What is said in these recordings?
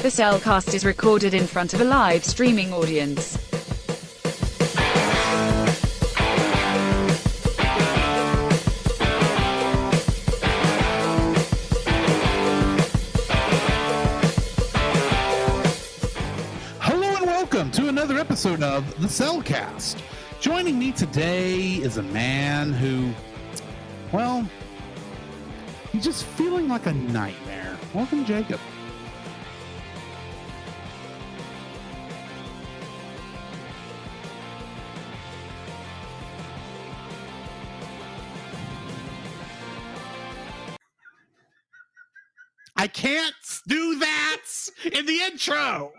The CelCast is recorded in front of a live streaming audience. Hello and welcome to another episode of the CelCast. Joining me today is a man who, well, he's just feeling like a nightmare. Welcome, Jacob. Can't do that in the intro.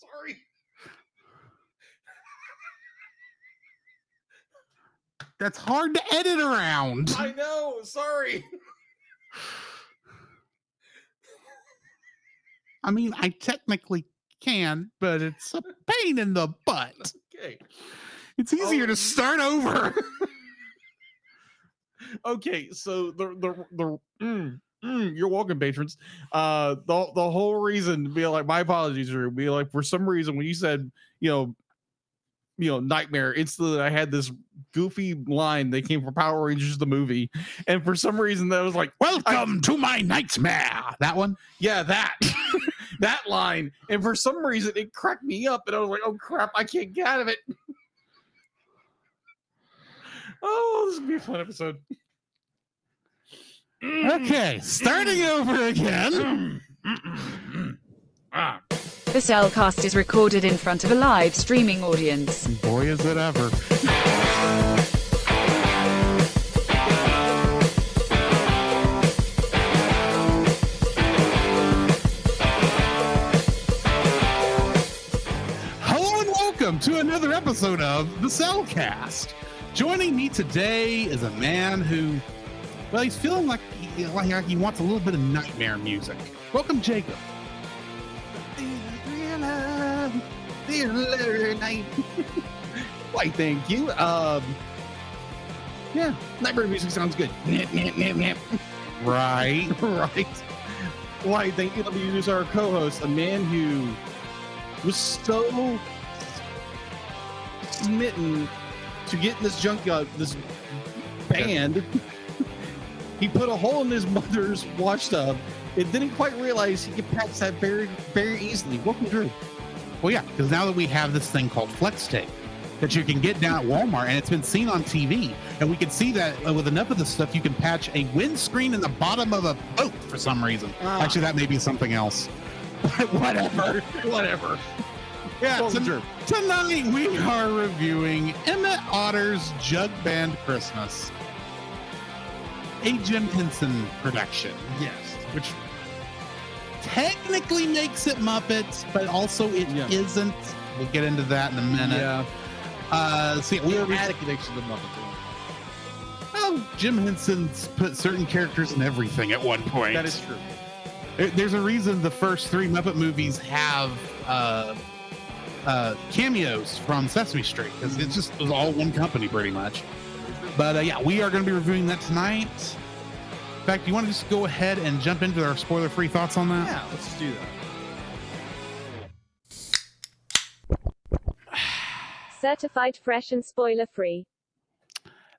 Sorry. That's hard to edit around. I know. Sorry. I mean, I technically can, but it's a pain in the butt. Okay. It's easier Oh. to start over. Okay. So the the the mm, mm, you're welcome, patrons. Uh, the the whole reason to be like my apologies, Drew. Be like for some reason when you said you know, you know, nightmare. Instantly, I had this goofy line that came from Power Rangers the movie, and for some reason that was like, Welcome to my nightmare. That one? yeah, that. that line and for some reason it cracked me up and i was like oh crap i can't get out of it oh this is gonna be a fun episode Okay, starting over again. ah, The CelCast is recorded in front of a live streaming audience. Boy, is it ever. Hello and welcome to another episode of the CelCast. Joining me today is a man who, well, he's feeling like he, like he wants a little bit of nightmare music. Welcome, Jacob. why thank you um yeah nightmare music sounds good Nip, nip, nip, nip. Right. right why thank you introduce our co-host a man who was so smitten to get in this junkyard this band he put a hole in his mother's wash tub and didn't quite realize he could patch that very very easily welcome drew Well, yeah, because now that we have this thing called Flex Tape that you can get down at Walmart, and it's been seen on TV, and we can see that uh, with enough of this stuff, you can patch a windscreen in the bottom of a boat for some reason. Ah. Actually, that may be something else. Whatever, whatever. Yeah, Welcome, so Drew. tonight we are reviewing Emmett Otter's Jug Band Christmas, a Jim Henson production yes which technically makes it Muppets, but also it Yeah. not We'll get into that in a minute. yeah Uh, see, we we are had a connection to Muppets well, Jim Henson's put certain characters in everything at one point. that is true There's a reason the first three Muppet movies have uh, uh, cameos from Sesame Street because it's just it was all one company pretty much. But uh, yeah, we are going to be reviewing that tonight. In fact, you want to just go ahead and jump into our spoiler-free thoughts on that? yeah let's do that Certified fresh and spoiler free.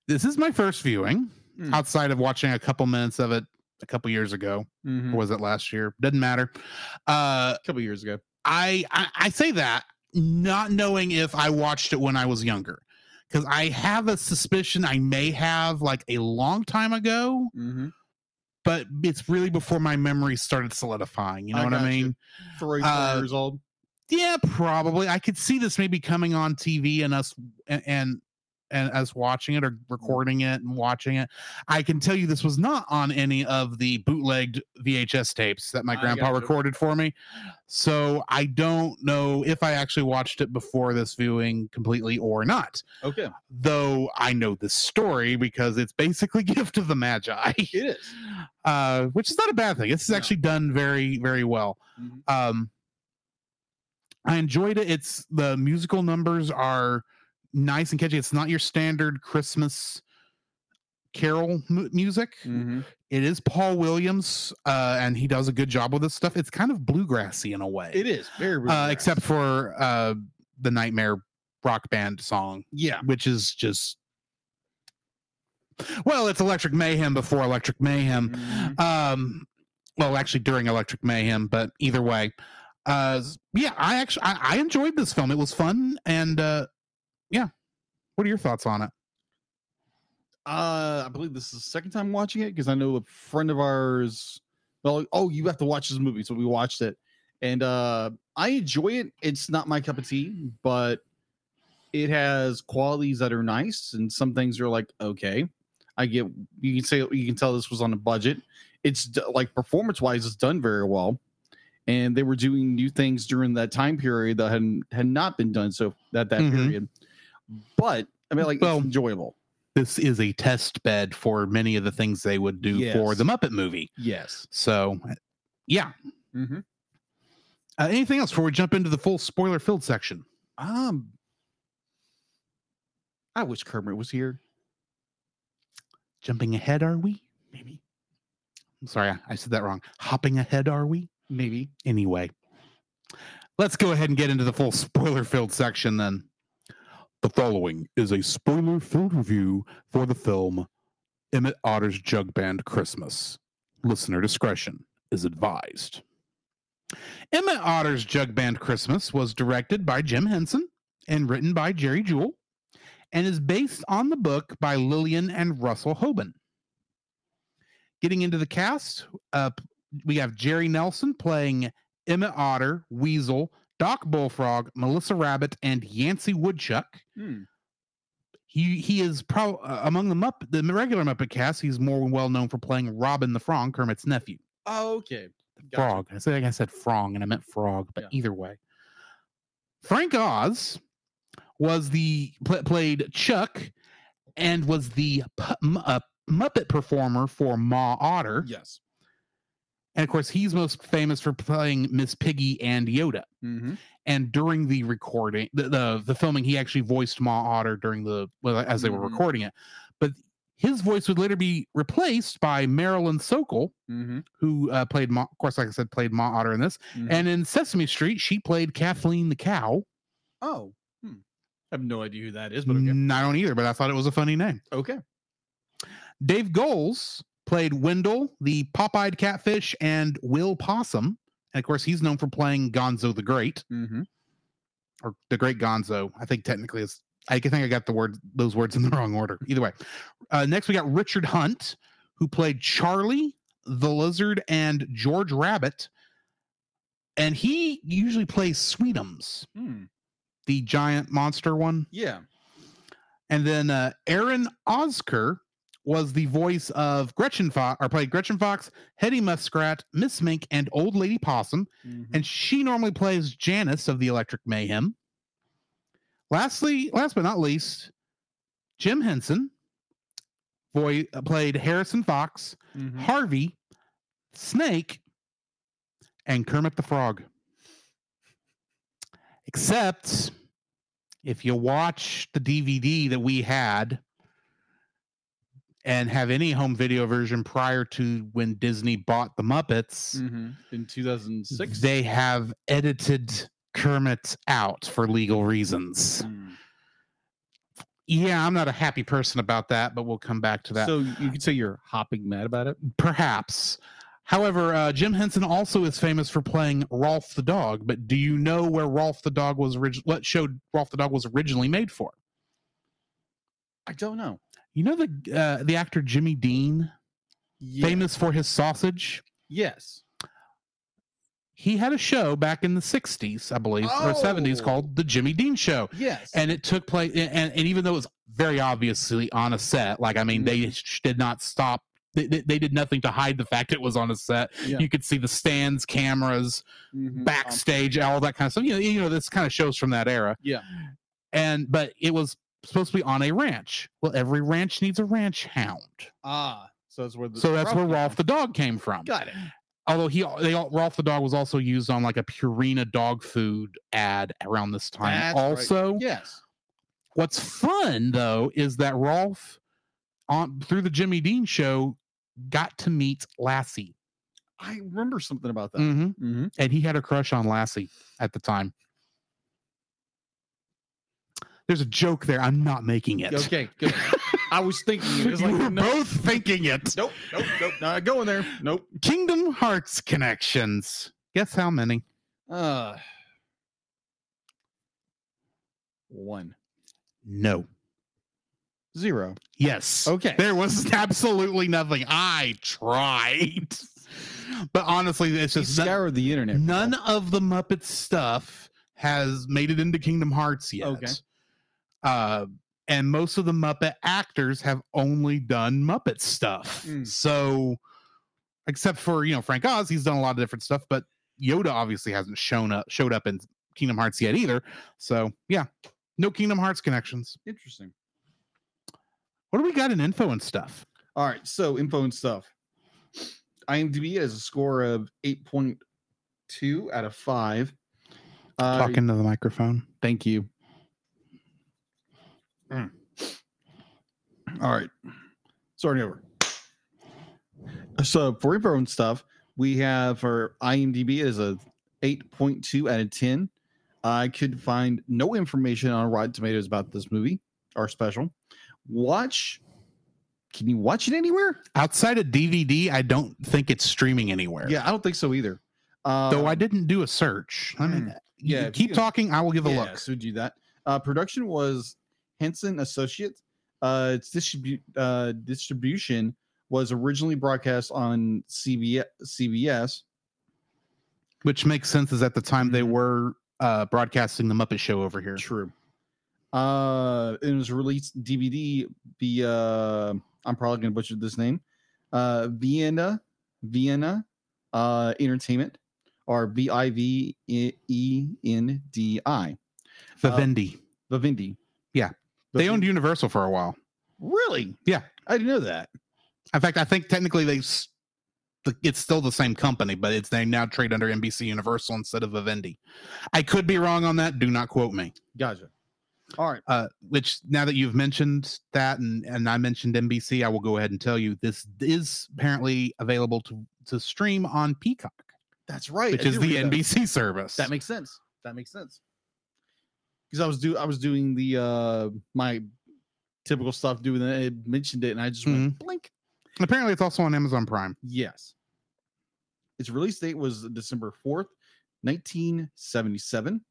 This is my first viewing Hmm. outside of watching a couple minutes of it a couple years ago. Mhm. Or was it last year? Doesn't matter. Uh, a couple years ago I, I I say that not knowing if I watched it when I was younger, because I have a suspicion I may have like a long time ago, mm-hmm. but it's really before my memory started solidifying. You know I what I got you. mean? three four Uh, years old Yeah, probably. I could see this maybe coming on TV and us and and, and us watching it or recording it and watching it. I can tell you this was not on any of the bootlegged VHS tapes that my I grandpa recorded for me. So I don't know if I actually watched it before this viewing completely or not. okay Though I know the story because it's basically Gift of the Magi. it is Uh, which is not a bad thing. This is No. actually done very, very well Mhm. um i enjoyed it it's the musical numbers are nice and catchy it's not your standard christmas Carol mu- music. Mm-hmm. It is Paul Williams, uh, and he does a good job with this stuff. It's kind of bluegrassy in a way, It is very, uh, except for uh, the Nightmare rock band song, yeah, which is just well, it's Electric Mayhem before Electric Mayhem. Mhm. Um, well, actually during Electric Mayhem, but either way, uh, yeah, I actually I, I enjoyed this film. It was fun, and uh, yeah. What are your thoughts on it? Uh, I believe this is the second time watching it because I know a friend of ours. Well, oh, you have to watch this movie, so we watched it, and uh, I enjoy it. It's not my cup of tea, but it has qualities that are nice, and some things are like okay. I get you can say you can tell this was on a budget. It's like performance wise, it's done very well, and they were doing new things during that time period that had had not been done so that that Mhm. period. But I mean, like Well, it's enjoyable. This is a test bed for many of the things they would do for the Muppet movie. Yes. So, yeah. Mm-hmm. Uh, anything else before we jump into the full spoiler filled section? Um, I wish Kermit was here. Jumping ahead, are we? Maybe. I'm sorry, I said that wrong. Hopping ahead, are we? Maybe. Anyway, let's go ahead and get into the full spoiler filled section then. The following is a spoiler filled review for the film Emmett Otter's Jug Band Christmas. Listener discretion is advised. Emmett Otter's Jug Band Christmas was directed by Jim Henson and written by Jerry Juhl and is based on the book by Lillian and Russell Hoban. Getting into the cast, uh, we have Jerry Nelson playing Emmett Otter, Weasel, Doc Bullfrog, Melissa Rabbit, and Yancey Woodchuck. Hmm. He he is pro uh, among the Muppet the regular Muppet cast. He's more well known for playing Robin the Frog, Kermit's nephew. Oh, okay. Gotcha. Frog. I said I said frog and I meant frog, but Yeah. either way. Frank Oz was the pl- played Chuck and was the pu- m- uh, Muppet performer for Ma Otter. Yes. And of course, he's most famous for playing Miss Piggy and Yoda. Mm-hmm. And during the recording, the the, the filming, he actually voiced Ma Otter during the well, as they were Mhm. recording it. But his voice would later be replaced by Marilyn Sokol, Mm-hmm. who uh, played, Ma, of course, like I said, played Ma Otter in this. And in Sesame Street, she played Kathleen the cow. oh, hmm. I have no idea who that is, but okay. I don't either, but I thought it was a funny name. Okay. Dave Goelz played Wendell, the pop-eyed catfish, and Will Possum. And of course, he's known for playing Gonzo the Great, Mm-hmm. or the Great Gonzo. I think technically it's. I think I got the word those words in the wrong order. Either way. Uh, next, we got Richard Hunt, who played Charlie the Lizard and George Rabbit, and he usually plays Sweetums, Hmm. the giant monster one. Yeah. And then uh, Eren Ozker was the voice of Gretchen Fox, or played Gretchen Fox, Hetty Muskrat, Miss Mink, and Old Lady Possum. Mhm. And she normally plays Janice of the Electric Mayhem. Lastly, last but not least, Jim Henson voice played Harrison Fox, Mhm. Harvey, Snake, and Kermit the Frog. Except if you watch the DVD that we had and have any home video version prior to when Disney bought the Muppets, Mhm. in 2006. they have edited Kermit out for legal reasons. Hmm. Yeah, I'm not a happy person about that, but we'll come back to that. So you could say you're hopping mad about it. Perhaps. However, uh, Jim Henson also is famous for playing Rolf the dog. But do you know where Rolf the dog was originally? What showed Rolf the dog was originally made for? I don't know. You know the uh, the actor Jimmy Dean, Yeah. famous for his sausage. Yes. He had a show back in the '60s, I believe, or '70s Oh. called the Jimmy Dean Show, Yes. and it took place. And, and even though it was very obviously on a set, like I mean, they sh- did not stop. They, they, did nothing to hide the fact it was on a set. Yeah. You could see the stands, cameras, Mhm. backstage, all that kind of stuff. You know, you know, this kind of shows from that era. Yeah. And but it was supposed to be on a ranch. Well, every ranch needs a ranch hound. Ah. So that's where. The So that's where Rolf the dog came from. Got it. Although he they all Rolf the dog was also used on like a Purina dog food ad around this time. That's right. also, Yes. what's fun though is that Rolf on through the Jimmy Dean show got to meet Lassie. I remember something about that. hmm Mm-hmm. And he had a crush on Lassie at the time. There's a joke there. I'm not making it. Okay, good. I was thinking it was you were no, both thinking it. nope, nope, nope, not going there. Nope. Kingdom Hearts connections. Guess how many? Uh one No. zero. Yes. Okay. There was absolutely nothing. I tried. But honestly, it's just none, scoured the internet. none of the Muppet stuff has made it into Kingdom Hearts yet. Okay. Uh, and most of the Muppet actors have only done Muppet stuff. Mm. So, except for you know Frank Oz, he's done a lot of different stuff. But Yoda obviously hasn't shown up showed up in Kingdom Hearts yet either. So yeah, no Kingdom Hearts connections. Interesting. What do we got in info and stuff? All right, so info and stuff. IMDb has a score of 8.2 out of 5. Uh, Talk into the microphone. Thank you. Mm. All right. Starting over. So for info and stuff, we have our IMDb is a 8.2 out of 10. I could find no information on Rotten Tomatoes about this movie or special. Watch. Can you watch it anywhere? Outside of DVD, I don't think it's streaming anywhere. Yeah, I don't think so either. Uh, Though I didn't do a search. I mean, yeah, yeah. if you Keep talking. I will give a yeah, look. So do that. Uh, production was Henson Associates. Uh, its distribu- uh, distribution was originally broadcast on CBS. CBS. Which makes sense. Is at the time they Mhm. were uh, broadcasting the Muppet Show over here. True. Uh, it was released DVD via. I'm probably going to butcher this name. Uh, Vienna, Vienna, uh, Entertainment, or V I V E N D I. Vivendi. Vivendi. Yeah. They owned. Universal for a while. Really? Yeah. I didn't know that. In fact, I think technically they. It's still the same company, but it's they now trade under NBC Universal instead of Vivendi. I could be wrong on that. Do not quote me. Gotcha. All right. uh, which now that you've mentioned that and, and I mentioned NBC, I will go ahead and tell you this is apparently available to, to stream on Peacock, That's right. which I is the read that. NBC service. That makes sense. That makes sense. Because I was do I was doing the uh my typical stuff doing that. It mentioned it and I just went blink. apparently it's also on Amazon Prime. Yes. Its release date was December 4th, 1977.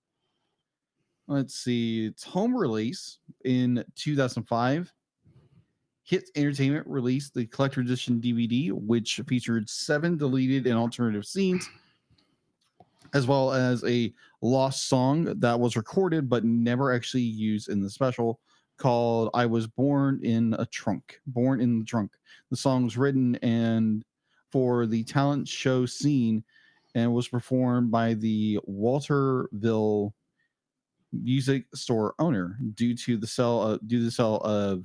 Let's see. Its home release in 2005. Hit Entertainment released the collector edition DVD, which featured seven deleted and alternative scenes, as well as a lost song that was recorded but never actually used in the special called I Was Born in a Trunk. Born in the Trunk. The song was written and for the talent show scene and was performed by the Waterville music store owner due to the sell uh, due to the sale of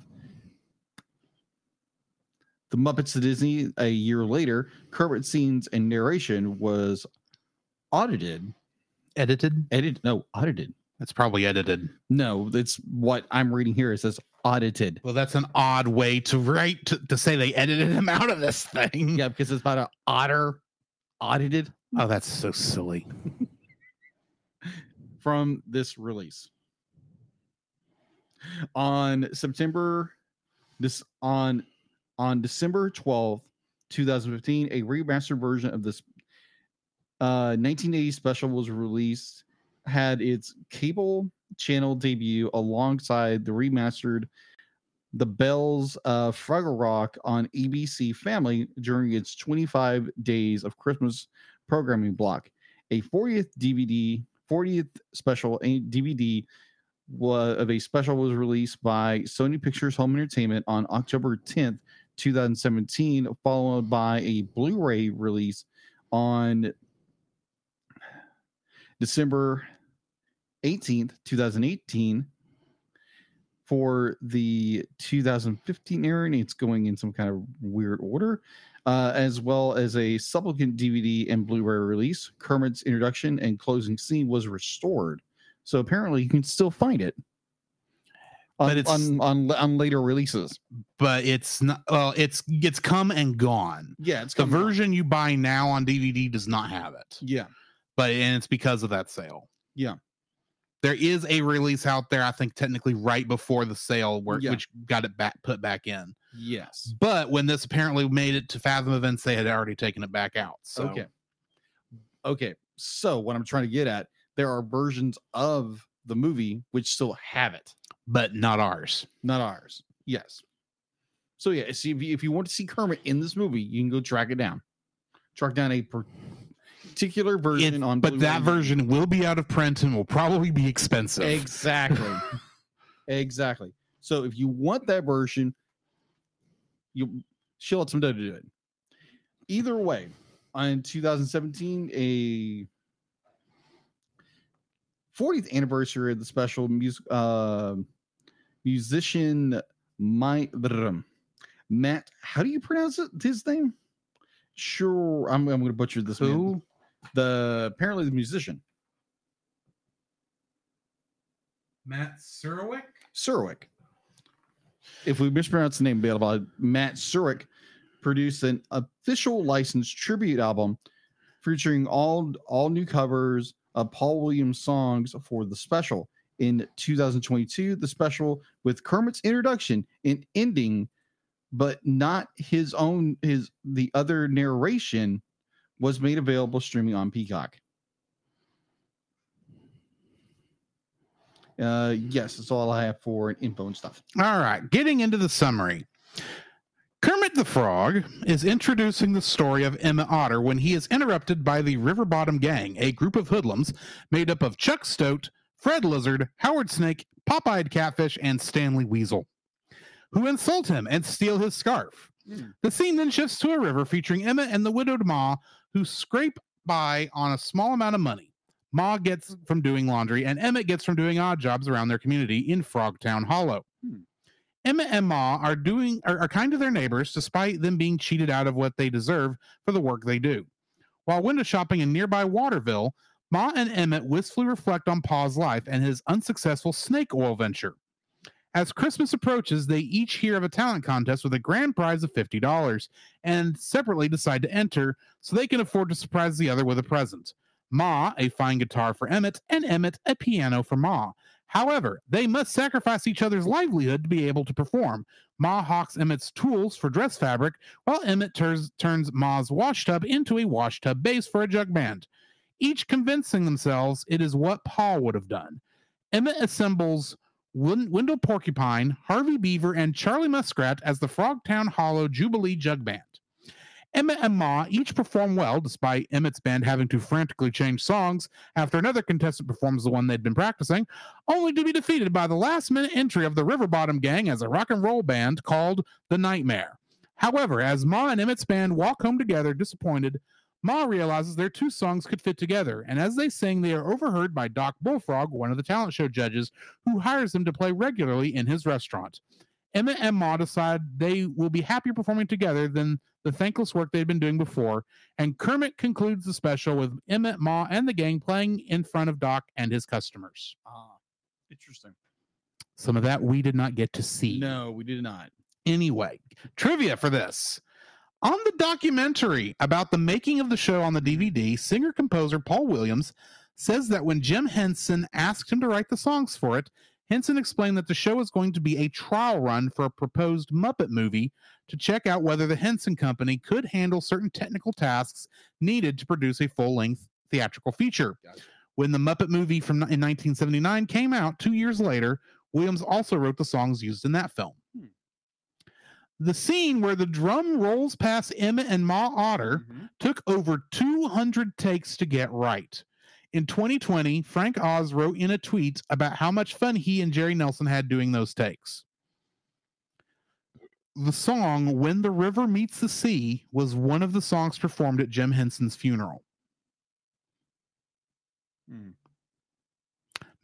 the Muppets to Disney a year later. Kermit scenes and narration was audited, Edited? edited, no, audited. It's probably edited. No, that's what I'm reading here. It says audited. Well, that's an odd way to write to, to say they edited him out of this thing. Yeah, because it's about an otter audited Oh, that's so silly. from this release. On September this on on December 12th, 2015, a remastered version of this uh 1980 special was released, had its cable channel debut alongside the remastered The Bells of Fraggle Rock on ABC Family during its 25 days of Christmas programming block. A 40th DVD, 40th special DVD of a special was released by Sony Pictures Home Entertainment on October 10th, 2017, followed by a Blu-ray release on December 18th, 2018 for the 2015 era, and it's going in some kind of weird order, uh, as well as a supplicant DVD and Blu-ray release. Kermit's introduction and closing scene was restored, so apparently you can still find it. on, But it's- on, on on later releases. but it's not. Well, it's it's come and gone. Yeah, it's The version you buy now on DVD does not have it, Yeah, but and it's because of that sale. Yeah. There is a release out there, I think, technically right before the sale, where Yeah. which got it back put back in. yes. But when this apparently made it to Fathom events, they had already taken it back out. So Okay. Okay. So what I'm trying to get at, there are versions of the movie which still have it, but not ours. not ours. Yes. So yeah, see if you, if you want to see Kermit in this movie, you can go track it down. Track down a par- particular version It- on but that Blu-ray. version will be out of print and will probably be expensive. Exactly. exactly. So if you want that version, you she'll let some dough to do it. Either way, in 2017, a 40th anniversary of the special music uh, musician my Matt, how do you pronounce it? His name? Sure, I'm, I'm going to butcher this. man. The apparently the musician Matt Surwick. Surwick. If we mispronounce the name, be able to- Matt Surwick produced an official licensed tribute album featuring all all new covers of Paul Williams songs for the special. In 2022, the special with Kermit's introduction and ending, but not his own his the other narration was made available streaming on Peacock. Uh, yes, that's all I have for info and stuff. All right, getting into the summary. Kermit the Frog is introducing the story of Emmett Otter when he is interrupted by the River Bottom Gang, a group of hoodlums made up of Chuck Stoat, Fred Lizard, Howard Snake, Popeyed Catfish, and Stanley Weasel, who insult him and steal his scarf. Hmm. The scene then shifts to a river featuring Emma and the widowed Ma, who scrape by on a small amount of money. Ma gets from doing laundry, and Emmett gets from doing odd jobs around their community in Frogtown Hollow. Hmm. Emmett and Ma are doing are, are kind to their neighbors despite them being cheated out of what they deserve for the work they do. While window shopping in nearby Waterville, Ma and Emmett wistfully reflect on Pa's life and his unsuccessful snake oil venture. As Christmas approaches, they each hear of a talent contest with a grand prize of $50 and separately decide to enter so they can afford to surprise the other with a present. Ma, a fine guitar for Emmett, and Emmett, a piano for Ma. However, they must sacrifice each other's livelihood to be able to perform. Ma hawks Emmett's tools for dress fabric, while Emmett turns, turns Ma's wash tub into a wash tub bass for a jug band, each convincing themselves it is what Paul would have done. Emmett assembles Wendell Porcupine, Harvey Beaver, and Charlie Muskrat as the Frogtown Hollow Jubilee Jug Band. Emma and Ma each perform well, despite Emmett's band having to frantically change songs after another contestant performs the one they'd been practicing, only to be defeated by the last minute entry of the River Bottom Gang as a rock and roll band called The Nightmare. However, as Ma and Emmett's band walk home together disappointed, Ma realizes their two songs could fit together, and as they sing, they are overheard by Doc Bullfrog, one of the talent show judges, who hires them to play regularly in his restaurant. Emmett and Ma decide they will be happier performing together than the thankless work they'd been doing before, and Kermit concludes the special with Emmett, Ma, and the gang playing in front of Doc and his customers. Ah, interesting. Some of that we did not get to see. No, we did not. Anyway, trivia for this. On the documentary about the making of the show on the DVD, singer composer Paul Williams says that when Jim Henson asked him to write the songs for it, Henson explained that the show was going to be a trial run for a proposed Muppet movie to check out whether the Henson Company could handle certain technical tasks needed to produce a full length theatrical feature. Gotcha. When the Muppet movie from in 1979 came out two years later, Williams also wrote the songs used in that film. The scene where the drum rolls past Emma and Ma Otter Mhm. took over 200 takes to get right. In 2020, Frank Oz wrote in a tweet about how much fun he and Jerry Nelson had doing those takes. The song When the River Meets the Sea was one of the songs performed at Jim Henson's funeral. Hmm.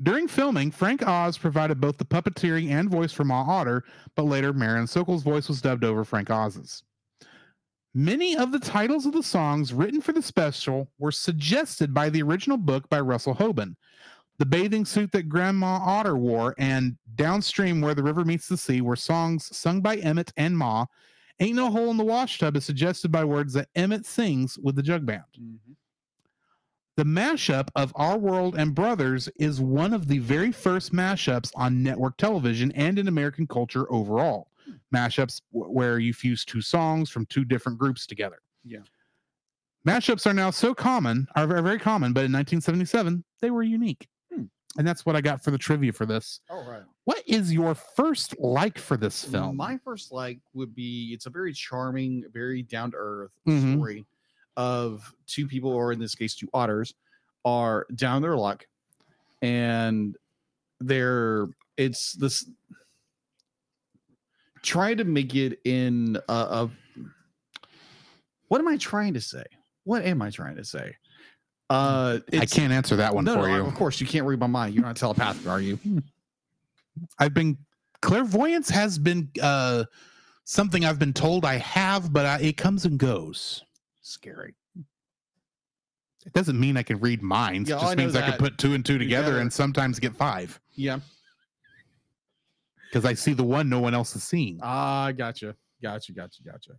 During filming, Frank Oz provided both the puppeteering and voice for Ma Otter, but later Marion Sokol's voice was dubbed over Frank Oz's. Many of the titles of the songs written for the special were suggested by the original book by Russell Hoban. The bathing suit that Grandma Otter wore, and Downstream Where the River Meets the Sea were songs sung by Emmett and Ma. Ain't No Hole in the Wash Tub is suggested by words that Emmett sings with the jug band. Mm-hmm. The mashup of Our World and Brothers is one of the very first mashups on network television and in American culture overall. Mashups where you fuse two songs from two different groups together. Yeah. Mashups are now so common, are very, common, but in 1977, they were unique. Hmm. And that's what I got for the trivia for this. All right. What is your first like for this film? My first like would be it's a very charming, very down to earth Mhm. story of two people, or in this case, two otters, are down their luck, and they're it's this trying to make it in a, a what am I trying to say? What am I trying to say? Uh, I can't answer that one no, for no, you. Of course, you can't read my mind. You're not telepathic, are you? I've been clairvoyance has been uh something I've been told I have, but I, it comes and goes. Scary. It doesn't mean I can read minds. Yeah, it just know means I can put two and two together, Together. and sometimes get five Yeah. because I see the one no one else has seen. Ah, gotcha, gotcha, gotcha, gotcha.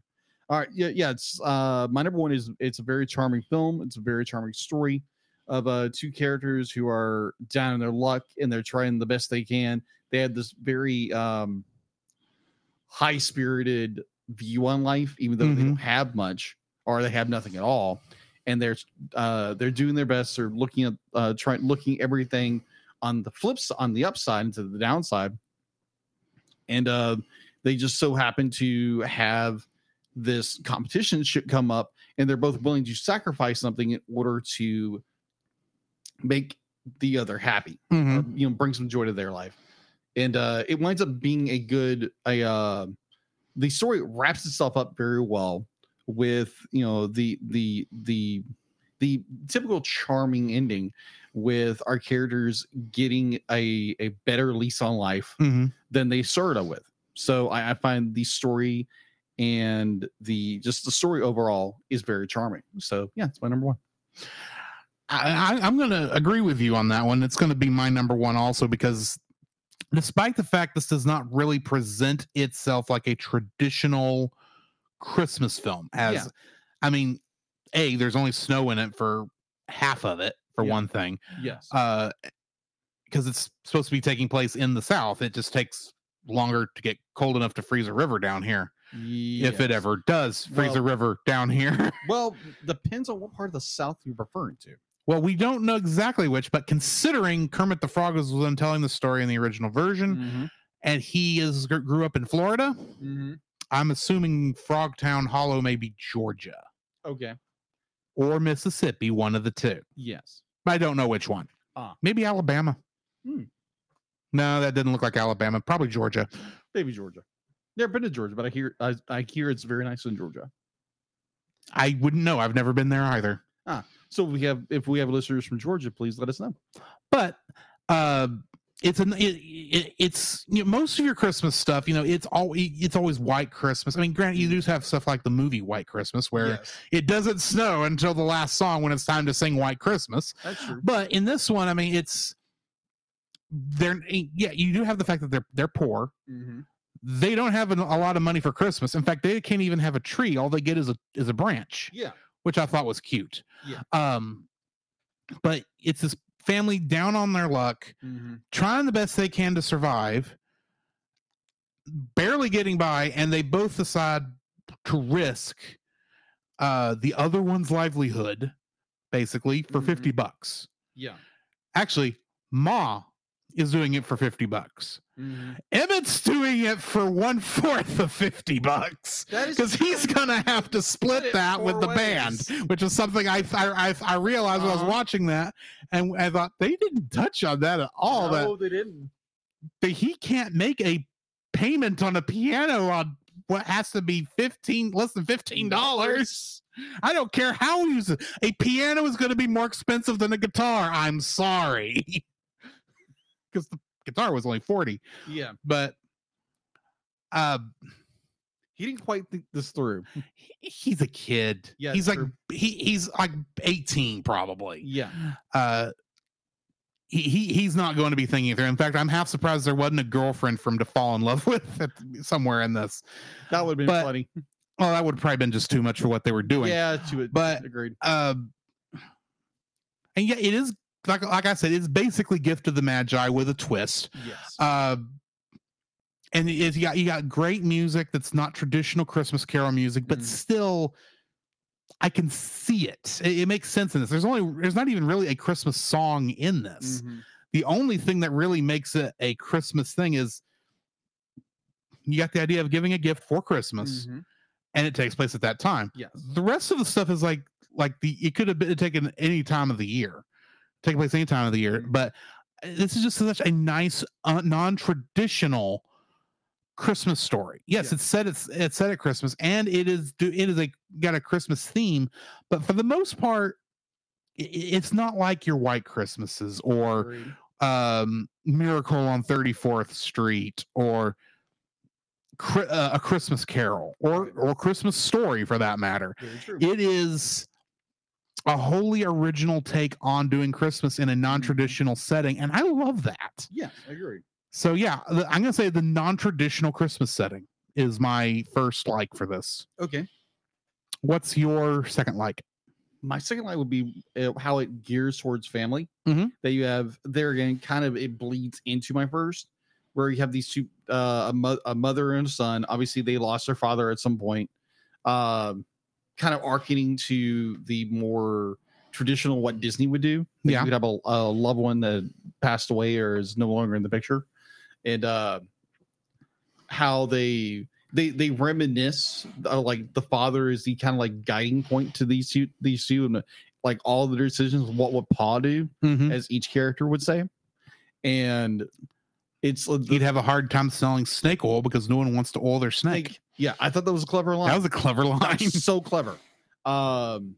All right, yeah, yeah. It's uh, my number one is it's a very charming film. It's a very charming story of uh two characters who are down in their luck and they're trying the best they can. They have this very um high spirited view on life, even though they Mhm. don't have much or they have nothing at all. And they're uh they're doing their best. They're looking at uh trying looking everything on the flips on the upside and to the downside. And uh they just so happen to have this competition should come up and they're both willing to sacrifice something in order to make the other happy Mhm. or, you know bring some joy to their life and uh it winds up being a good a uh the story wraps itself up very well with you know the the the the typical charming ending with our characters getting a a better lease on life Mhm. than they started with. So I, I find the story and the just the story overall is very charming. So yeah, it's my number one. I, I'm going to agree with you on that one. It's going to be my number one also because despite the fact this does not really present itself like a traditional Christmas film, as Yeah. I mean, a there's only snow in it for half of it for Yeah. one thing, Yes. uh, because it's supposed to be taking place in the South. It just takes longer to get cold enough to freeze a river down here, if it ever does freeze a river down here. Well, depends on what part of the South you're referring to. Well, we don't know exactly which, but considering Kermit the Frog was the one telling the story in the original version, Mm-hmm. and he is grew up in Florida, Mm-hmm. I'm assuming Frogtown Hollow may be Georgia Okay. or Mississippi, one of the two. Yes. But I don't know which one. Ah. Maybe Alabama. Hmm. No, that didn't look like Alabama. Probably Georgia. Maybe Georgia. Never been to Georgia, but I hear I, I hear it's very nice in Georgia. I wouldn't know. I've never been there either. Ah. So we have if we have listeners from Georgia, please let us know. but uh it's an it, it, it's you know, most of your christmas stuff you know it's all it's always white christmas i mean granted you do have stuff like the movie white christmas where Yes, it doesn't snow until the last song when it's time to sing white christmas that's true. but in this one i mean it's they're yeah you do have the fact that they're they're poor Mm-hmm. they don't have an, a lot of money for christmas in fact they can't even have a tree all they get is a is a branch Yeah. which I thought was cute. Yeah. Um, but it's this family down on their luck, Mm-hmm. trying the best they can to survive, barely getting by, and they both decide to risk uh the other one's livelihood, basically, for 50 bucks. Yeah. Actually, Ma is doing it for 50 bucks. Mm-hmm. Emmett's doing it for one fourth of 50 bucks because he's gonna have to split it that with the ways. band, which is something I I I, I realized when I Uh-huh. was watching that, and I thought they didn't touch on that at all. no, they didn't. That, that he can't make a payment on a piano on what has to be fifteen less than fifteen dollars. I don't care how he uses it. A piano is going to be more expensive than a guitar. I'm sorry, because the guitar was only forty. Yeah. But uh, He didn't quite think this through. he- he's a kid. Yeah, he's like true. he, he's like 18 probably. Yeah. Uh he, he he's not going to be thinking through. In fact, I'm half surprised there wasn't a girlfriend for him to fall in love with at, somewhere in this. That would have been But- funny. Well, that would probably been just too much for what they were doing. Yeah, to it. But- agreed. Um, and yeah, it is like like I said, it's basically Gift of the Magi with a twist. Yes. Uh, and you got you got great music that's not traditional Christmas Carol music, but Mhm. still, I can see it. it. It makes sense in this. There's only there's not even really a Christmas song in this. Mhm. The only thing that really makes it a Christmas thing is you got the idea of giving a gift for Christmas, Mhm. and it takes place at that time. Yes. The rest of the stuff is like like the it could have been taken any time of the year, take place any time of the year. But uh, this is just such a nice uh, non-traditional Christmas story. Yes, Yeah. it's set it's it's set at Christmas, and it is do it is a got a Christmas theme, but for the most part, i- i- it's not like your White Christmases or um Miracle on 34th Street or uh, a Christmas Carol or or Christmas Story for that matter. It is a wholly original take on doing Christmas in a non-traditional setting and I love that. yes, I agree. So yeah, the- I'm going to say the non-traditional Christmas setting is my first like for this. Okay. What's your second like? My second like would be uh, how it gears towards family. Mhm. That you have there again, kind of it bleeds into my first, where you have these two, uh, a, mo- a mother and a son. Obviously, they lost their father at some point. Um, kind of arcing to the more traditional what Disney would do. Like, Yeah. you would have a, a loved one that passed away or is no longer in the picture, and uh, how they they they reminisce uh, like the father is the kind of like guiding point to these two these two and uh, like all the decisions what would pa do Mhm. as each character would say and it's uh, You'd have a hard time selling snake oil because no one wants to oil their snake. Yeah i thought that was a clever line. That was a clever line. So clever. Um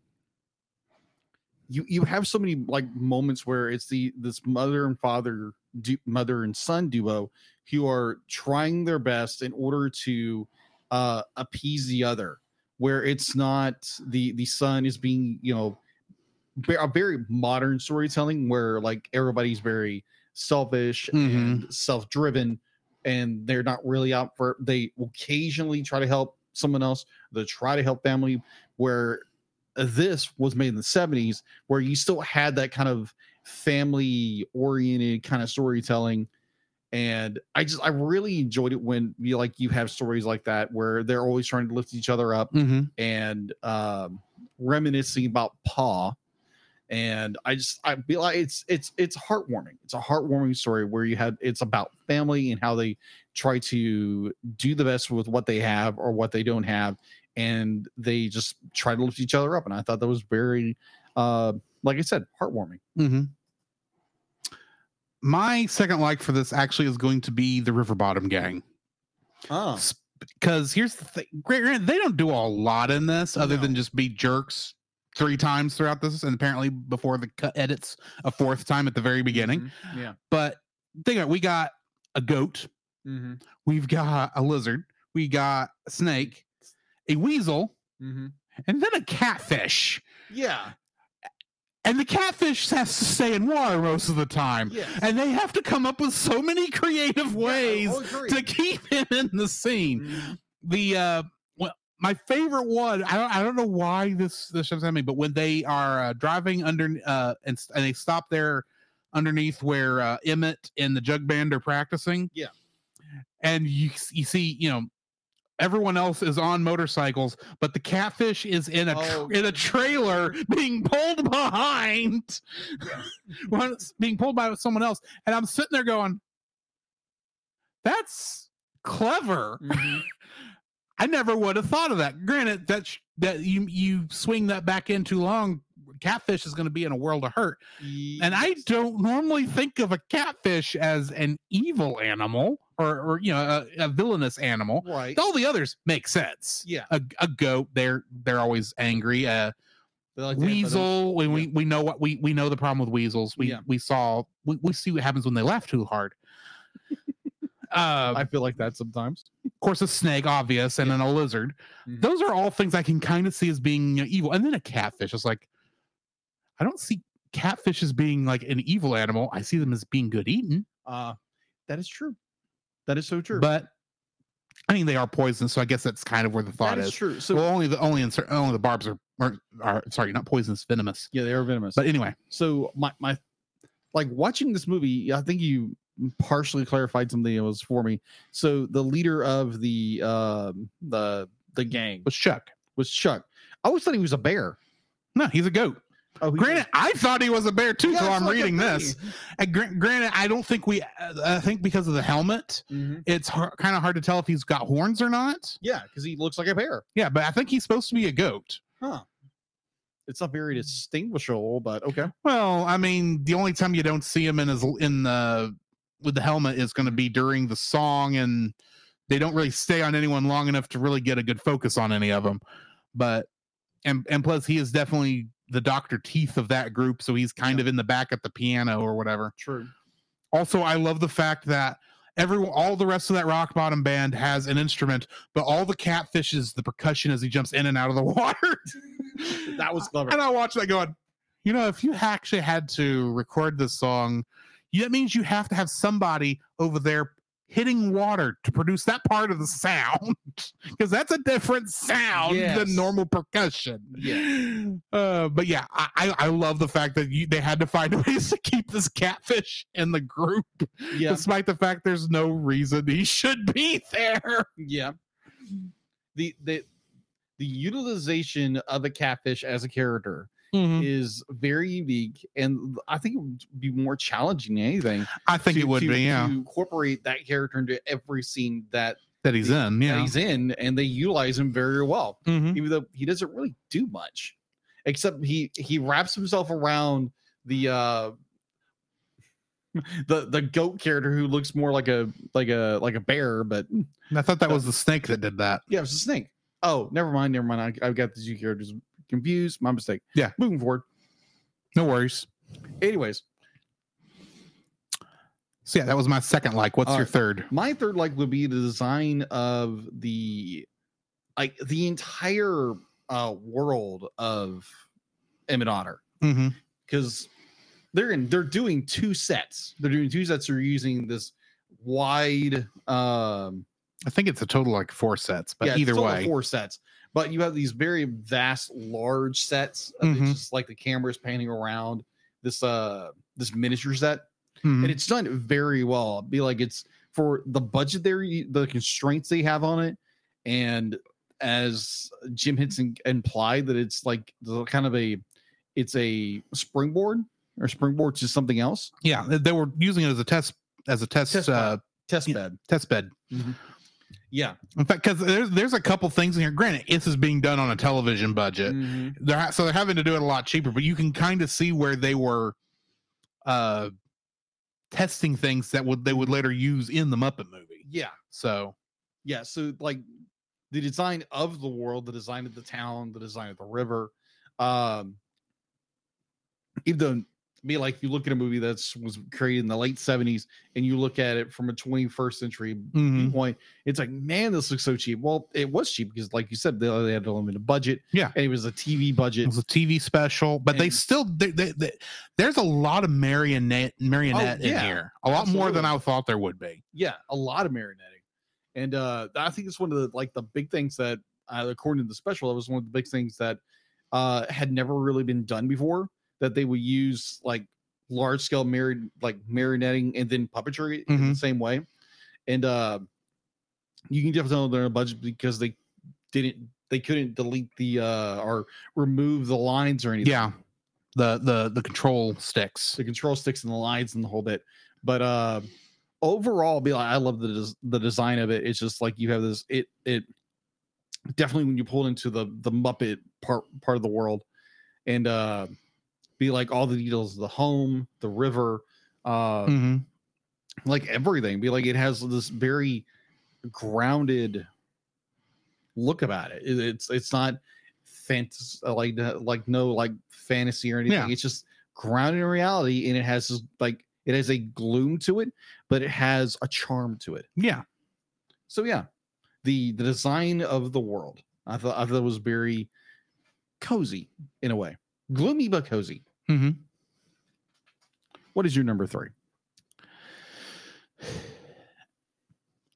you you have so many like moments where it's the this mother and father du- mother and son duo who are trying their best in order to uh appease the other where it's not the the son is being you know a very modern storytelling where like everybody's very selfish and self-driven and they're not really out for they occasionally try to help someone else they try to help family where this was made in the 70s where you still had that kind of family oriented kind of storytelling and i just i really enjoyed it when you like you have stories like that where they're always trying to lift each other up Mhm. and um reminiscing about paw and i just i feel like it's it's it's heartwarming it's a heartwarming story where you had it's about family and how they try to do the best with what they have or what they don't have and they just try to lift each other up and i thought that was very uh like i said heartwarming mm-hmm. My second like for this actually is going to be the River Bottom Gang. oh Because here's the thing great, they don't do a lot in this other No. than just be jerks three times throughout this, and apparently before the cut edits a fourth time at the very beginning. Mhm. yeah But think of it, we got a goat, mm-hmm. we've got a lizard, we got a snake, a weasel, Mm-hmm. and then a catfish. yeah And the catfish has to stay in water most of the time. yes And they have to come up with so many creative ways agreed. to keep him in the scene. Mhm. The uh my favorite one, I don't I don't know why this this at me, but when they are uh, driving under uh and, and they stop there underneath where uh, Emmett and the jug band are practicing. Yeah. And you you see, you know, everyone else is on motorcycles, but the catfish is in a Oh. in a trailer being pulled behind. Being pulled by someone else, and I'm sitting there going, "That's clever." Mhm. I never would have thought of that. Granted, that sh- that you you swing that back in too long, catfish is going to be in a world of hurt. And I don't normally think of a catfish as an evil animal or or you know a, a villainous animal. right All the others make sense. yeah A, a goat, they're they're always angry. Uh, a like to have those- weasel, we we know what we we know the problem with weasels. We Yeah. we saw we, we see what happens when they laugh too hard. Uh, I feel like that sometimes. of course, a snake, obvious, and then a lizard. Mhm. Those are all things I can kind of see as being you know, evil. And then a catfish is like, I don't see catfish as being like an evil animal. I see them as being good eaten, Uh, that is true. That is so true. but I mean they are poisonous, so I guess that's kind of where the thought that is is. true. So well, only the only in, only the barbs are, are are sorry, not poisonous, venomous. yeah, they are venomous. But anyway, so my my like watching this movie, I think you partially clarified something that was for me. So the leader of the um the the gang was Chuck. was Chuck. I always thought he was a bear. No, he's a goat. Oh, Granted, I thought he was a bear too Yeah, it's I'm reading this. And gra- granted, I don't think we. uh, I think because of the helmet, Mhm. it's har- kind of hard to tell if he's got horns or not. Yeah, because he looks like a bear. Yeah, but I think he's supposed to be a goat. Huh. It's not very distinguishable, but okay. Well, I mean, the only time you don't see him in his in the with the helmet is going to be during the song, and they don't really stay on anyone long enough to really get a good focus on any of them. But and and plus, he is definitely the Doctor Teeth of that group, so he's kind of in the back at the piano or whatever. True. Also, I love the fact that everyone, all the rest of that rock bottom band has an instrument, but all the catfish is the percussion as he jumps in and out of the water. That was clever. And I watched that going, you know, if you actually had to record this song, that means you have to have somebody over there hitting water to produce that part of the sound because that's a different sound Yes. than normal percussion. Yeah. Uh, but yeah, I, I love the fact that you, they had to find ways to keep this catfish in the group, Yeah. despite the fact there's no reason he should be there. Yeah. The the the utilization of a catfish as a character Mm-hmm. is very unique, and I think it would be more challenging than anything. I think to- it would to- be, yeah, To incorporate that character into every scene that, that he's in, that yeah. he's in, and they utilize him very well, Mhm. even though he doesn't really do much, except he he wraps himself around the uh the the goat character who looks more like a like a like a bear, but I thought that was the snake that did that. Yeah, it was a snake. Oh, never mind, never mind. I, I've got the two characters confused. My mistake. Yeah. Moving forward. No worries. Anyways, So yeah, that was my second like. What's All your third? my third like would be the design of the like the entire uh world of Emmett Otter. Mm-hmm. Because they're in they're doing two sets. They're doing two sets. They're using this wide um I think it's a total like four sets, but yeah, it's either way, four sets. But you have these very vast, large sets. Of Mhm. Just like the camera's panning around this uh this miniature set, Mhm. and it's done very well. It'd be like it's for the budget there, the constraints they have on it, and as Jim Henson implied that it's like the kind of a it's a springboard or springboard to something else yeah, they- were using it as a test as a test Test uh, test bed. test bed. Yeah, In fact, because there's there's a couple things in here. Granted, this is being done on a television budget, Mhm. they're ha- so they're having to do it a lot cheaper. But you can kind of see where they were uh testing things that would they would later use in the Muppet movie. yeah. So yeah so like the design of the world the design of the town the design of the river um even though be like you look at a movie that's was created in the late 70s and you look at it from a 21st century mhm. viewpoint it's like man this looks so cheap well it was cheap because like you said they, they had a limited budget Yeah. and it was a tv budget. it was a TV special, but they still they, they, they, there's a lot of marionette marionette in Oh, yeah, here, a lot more than. I thought there would be. yeah a lot of marionetting and uh i think it's one of the like the big things that uh, according to the special that was one of the big things that uh had never really been done before that they would use like large scale married like marionetting and then puppetry in the Mhm. same way and uh you can definitely tell they're on a budget because they didn't they couldn't delete the uh or remove the lines or anything Yeah, the the the control sticks. the control sticks and the lines and the whole bit. But uh overall, be like I love the des- the design of it. It's just like you have this it it definitely when you pull into the the Muppet part part of the world and uh be like all the details of the home, the river, uh hmm like everything. Be like it has this very grounded look about it. It- It's it's not fantasy like like no like fantasy or anything. Yeah. It's just grounded in reality, and it has this like it has a gloom to it, but it has a charm to it. Yeah, So yeah, the the design of the world, I thought I thought it was very cozy in a way, gloomy but cozy. Hmm What is your number three?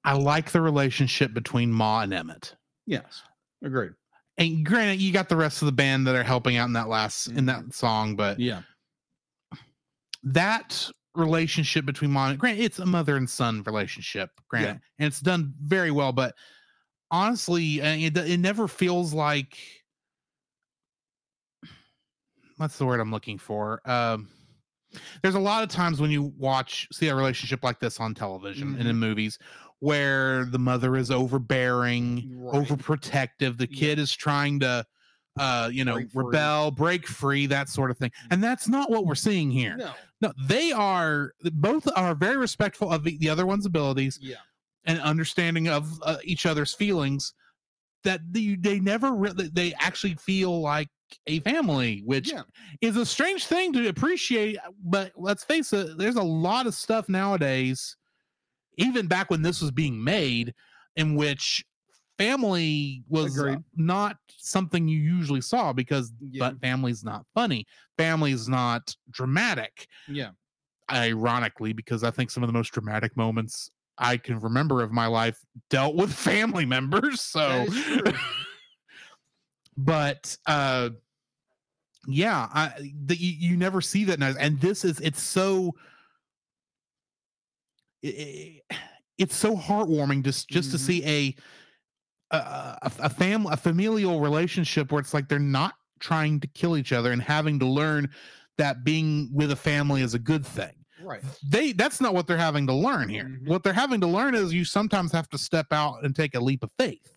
I like the relationship between Ma and Emmett. Yes, agreed. And granted, you got the rest of the band that are helping out in that last in that song, but Yeah, that relationship between Ma and Grant, it's a mother and son relationship granted and it's done very well but honestly uh, it, it never feels like what's the word i'm looking for um there's a lot of times when you watch see a relationship like this on television and in movies where the mother is overbearing Right. overprotective the Yeah. kid is trying to uh you know Break free. rebel break free that sort of thing and that's not what we're seeing here no, no, they are both are very respectful of the, the other one's abilities yeah, and understanding of uh, each other's feelings. That they, they never really they actually feel like a family, which yeah, is a strange thing to appreciate. But let's face it, there's a lot of stuff nowadays, even back when this was being made, in which family was uh, Agreed. not something you usually saw because yeah, but family's not funny family's not dramatic yeah. ironically because i think some of the most dramatic moments i can remember of my life dealt with family members so That is true. But uh yeah i the, you, you never see that and this is it's so i- i- it's so heartwarming just just to Mhm. see a a, a, family a familial relationship where it's like they're not trying to kill each other and having to learn that being with a family is a good thing right. they that's not what they're having to learn here Mhm. what they're having to learn is you sometimes have to step out and take a leap of faith.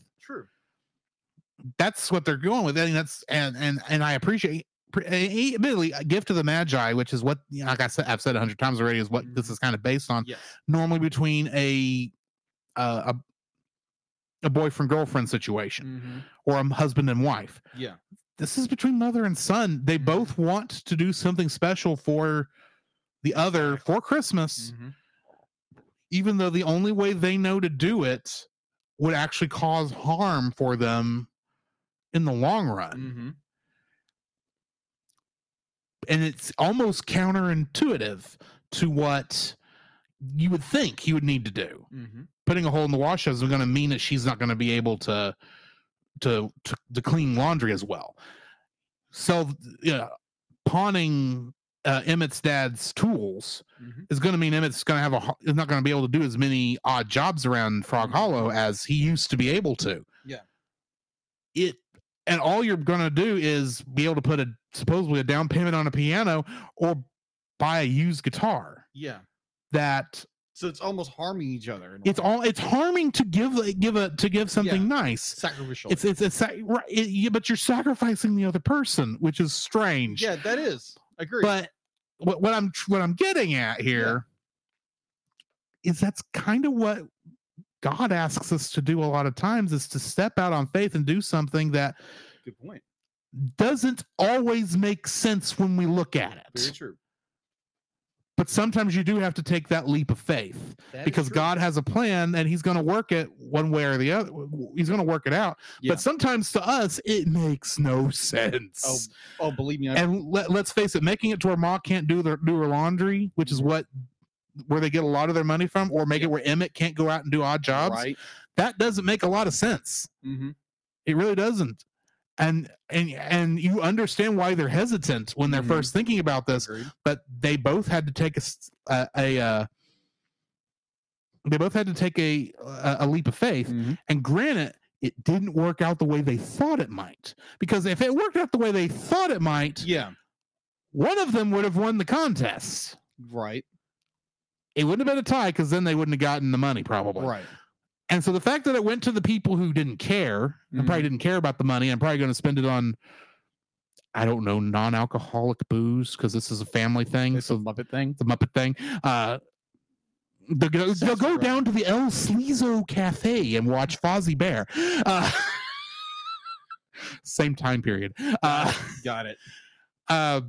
That's what they're going with and that's and and and i appreciate pre- admittedly a gift of the magi which is what you know, like i said i've said a hundred times already is what this Mhm. is kind of based on Yes. normally between a uh, a a boyfriend girlfriend situation Mhm. or a husband and wife Yeah. this is between mother and son they Mhm. both want to do something special for the other for christmas Mhm. even though the only way they know to do it would actually cause harm for them in the long run Mhm. and it's almost counterintuitive to what you would think he would need to do Mhm. putting a hole in the wash is going to mean that she's not going to be able to, to to to clean laundry as well so yeah pawning uh, emmett's dad's tools Mhm. is going to mean emmett's going to have a is not going to be able to do as many odd jobs around frog Mhm. hollow as he used to be able to Yeah. it and all you're going to do is be able to put a supposedly a down payment on a piano or buy a used guitar Yeah. that So it's almost harming each other. it's all it's harming to give give a to give something nice sacrificial. it's it's a sac- right, it, yeah, but you're sacrificing the other person which is strange yeah, that is. I agree. but what, what i'm what i'm getting at here is that's kind of what god asks us to do a lot of times is to step out on faith and do something that Good point. doesn't always make sense when we look at Very it true. but sometimes you do have to take that leap of faith That because. God has a plan and he's going to work it one way or the other. He's going to work it out. Yeah. But sometimes to us, it makes no sense. Oh, oh, believe me. I, and let, let's face it, making it to where Ma can't do their do her laundry, which is mm-hmm. what where they get a lot of their money from, or make it where Emmett can't go out and do odd jobs. right. That doesn't make a lot of sense. Mm-hmm. It really doesn't. And and and you understand why they're hesitant when they're Mhm. first thinking about this Agreed. but they both had to take a uh, they both had to take a a, a leap of faith Mhm. and granted it didn't work out the way they thought it might because if it worked out the way they thought it might Yeah. one of them would have won the contest Right. It wouldn't have been a tie because then they wouldn't have gotten the money probably Right. and so the fact that it went to the people who didn't care and probably didn't care about the money and probably going to spend it on i don't know non-alcoholic booze because this is a family thing It's so a Muppet thing. the Muppet thing. Uh, they'll go, they'll go Sounds down to the El Sleazo Cafe and watch Fozzie Bear. Uh, same time period. Uh, Got it. uh,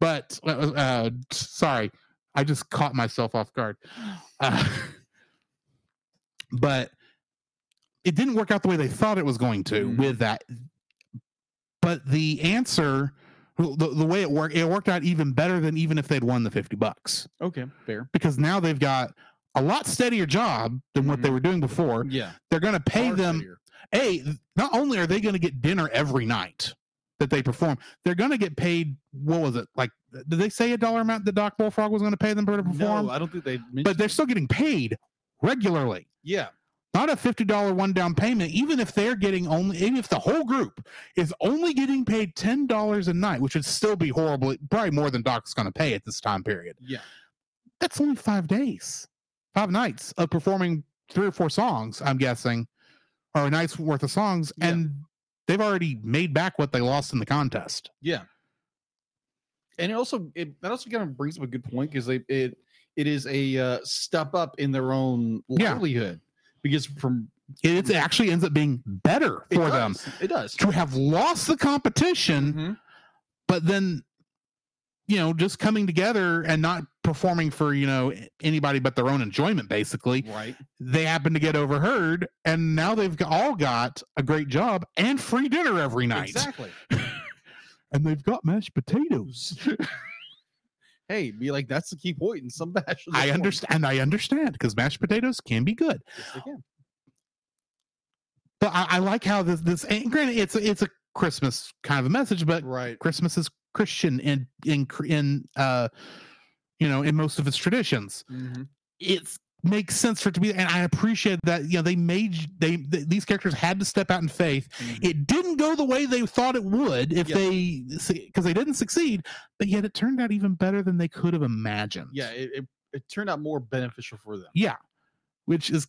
but uh, uh, sorry, I just caught myself off guard. Uh, but it didn't work out the way they thought it was going to Mhm. with that. But the answer the, the way it worked, it worked out even better than even if they'd won the 50 bucks Okay, fair. because now they've got a lot steadier job than what they Mhm. were doing before. Yeah. They're going to pay Far them. steadier. A, not only are they going to get dinner every night that they perform, they're going to get paid. What was it like? Did they say a dollar amount that Doc Bullfrog was going to pay them to perform? No, I don't think they. But they're still getting paid regularly. yeah. Not a fifty dollar one down payment. Even if they're getting only, even if the whole group is only getting paid ten dollars a night, which would still be horrible, probably more than Doc's going to pay at this time period. Yeah. That's only five days, five nights of performing three or four songs. I'm guessing, or a night's worth of songs, Yeah. and they've already made back what they lost in the contest. Yeah. And it also it that also kind of brings up a good point because they it it is a uh, step up in their own Yeah. livelihood because from It actually ends up being better for them it does. to have lost the competition. Mhm. but then you know just coming together and not performing for you know anybody but their own enjoyment basically Right. they happen to get overheard and now they've all got a great job and free dinner every night Exactly. and they've got mashed potatoes Hey, be like that's the key point in some bachelor. i understand and i understand because mashed potatoes can be good Yes, can. but I, I like how this this and granted it's a, it's a christmas kind of a message but Right. christmas is christian in in in uh you know in most of its traditions Mhm. it makes sense for it to be and i appreciate that you know they made they th- these characters had to step out in faith Mhm. it didn't go the way they thought it would if Yeah. they because they didn't succeed but yet it turned out even better than they could have imagined Yeah, it, it it turned out more beneficial for them. yeah which is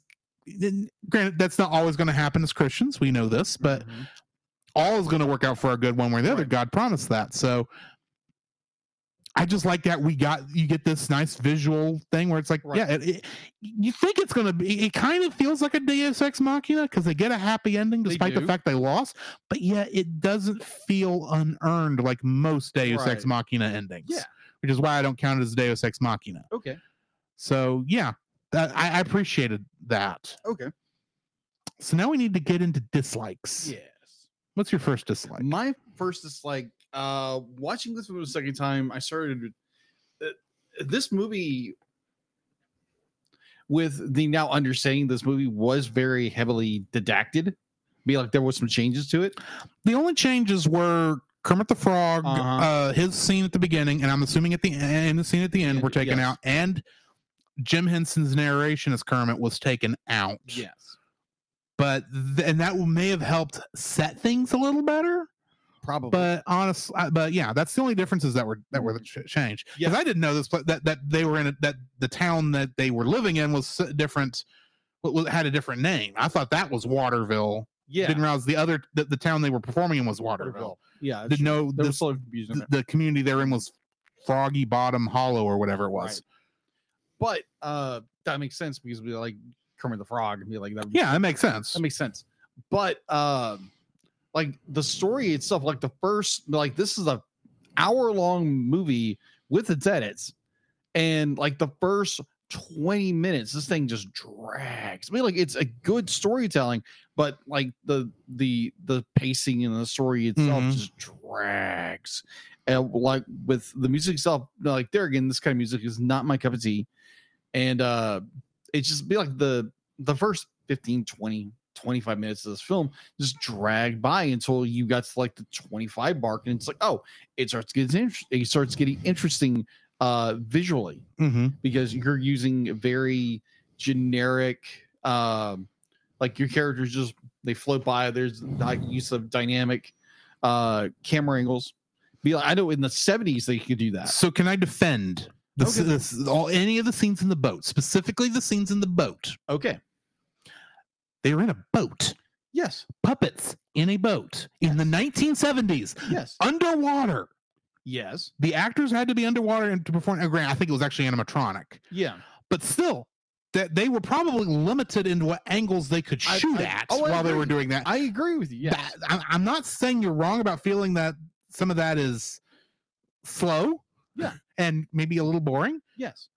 granted that's not always going to happen as christians we know this but Mhm. all is going to work out for our good one way or the other Right. god promised that so I just like that we got you get this nice visual thing where it's like, Right. yeah, it, it- you think it's gonna be. It kind of feels like a Deus Ex Machina because they get a happy ending despite the fact they lost, but yet it doesn't feel unearned like most Deus Ex Right. Machina endings. Yeah. which is why I don't count it as a Deus Ex Machina. Okay. So yeah, that, I, I appreciated that. Okay. So now we need to get into dislikes. Yes. What's your first dislike? My first dislike, uh, watching this movie the second time, I started uh, this movie with the now understanding this movie was very heavily didacted. Be like there was some changes to it. The only changes were Kermit the Frog, Uh-huh. uh, his scene at the beginning, and I'm assuming at the end, the scene at the end were taken yes. out, and Jim Henson's narration as Kermit was taken out. Yes. But th- and that may have helped set things a little better. Probably. But honestly, but yeah, that's the only differences that were that were changed. Because Mm-hmm. Yeah. I didn't know this, but that that they were in a, that the town that they were living in was different. Had a different name. I thought that was Waterville. yeah. Didn't realize the other the, the town they were performing in was Waterville. Yeah. Didn't know there was this, the, the community they're in was Froggy Bottom Hollow or whatever it was. But uh that makes sense because we like Kermit the Frog and be like that. Yeah, that makes sense. that makes sense. But um like the story itself, like the first like this is a hour long movie with its edits, and like the first 20 minutes, this thing just drags. I mean, like it's a good storytelling, but like the the the pacing and the story itself Mhm. just drags. And like with the music itself, like there again, this kind of music is not my cup of tea. And uh it just be like the the first 15, 20, 25 minutes of this film just dragged by until you got to like the 25 mark and it's like oh it starts getting inter- it starts getting interesting uh visually hmm because you're using very generic um like your characters just they float by there's like use of dynamic uh camera angles be like i know in the 70s they could do that So can I defend this, Okay. this all any of the scenes in the boat, specifically the scenes in the boat? okay They were in a boat. yes Puppets in a boat in the 1970s, yes underwater. yes The actors had to be underwater and to perform. uh, Grant, I think it was actually animatronic, yeah but still, that they were probably limited in what angles they could shoot I- at oh, while they were doing that. i agree with you Yeah. I'm not saying you're wrong about feeling that some of that is slow, Yeah. and maybe a little boring, yes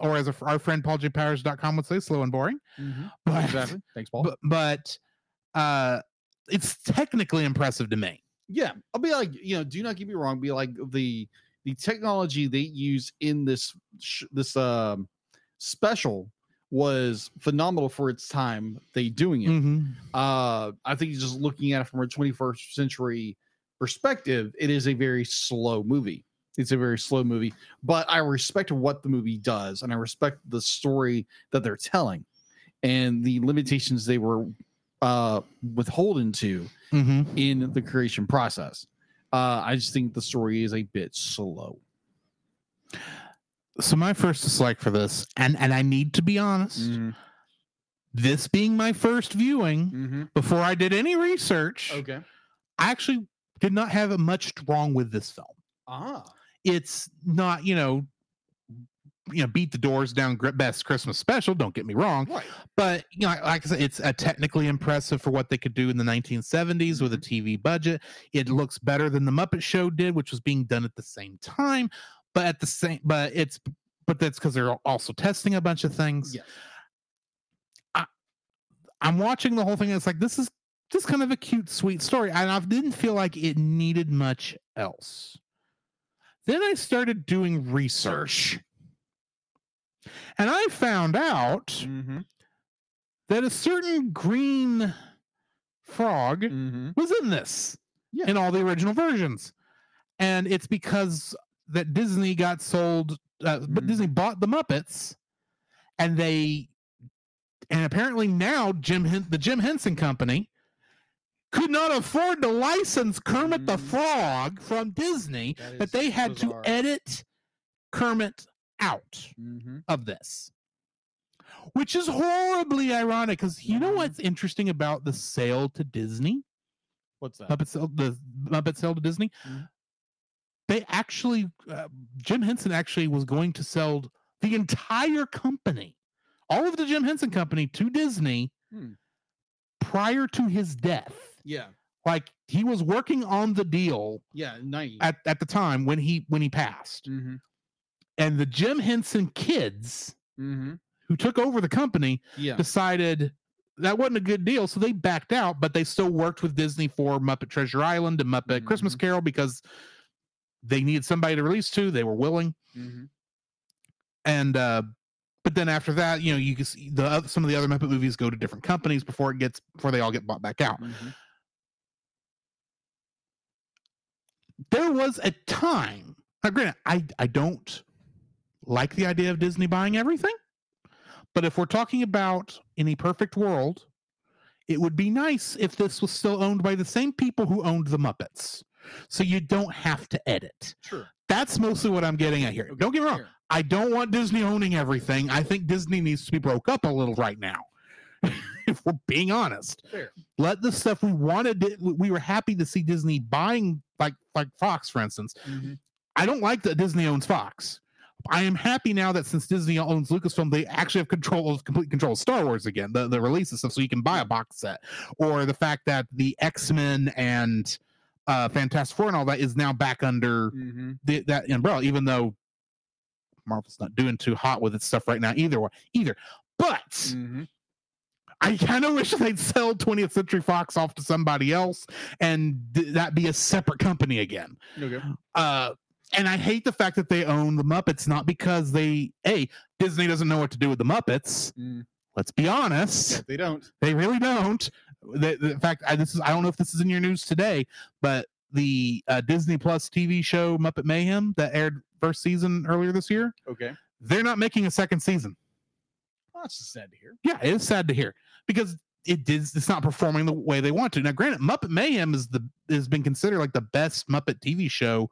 or as a, our friend PaulJPowers.com would say, slow and boring. Mhm. But, exactly thanks paul but, but uh, it's technically impressive to me. Yeah, I'll be like, you know, do not get me wrong. Be like the the technology they use in this sh- this um special was phenomenal for its time. They doing it. Mhm. Uh, I think just looking at it from a 21st century perspective, it is a very slow movie. It's a very slow movie, but I respect what the movie does, and I respect the story that they're telling, and the limitations they were uh withholden to Mhm. in the creation process. Uh, I just think the story is a bit slow. So my first dislike for this, and and I need to be honest, Mm-hmm. this being my first viewing before I did any research, Okay. I actually did not have much wrong with this film. Ah. It's not, you know, you know, beat the doors down best Christmas special. Don't get me wrong, Right. but you know, like I said, it's a technically impressive for what they could do in the 1970s with a mm-hmm. TV budget. It looks better than the Muppet Show did, which was being done at the same time. But at the same, but it's, but that's because they're also testing a bunch of things. Yes. I'm watching the whole thing. It's like this is just kind of a cute, sweet story, and I didn't feel like it needed much else. Then I started doing research, and I found out Mm-hmm. that a certain green frog Mm-hmm. was in this Yeah. in all the original versions, and it's because that Disney got sold, uh, but Mhm. Disney bought the Muppets, and they, and apparently now Jim Hen- the Jim Henson Company could not afford to license Kermit the Mhm. Frog from Disney, that they had to edit Kermit out Mm-hmm. of this. Which is horribly ironic because you know Mhm. what's interesting about the sale to Disney? What's that? Muppet sale, the Muppet sale to Disney. Mhm. They actually, uh, Jim Henson actually was going to sell the entire company, all of the Jim Henson company to Disney Hmm. prior to his death. Yeah. Like he was working on the deal Yeah. At, at the time when he when he passed, mm-hmm. and the Jim Henson kids Mm-hmm. who took over the company Yeah. decided that wasn't a good deal, so they backed out. But they still worked with Disney for Muppet Treasure Island and Muppet Christmas Mhm. Carol because they needed somebody to release to. They were willing, Mm-hmm. and uh, but then after that, you know, you can see the some of the other Muppet movies go to different companies before it gets before they all get bought back out. Mm-hmm. There was a time. Now, granted, I I don't like the idea of Disney buying everything, but if we're talking about in a perfect world, it would be nice if this was still owned by the same people who owned the Muppets, so you don't have to edit. Sure. That's mostly what I'm getting at here. Okay, Don't get me wrong. fair. I don't want Disney owning everything. I think Disney needs to be broke up a little right now. if we're being honest, Fair. let the stuff we wanted. to- We were happy to see Disney buying, like like Fox, for instance. Mm-hmm. I don't like that Disney owns Fox. I am happy now that since Disney owns Lucasfilm, they actually have control of complete control of Star Wars again, the, the release and stuff, so you can buy a box set. Or the fact that the X Men and uh Fantastic Four and all that is now back under Mm-hmm. the, that umbrella, even though Marvel's not doing too hot with its stuff right now either. way- Either, but Mm-hmm. I kind of wish they'd sell 20th Century Fox off to somebody else and th- that be a separate company again. Okay. Uh, and I hate the fact that they own the Muppets, not because they, a Disney doesn't know what to do with the Muppets. Mm. Let's be honest, Yeah, they don't. they really don't. The, the fact, I, this is, I don't know if this is in your news today, but the uh, Disney Plus TV show Muppet Mayhem that aired first season earlier this year, Okay. they're not making a second season. Well, that's just sad to hear. Yeah, it is sad to hear because it did. It's not performing the way they want to. Now, granted, Muppet Mayhem is the has been considered like the best Muppet TV show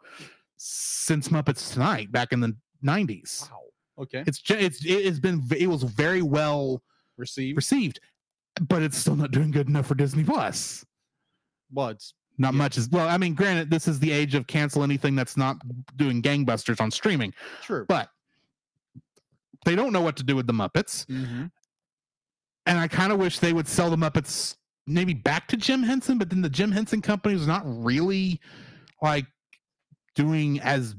since Muppets Tonight back in the '90s. Wow. Okay. It's it's it has been it was very well Received. received, but it's still not doing good enough for Disney Plus. Well, it's Not Yeah. much as well. I mean, granted, this is the age of cancel anything that's not doing gangbusters on streaming, true. but they don't know what to do with the Muppets. Mm-hmm. and I kind of wish they would sell the Muppets maybe back to Jim Henson, but then the Jim Henson company is not really like doing as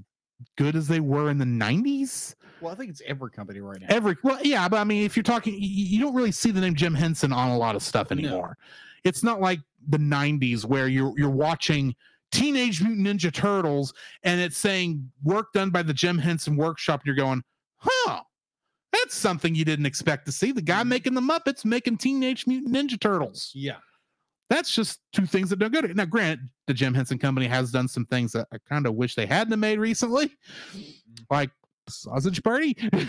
good as they were in the 90s. Well, I think it's every company right now. Every well, yeah, but I mean, if you're talking, you, don't really see the name Jim Henson on a lot of stuff No. anymore. It's not like the 90s where you're you're watching Teenage Mutant Ninja Turtles and it's saying work done by the Jim Henson Workshop. And you're going, huh? That's something you didn't expect to see. The guy mm-hmm. making the Muppets making Teenage Mutant Ninja Turtles. Yeah. That's just two things that don't go to Now, granted, the Jim Henson Company has done some things that I kind of wish they hadn't made recently, mm-hmm. like Sausage Party. Mm-hmm.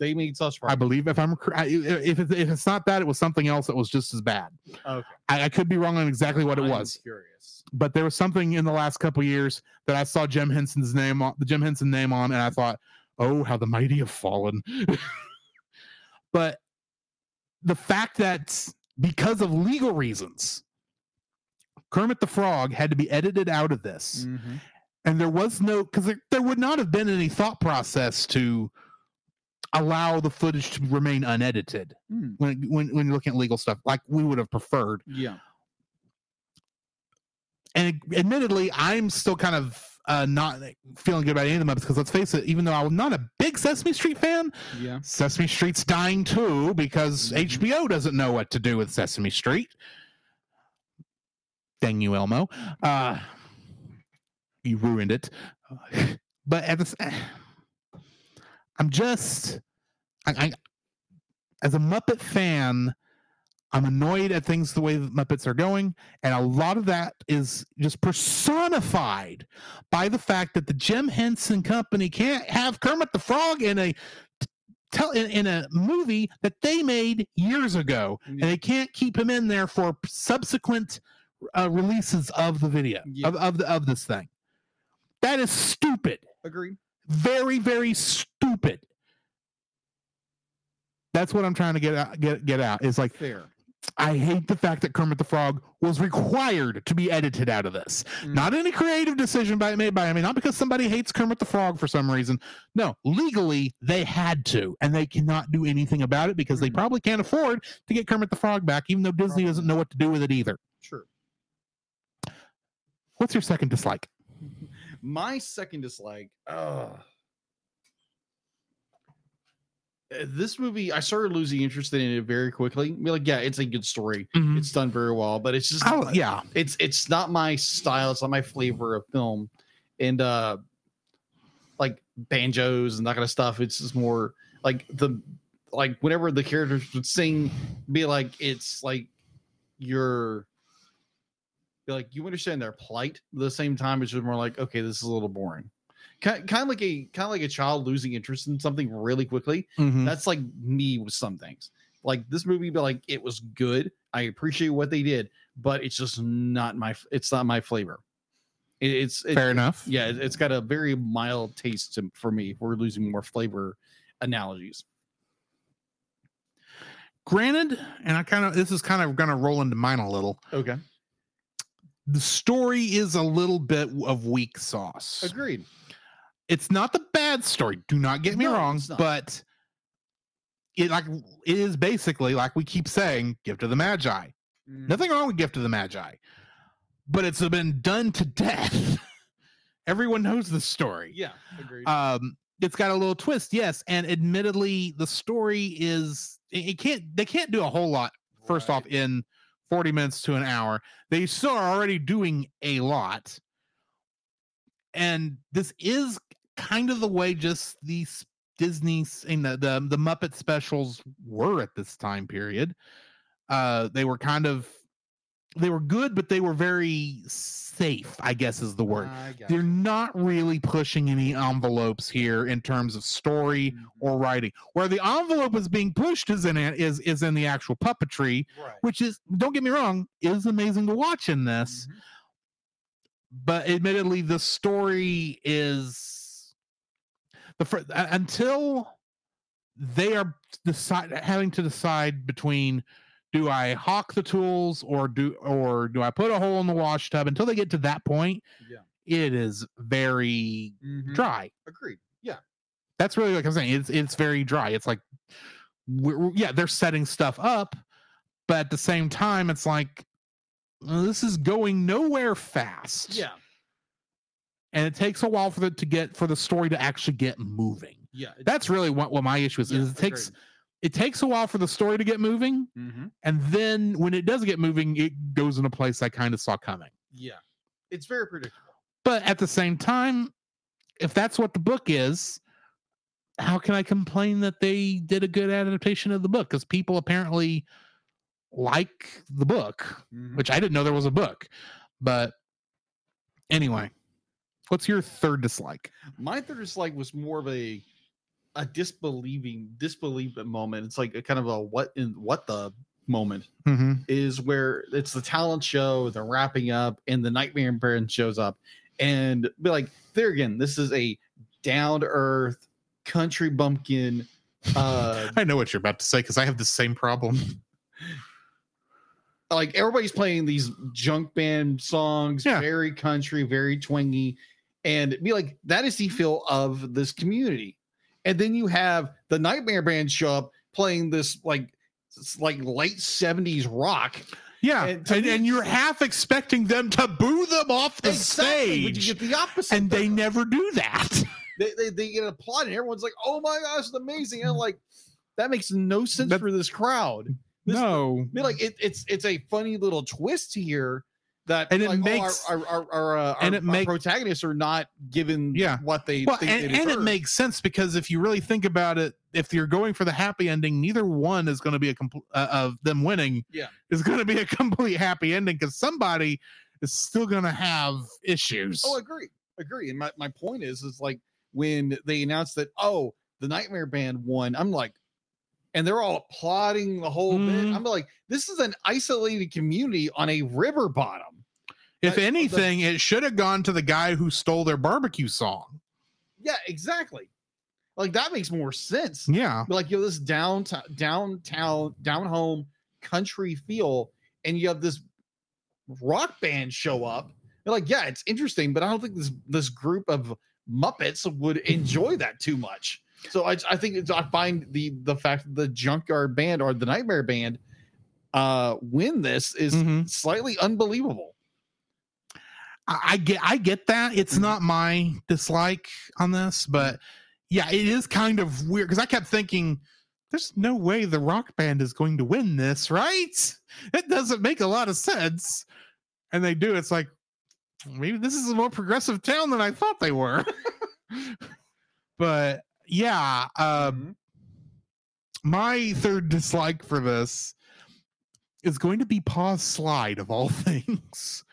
They made such I believe if I'm if it's, if it's not that, it was something else that was just as bad. Okay. I, I could be wrong on exactly what it I'm was, Curious. but there was something in the last couple years that I saw Jim Henson's name on the Jim Henson name on, and I thought, oh, how the mighty have fallen. but the fact that because of legal reasons, Kermit the Frog had to be edited out of this, Mhm. and there was no because there, there would not have been any thought process to allow the footage to remain unedited Hmm. when when when you're looking at legal stuff like we would have preferred Yeah. and admittedly, I'm still kind of uh, not feeling good about any of the Muppets because let's face it, even though I'm not a big Sesame Street fan, Yeah. Sesame Street's dying too because Mhm. HBO doesn't know what to do with Sesame Street. Dang you, Elmo! Uh, you ruined it. But at the, I'm just, I, I, as a Muppet fan, I'm annoyed at things the way the Muppets are going, and a lot of that is just personified by the fact that the Jim Henson Company can't have Kermit the Frog in a tell in, in a movie that they made years ago, and they can't keep him in there for subsequent uh, releases of the video Yeah. of of, the, of this thing. That is stupid Agreed. very very stupid that's what i'm trying to get out get get out is like Fair. I hate the fact that kermit the frog was required to be edited out of this Mm. not any creative decision by made by i mean not because somebody hates kermit the frog for some reason no legally they had to and they cannot do anything about it because they Mhm. probably can't afford to get kermit the frog back even though disney doesn't know what to do with it either True. what's your second dislike My second dislike. Uh, this movie, I started losing interest in it very quickly. I mean, like, yeah, it's a good story. It's done very well, but it's just Oh, yeah. it's it's not my style. It's not my flavor of film. And uh like banjos and that kind of stuff it's just more like the like whenever the characters would sing be like it's like you're like you understand their plight at the same time it's just more like okay this is a little boring kind, of like a kind of like a child losing interest in something really quickly Mhm. that's like me with some things. Like this movie, but like it was good. I appreciate what they did, but it's just not my. It's not my flavor. It, it's it, fair enough Yeah, it, it's got a very mild taste to, for me. We're losing more flavor analogies. granted and i kind of this is kind of going to roll into mine a little Okay, the story is a little bit of weak sauce agreed. It's not the bad story do not get me No, wrong but it like it is basically like we keep saying gift of the magi. Mm, nothing wrong with gift of the magi but it's been done to death. Everyone knows the story. Yeah, agreed. um it's got a little twist yes and admittedly the story is it, it can't they can't do a whole lot first off in 40 minutes to an hour. They still are already doing a lot. And this is kind of the way just these disney's and the, the the muppet specials were at this time period uh they were kind of they were good but they were very safe i guess is the word they're you. not really pushing any envelopes here in terms of story Mhm. or writing. Where the envelope is being pushed is in it is is in the actual puppetry, Right. which is don't get me wrong, is amazing to watch in this. Mhm. But admittedly, the story is the uh, until they are decide having to decide between do I hawk the tools or do or do I put a hole in the wash tub until they get to that point Yeah. it is very Mhm. dry Agreed. Yeah. that's really like i'm saying it's it's very dry it's like we're, yeah they're setting stuff up but at the same time it's like this is going nowhere fast Yeah. And it takes a while for the to get for the story to actually get moving Yeah. that's really what, what my issue is, yeah, is it takes agreed. it takes a while for the story to get moving Mhm. and then when it does get moving it goes in a place i kind of saw coming Yeah. It's very predictable. But at the same time, if that's what the book is, how can I complain that they did a good adaptation of the book? Because people apparently like the book, which I didn't know there was a book. But anyway, what's your third dislike? My third dislike was more of a a disbelieving disbelievement moment. It's like a kind of a what in what the moment Mm-hmm. is where it's the talent show, they're wrapping up, and the Nightmare parent shows up, and be like, there again, this is a down to earth country bumpkin. Uh, I know what you're about to say because I have the same problem. like everybody's playing these jug band songs, Yeah. very country, very twingy, and be like, that is the mm-hmm. feel of this community. And then you have the Nightmare Band show up playing this like like late 70s rock. Yeah, And and, and, you're half expecting them to boo them off the Exactly, but you stage, get the opposite. and they never do that. they, they, they get applauded. Everyone's like, oh my gosh, it's amazing. And I'm like, that makes no sense for this crowd. This- no, like it, it's it's a funny little twist here that And it like, oh, our- makes- our, our, our, uh, and our- it make- protagonists are not given Yeah. what they well, think and, they and it makes sense because if you really think about it, if you're going for the happy ending, neither one is going to be a complete uh, of them winning. Yeah. is going to be a complete happy ending because somebody is still going to have issues. Oh, agree, agree. And my, my point is, is like when they announced that, oh, the Nightmare Band won, I'm like, and they're all applauding the whole bit. Mhm. I'm like, this is an isolated community on a river bottom. If that- the- anything, it should have gone to the guy who stole their barbecue song. Yeah, exactly. Like that makes more sense. Yeah, But like you have this downtown, downtown, down home country feel, and you have this rock band show up. They're like, yeah, it's interesting, but I don't think this this group of Muppets would enjoy that too much. So I, I think it's, I find the the fact that the Junkyard Band or the Nightmare Band uh win this is Mhm. slightly unbelievable. I, I get I get that. Mm-hmm. It's not my dislike on this, but yeah, it is kind of weird because I kept thinking there's no way the rock band is going to win this, right? It doesn't make a lot of sense. And they do. It's like maybe this is a more progressive town than I thought they were. but yeah, um, my third dislike for this is going to be Pa's slide of all things.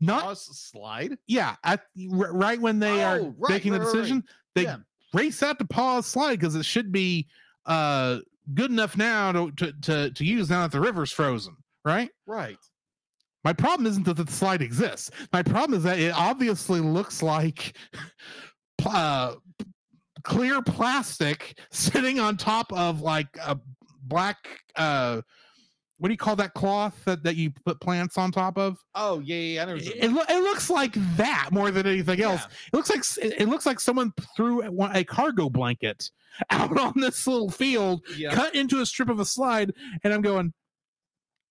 Not Pause, slide. yeah, at right when they are Oh, right, making right, the right, right. decision, they Yeah. race out to Pa's slide because it should be uh good enough now to, to to to use now that the river's frozen, right? Right. My problem isn't that the slide exists. My problem is that it obviously looks like uh, clear plastic sitting on top of like a black uh what do you call that cloth that, that you put plants on top of? Oh yeah, yeah. Know. It, it, loo- it looks like that more than anything else. Yeah. It looks like it it looks like someone threw a cargo blanket out on this little field, Yeah. cut into a strip of a slide, and I'm going.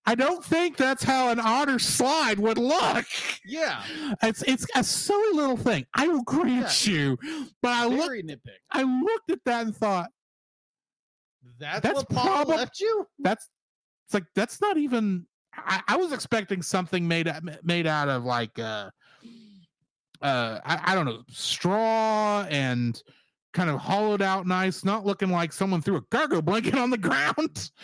I don't think that's how an otter slide would look. Yeah. It's it's a silly little thing. I will grant you, but I looked nitpick. I looked at that and thought That's, That's what Paul probab- left you. that's it's like that's not even. I, I was expecting something made out- made out of like uh uh I, I don't know straw and kind of hollowed out nice, not looking like someone threw a cargo blanket on the ground.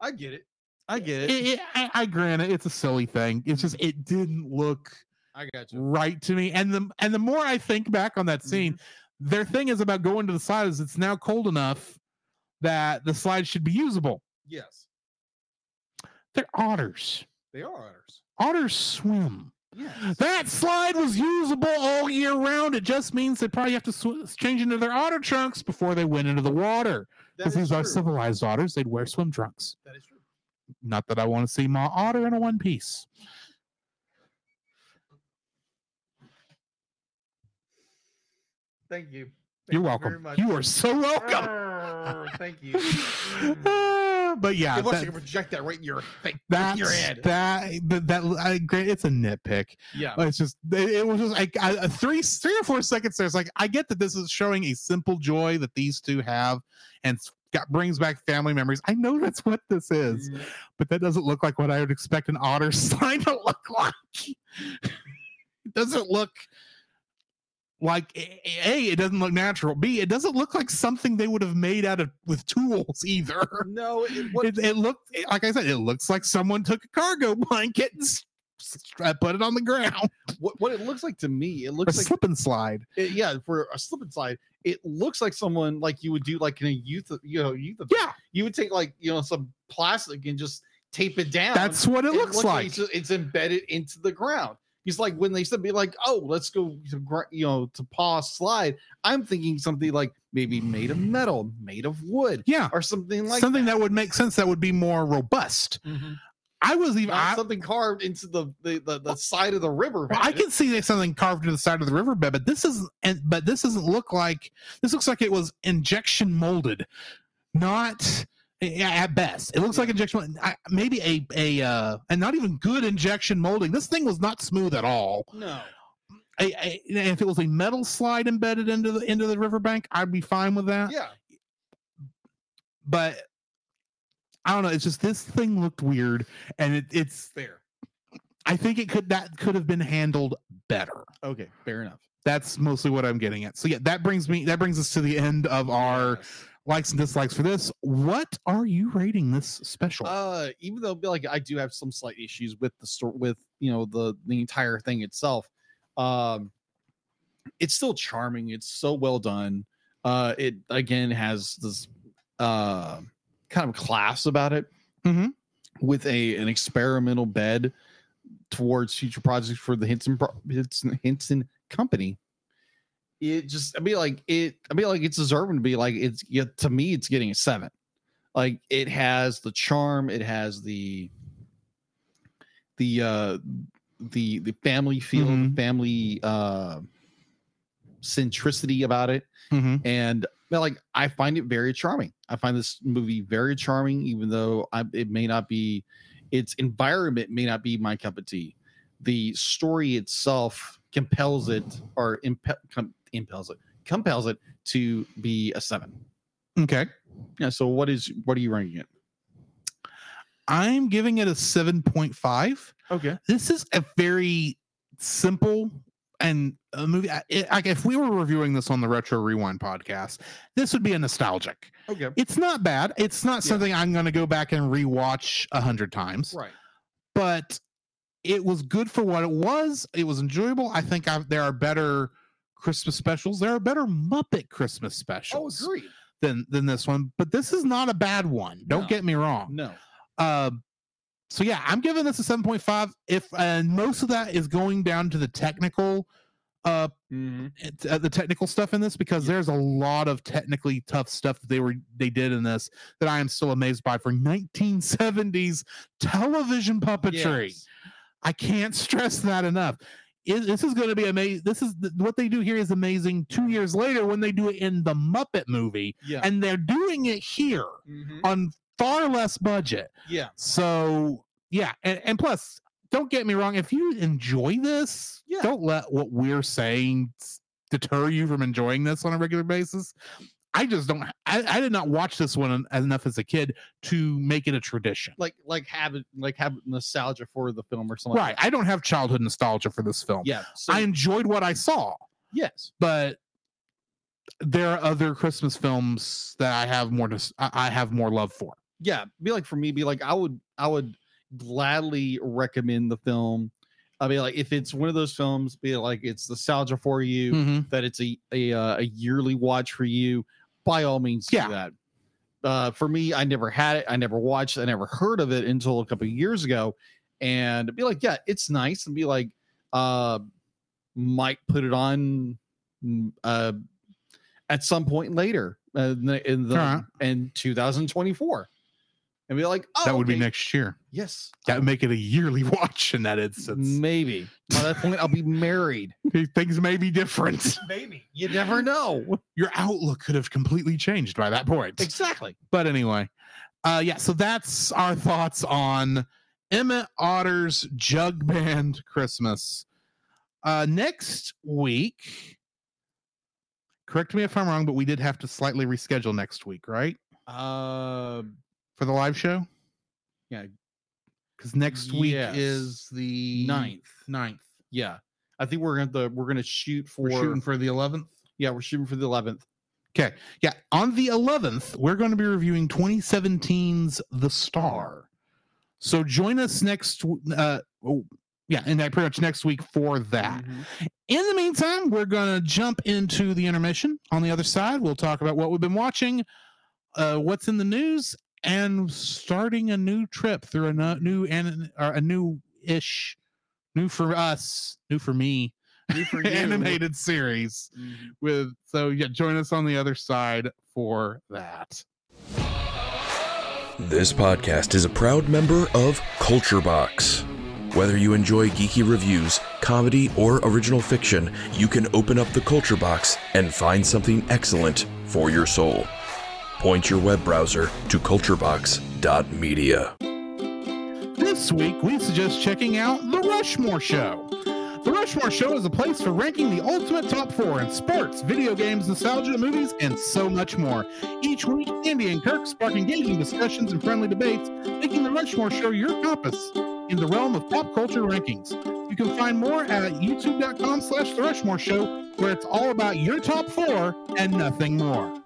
I get it. I get it. It- it- I, I grant it, it's a silly thing. It's just it didn't look I got you. right to me. And the and the more I think back on that scene, their thing is about going to the side is it's now cold enough that the slide should be usable. Yes, They're otters. they are otters. Otters swim. Yes. That slide was usable all year round. It just means they probably have to sw- change into their otter trunks before they went into the water. Because these are civilized otters, they'd wear swim trunks. That is true. Not that I want to see my otter in a one piece. Thank you. You're welcome. much. You are so welcome. Arr, Thank you. But yeah, It that- to project that right in your face, that's your head. that that, that I. It's a nitpick. Yeah. It's just it, it was just like I, a three three or four seconds there. It's like I get that this is showing a simple joy that these two have, and got brings back family memories. I know that's what this is, Mm. but that doesn't look like what I would expect an otter sign to look like. it doesn't look like a, it doesn't look natural. B, it doesn't look like something they would have made out of with tools either. No, it, what, It, it looked like I said, it looks like someone took a cargo blanket and put it on the ground. what what it looks like to me, it A looks like a slip and slide. it- yeah, for a slip and slide, it looks like someone like you would do like in a youth, you know, youth. Yeah, you would take like you know some plastic and just tape it down. that's what it and looks look like. It's, it's embedded into the ground. He's like when they said be like, oh, let's go to you know to pause slide. I'm thinking something like maybe made of metal, made of wood, Yeah, or something like something that would make sense. That would be more robust. Mhm. I was even. I, something carved into the the, the, the side of the river. well, I can see something carved to the side of the riverbed, but this is and but this doesn't look like this looks like it was injection molded, not at best. It looks like injection maybe a a uh, and not even good injection molding. This thing was not smooth at all. no. I, I, if it was a metal slide embedded into the into the riverbank, I'd be fine with that. Yeah. But I don't know. It's just this thing looked weird, and it, it's. Fair. I think it could that could have been handled better. Okay. Fair enough. That's mostly what I'm getting at. So yeah, that brings me that brings us to the end of our Yes. Likes and dislikes for this. What are you rating this special? Uh, even though like I do have some slight issues with the store with you know the the entire thing itself, um, it's still charming. It's so well done. Uh, it again has this uh kind of class about it, Mhm. with a an experimental bed towards future projects for the Henson Henson, Henson Company. It just I mean like it I mean like it's deserving to be like it's yeah, to me it's getting a seven like it has the charm it has the the uh the the family feel Mhm. the family uh centricity about it Mhm. and like i find it very charming i find this movie very charming even though I, it may not be its environment may not be my cup of tea the story itself compels it or impe- com- impels it uh, compels it uh, to be a seven Okay, yeah so what is what are you ranking it I'm giving it a seven point five. okay This is a very simple and a movie. It, like if we were reviewing this on the Retro Rewind podcast, this would be a nostalgic. okay It's not bad. It's not Yeah. something I'm going to go back and rewatch a hundred times. right but it was good for what it was. It was enjoyable. I think i there are better Christmas specials. There are better Muppet Christmas oh specials than than this one. But this is not a bad one. Don't No. get me wrong. no Um, so yeah, I'm giving this a seven point five. If and most of that is going down to the technical, uh, it- uh, the technical stuff in this because there's a lot of technically tough stuff that they were they did in this that I am still amazed by for 1970s television puppetry. Yes. I can't stress that enough. It, this is going to be amazing. This is th- what they do here is amazing. Two years later, when they do it in the Muppet movie, yeah and they're doing it here Mhm. on far less budget. yeah So yeah, and, and plus, don't get me wrong. If you enjoy this, Yeah. don't let what we're saying deter you from enjoying this on a regular basis. I just don't. I, I did not watch this one enough as a kid to make it a tradition. like like have it like have nostalgia for the film or something Right. I don't have childhood nostalgia for this film. yeah so I enjoyed what I saw, yes but there are other Christmas films that I have more. I have more love for. yeah be like for me be like i would i would gladly recommend the film i mean like if it's one of those films be it like it's nostalgia for you Mhm. that it's a a, uh, a yearly watch for you by all means do Yeah. that. Uh for me i never had it. I never watched i never heard of it until a couple of years ago. And be like yeah it's nice. And be like uh might put it on mm, uh at some point later uh, in the, in, the, Alright. in 2024 and be like oh that would be next year. yes That would make it a yearly watch in that instance. maybe by that point i'll be married Things may be different. maybe you never know Your outlook could have completely changed by that point. exactly But anyway, uh, yeah. So that's our thoughts on Emmett Otter's Jug Band Christmas. Uh, next week, correct me if I'm wrong, but we did have to slightly reschedule next week, right? Uh, for the live show? Yeah. Because next week Yes. is the ninth. Ninth. Yeah, I think we're gonna we're gonna shoot for We're shooting for the 11th. yeah we're shooting for the eleventh. Okay. Yeah. On the 11th, we're going to be reviewing 2017's The Star. So join us next. Uh, oh, yeah. And that pretty much next week for that. In the meantime, we're going to jump into the intermission. On the other side, we'll talk about what we've been watching, uh, what's in the news, and starting a new trip through a new and or a new ish, new for us, new for me, New for you. animated series Mhm. with so yeah join us on the other side for that This podcast is a proud member of Culture Box. Whether you enjoy geeky reviews, comedy, or original fiction, you can open up the Culture Box and find something excellent for your soul. Point your web browser to culturebox.media. this week we suggest checking out the rushmore show. The rushmore show is a place for ranking the ultimate top four in sports video games nostalgia movies and so much more. Each week andy and kirk spark engaging discussions and friendly debates making the rushmore show your compass in the realm of pop culture rankings. You can find more at youtube.com slash the rushmore show where it's all about your top four and nothing more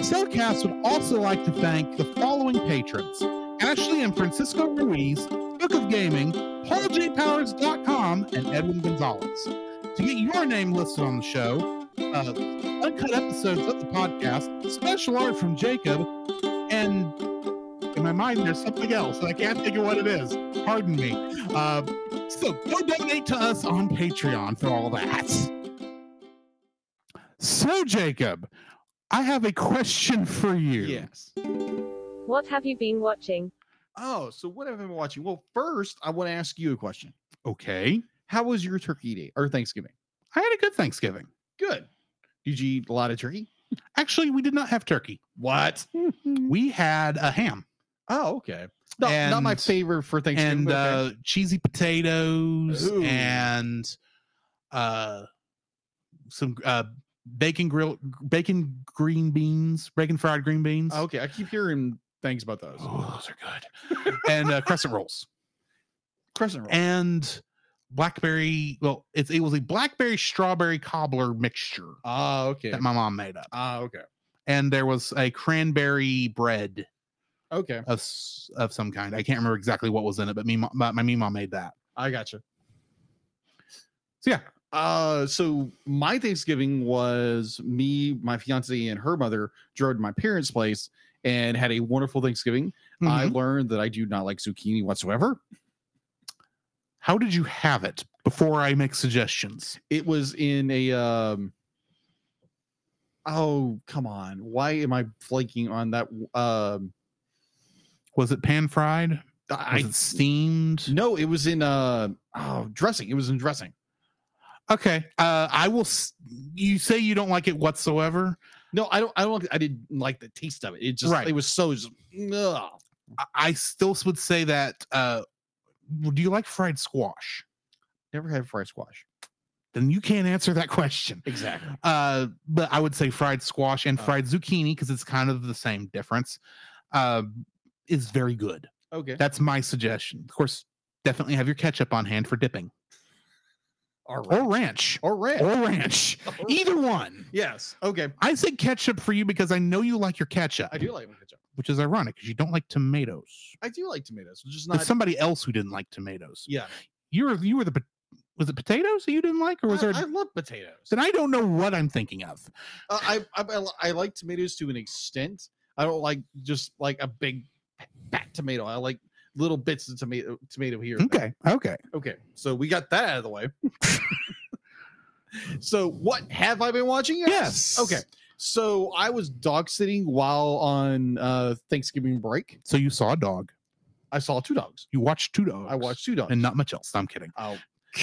CelCast would also like to thank the following patrons Ashley and Francisco Ruiz, Book of Gaming, PaulJPowers.com, and Edwin Gonzalez. To get your name listed on the show, uh, uncut episodes of the podcast, special art from Jacob, and in my mind, there's something else, and I can't of what it is. Pardon me. Uh, so go donate to us on Patreon for all that. So, Jacob, I have a question for you. Yes. What have you been watching? Oh, so what have I been watching? Well, first I want to ask you a question. Okay. How was your turkey day or Thanksgiving? I had a good Thanksgiving. Good. Did you eat a lot of turkey? Actually, we did not have turkey. What? We had a ham Oh, okay. No, not my favorite for Thanksgiving. and but uh, cheesy potatoes Ooh. and uh, some uh, bacon grill, bacon green beans, bacon fried green beans. okay, I keep hearing things about those. Oh, those are good. and uh, crescent rolls Crescent roll. and blackberry. Well, it's it was a blackberry strawberry cobbler mixture Ah, okay. that my mom made up, Ah, okay. and there was a cranberry bread Okay. of of some kind. I can't remember exactly what was in it, but me, mo- my, my mom made that. I gotcha. So yeah, Uh, so my Thanksgiving was me, my fiance, and her mother drove to my parents' place and had a wonderful Thanksgiving. I Mhm. learned that I do not like zucchini whatsoever. How did you have it before I make suggestions? It was in a um oh come on. Why am I flaking on that um Was it pan fried? Was I it steamed? no, it was in uh oh dressing. It was in dressing. Okay. Uh, I will. s- You say you don't like it whatsoever. No, I don't I don't I didn't like the taste of it. It just Right. it was so just, ugh. I, I still would say that. Uh, do you like fried squash? never had fried squash. Then you can't answer that question. Exactly. Uh, but I would say fried squash and Oh. fried zucchini because it's kind of the same difference. Uh, is very good. Okay. That's my suggestion. Of course, definitely have your ketchup on hand for dipping Or or ranch or red. or ranch. Either one. yes. Okay. I say ketchup for you because I know you like your ketchup, I do like ketchup. which is ironic because you don't like tomatoes. I do like tomatoes. Just It's not. somebody else who didn't like tomatoes. yeah. You were you were the was it potatoes that you didn't like, or was I, there? I love potatoes. then I don't know what I'm thinking of. Uh, I, I I I like tomatoes to an extent. I don't like just like a big fat tomato. I like little bits of tomato tomato here. and there. Okay, okay. Okay. So we got that out of the way. so what have I been watching? Yes. Okay. So I was dog sitting while on uh Thanksgiving break. So you saw a dog. I saw two dogs. You watched two dogs. I watched two dogs. and not much else. I'm kidding. Oh,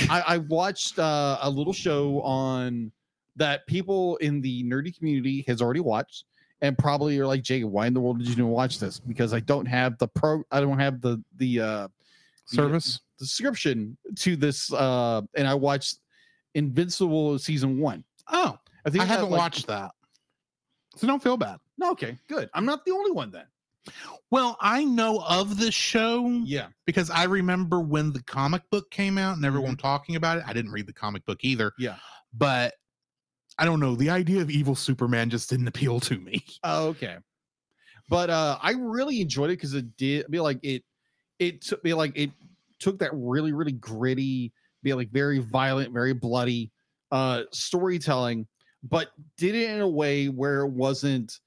I, I watched uh, a little show on that people in the nerdy community has already watched, and probably you're like, Jake, why in the world did you even watch this? Because I don't have the pro, I don't have the the uh, Service. description to this, uh, and I watched Invincible season one. Oh, I think I haven't like- watched that. So don't feel bad. No, okay, good. I'm not the only one then. Well, I know of this show Yeah. because I remember when the comic book came out and everyone talking about it. I didn't read the comic book either. Yeah. But I don't know. The idea of evil Superman just didn't appeal to me. Oh, okay. But uh I really enjoyed it because it did be like it it took me like it took that really, really gritty, be like very violent, very bloody uh storytelling, but did it in a way where it wasn't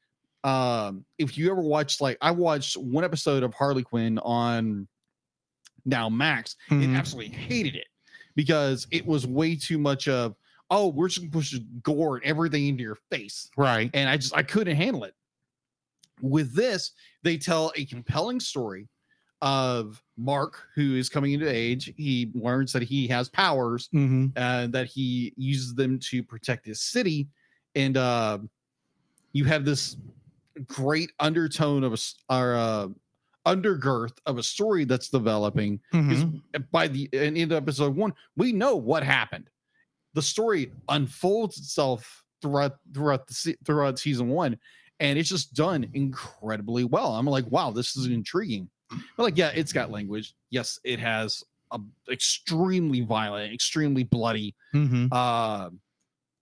um if you ever watched like I watched one episode of Harley Quinn on now Max Mhm. and absolutely hated it because it was way too much of oh we're just gonna push gore and everything into your face Right. and I just I couldn't handle it. With this, they tell a compelling story of Mark, who is coming into age. He learns that he has powers Mm-hmm. and that he uses them to protect his city. And uh, you have this great undertone of a or uh, undergirth of a story that's developing because by the end of episode one, we know what happened. The story unfolds itself throughout throughout the throughout season one, and it's just done incredibly well. I'm like, wow, this is intriguing. But like, yeah, it's got language. Yes, it has a extremely violent, extremely bloody. Mm-hmm. Uh,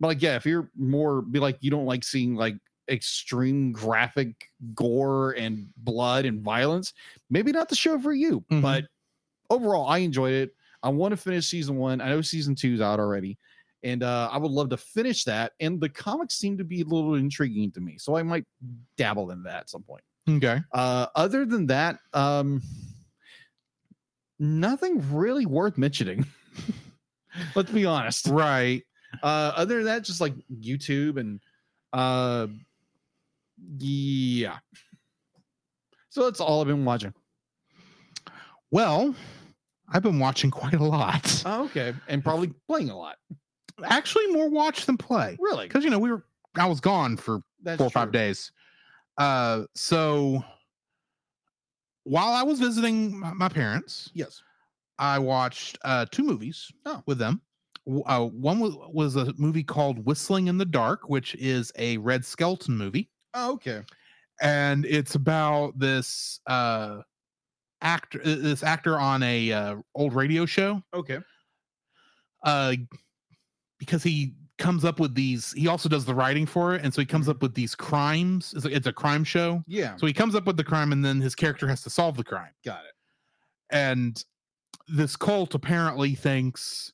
but like, yeah, if you're more be like, you don't like seeing like extreme graphic gore and blood and violence, maybe not the show for you. Mhm. But overall, I enjoyed it. I want to finish season one. I know season two's out already, and uh, I would love to finish that. And the comics seem to be a little intriguing to me, so I might dabble in that at some point. Okay. Uh, other than that, um, nothing really worth mentioning. Let's be honest. Right. Uh, other than that, just like YouTube and uh, yeah. So that's all I've been watching. Well, I've been watching quite a lot. Oh, okay, and probably playing a lot. Actually, more watch than play. Really, Because you know we were I was gone for that's four or five days. Uh, so while I was visiting my, my parents, Yes. I watched uh, two movies Oh. with them. W- Uh, one was, was a movie called Whistling in the Dark, which is a Red Skelton movie, Oh, okay. and it's about this uh, actor, this actor on a uh, old radio show. Okay. Uh, because he comes up with these, he also does the writing for it, and so he comes mm-hmm. up with these crimes. It's a, it's a crime show, Yeah. so he comes up with the crime, and then his character has to solve the crime. Got it. and this cult apparently thinks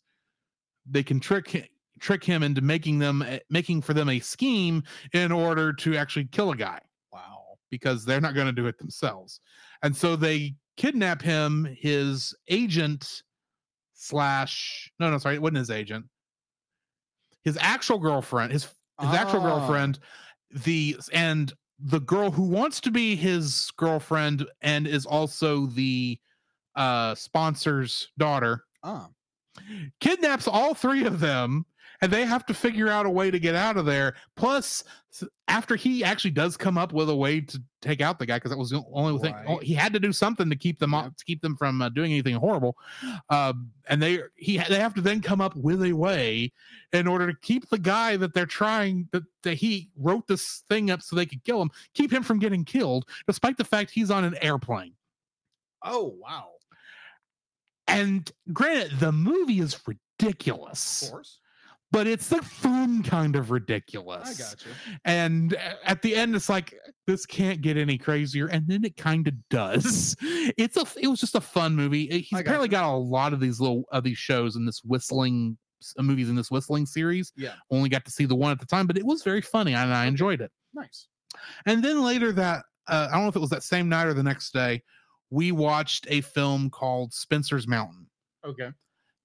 they can trick trick him into making them eh, making for them a scheme in order to actually kill a guy Wow. because they're not going to do it themselves and so they kidnap him his agent slash no no sorry it wasn't his agent his actual girlfriend his his actual Ah. girlfriend the and the girl who wants to be his girlfriend and is also the uh sponsor's daughter Ah. kidnaps all three of them and they have to figure out a way to get out of there plus after he actually does come up with a way to take out the guy because that was the only thing Right. he had to do something to keep them off to keep them from uh, doing anything horrible um, and they he they have to then come up with a way in order to keep the guy that they're trying that, that he wrote this thing up so they could kill him keep him from getting killed despite the fact he's on an airplane Oh wow. and granted the movie is ridiculous Of course. But it's the fun kind of ridiculous. I got you. And at the end, it's like this can't get any crazier, and then it kind of does. It's a it was just a fun movie. Uh, He's I apparently gotcha. got a lot of these little of these shows in this whistling uh, movies in this whistling series. Yeah. Only got to see the one at the time, but it was very funny and I enjoyed it. Nice. And then later that uh, I don't know if it was that same night or the next day, we watched a film called Spencer's Mountain. Okay.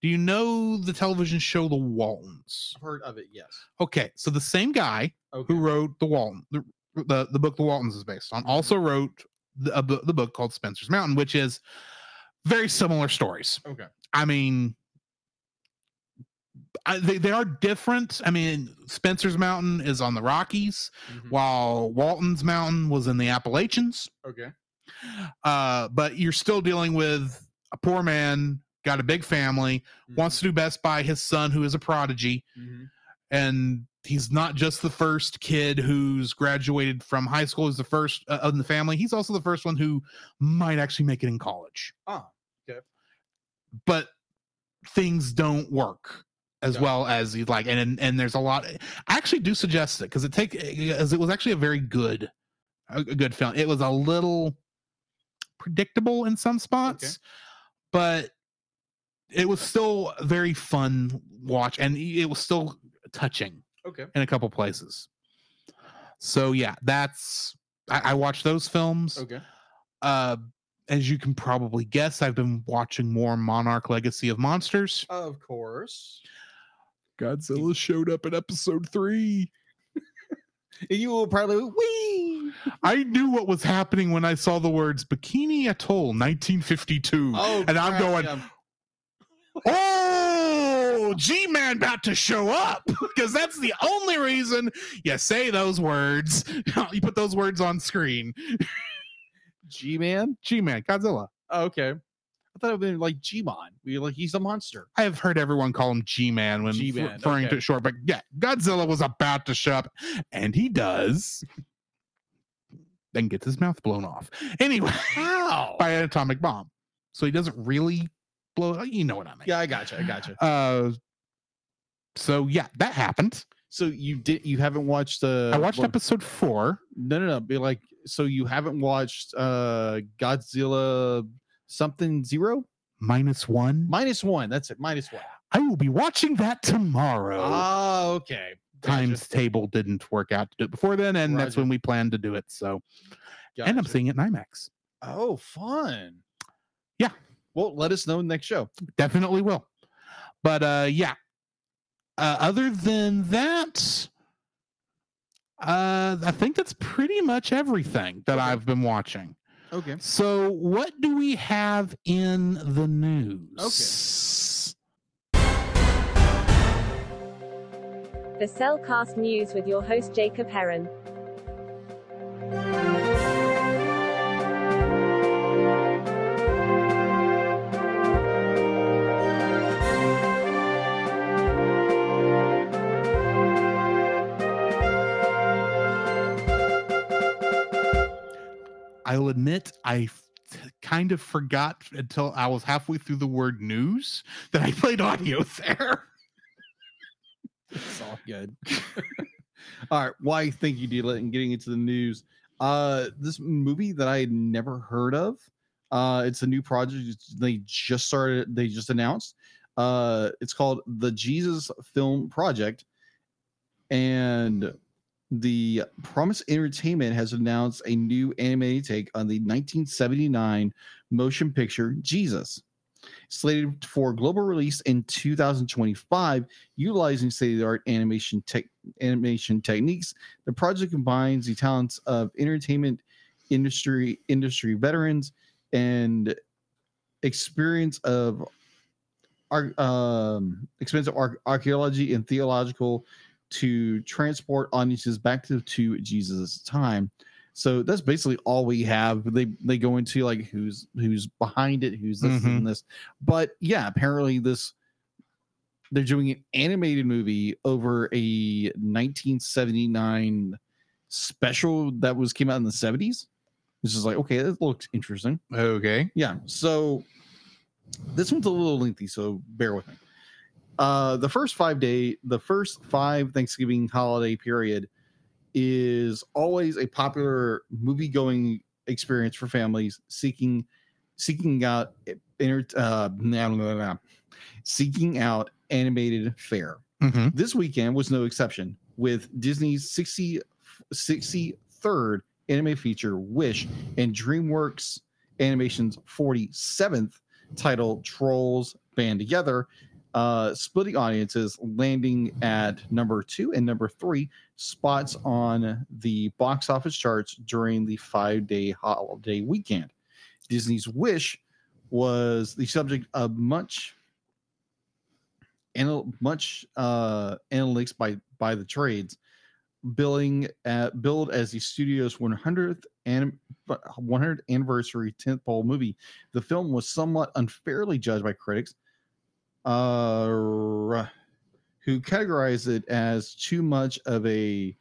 Do you know the television show The Waltons? I've heard of it. Yes. Okay, so the same guy Okay. who wrote the Walton, the, the the book The Waltons is based on, also wrote the, a the book called Spencer's Mountain, which is very similar stories. Okay. I mean, I, they they are different. I mean, Spencer's Mountain is on the Rockies, Mhm. while Walton's Mountain was in the Appalachians. Okay. Uh, but you're still dealing with a poor man, got a big family, wants to do best by his son, who is a prodigy Mhm. and he's not just the first kid who's graduated from high school. He's the first uh, in the family. He's also the first one who might actually make it in college. Ah, okay. But things don't work as it. well as you'd like, and, and and there's a lot. I actually do suggest it because it take as it was actually a very good, a, a good film. It was a little predictable in some spots, but it was still a very fun watch, and it was still touching Okay. in a couple places. So yeah, that's I, I watched those films. Okay. Uh, as you can probably guess, I've been watching more Monarch Legacy of Monsters. Of course. Godzilla showed up in episode three. And you will probably wee. I knew what was happening when I saw the words Bikini Atoll 1952. Oh, and I'm going. Oh, G Man about to show up because that's the only reason you say those words. you put those words on screen. G Man. G Man, Godzilla. Oh, okay. I thought it would been like G Mon. Be like he's a monster. I have heard everyone call him G Man when G-Man, referring to it short, but yeah, Godzilla was about to show up, and he does. Then gets his mouth blown off. Anyway, Wow. by an atomic bomb. So he doesn't really blow. You know what I mean? Yeah, I gotcha. I gotcha. Uh, so yeah, that happened. So you did you haven't watched uh I watched what- episode four. No, no, no. Be like so you haven't watched uh Godzilla something zero? minus one. Minus one. That's it. Minus one. I will be watching that tomorrow. Ah, okay. Gotcha. Times table didn't work out to do it before then, and that's when we planned to do it. So, and I'm seeing it in IMAX. Oh, fun. Yeah. Well, let us know next show. Definitely will. But uh, yeah. Uh, other than that, uh, I think that's pretty much everything that Okay. I've been watching. Okay. So, what do we have in the news? Okay. The CelCast News with your host Jacob Heron. I'll admit I f- kind of forgot until I was halfway through the word news that I played audio there. It's all good. all right. Why thank you, Dealet, and getting into the news. Uh this movie that I had never heard of. Uh it's a new project. They just started, they just announced. Uh it's called the Jesus Film Project. And the Promise Entertainment has announced a new animated take on the 1979 motion picture Jesus. Slated for global release in 2025, utilizing state-of-the-art animation tech animation techniques. The project combines the talents of entertainment industry industry veterans and experience of um, expensive ar- archaeology and theological to transport audiences back to, to Jesus' time. So that's basically all we have. They they go into like who's who's behind it, who's this Mhm. and this. But yeah, apparently this they're doing an animated movie over a 1979 special that was came out in the 70s. This is like, okay, that looks interesting. Okay. Yeah. So this one's a little lengthy, so bear with me. Uh, the first five day, the first five Thanksgiving holiday period is always a popular movie going experience for families seeking seeking out inter, uh, nah, nah, nah, seeking out animated fare. Mhm. This weekend was no exception, with Disney's 60, 63rd anime feature Wish and DreamWorks Animation's 47th title Trolls Band Together, uh, splitting audiences, landing at number two and number three spots on the box office charts during the five day holiday weekend. Disney's Wish was the subject of much anal- much uh, analytics by by the trades, billing at, billed as the studio's 100th and 100th anniversary tentpole movie. The film was somewhat unfairly judged by critics, uh, who categorized it as too much of a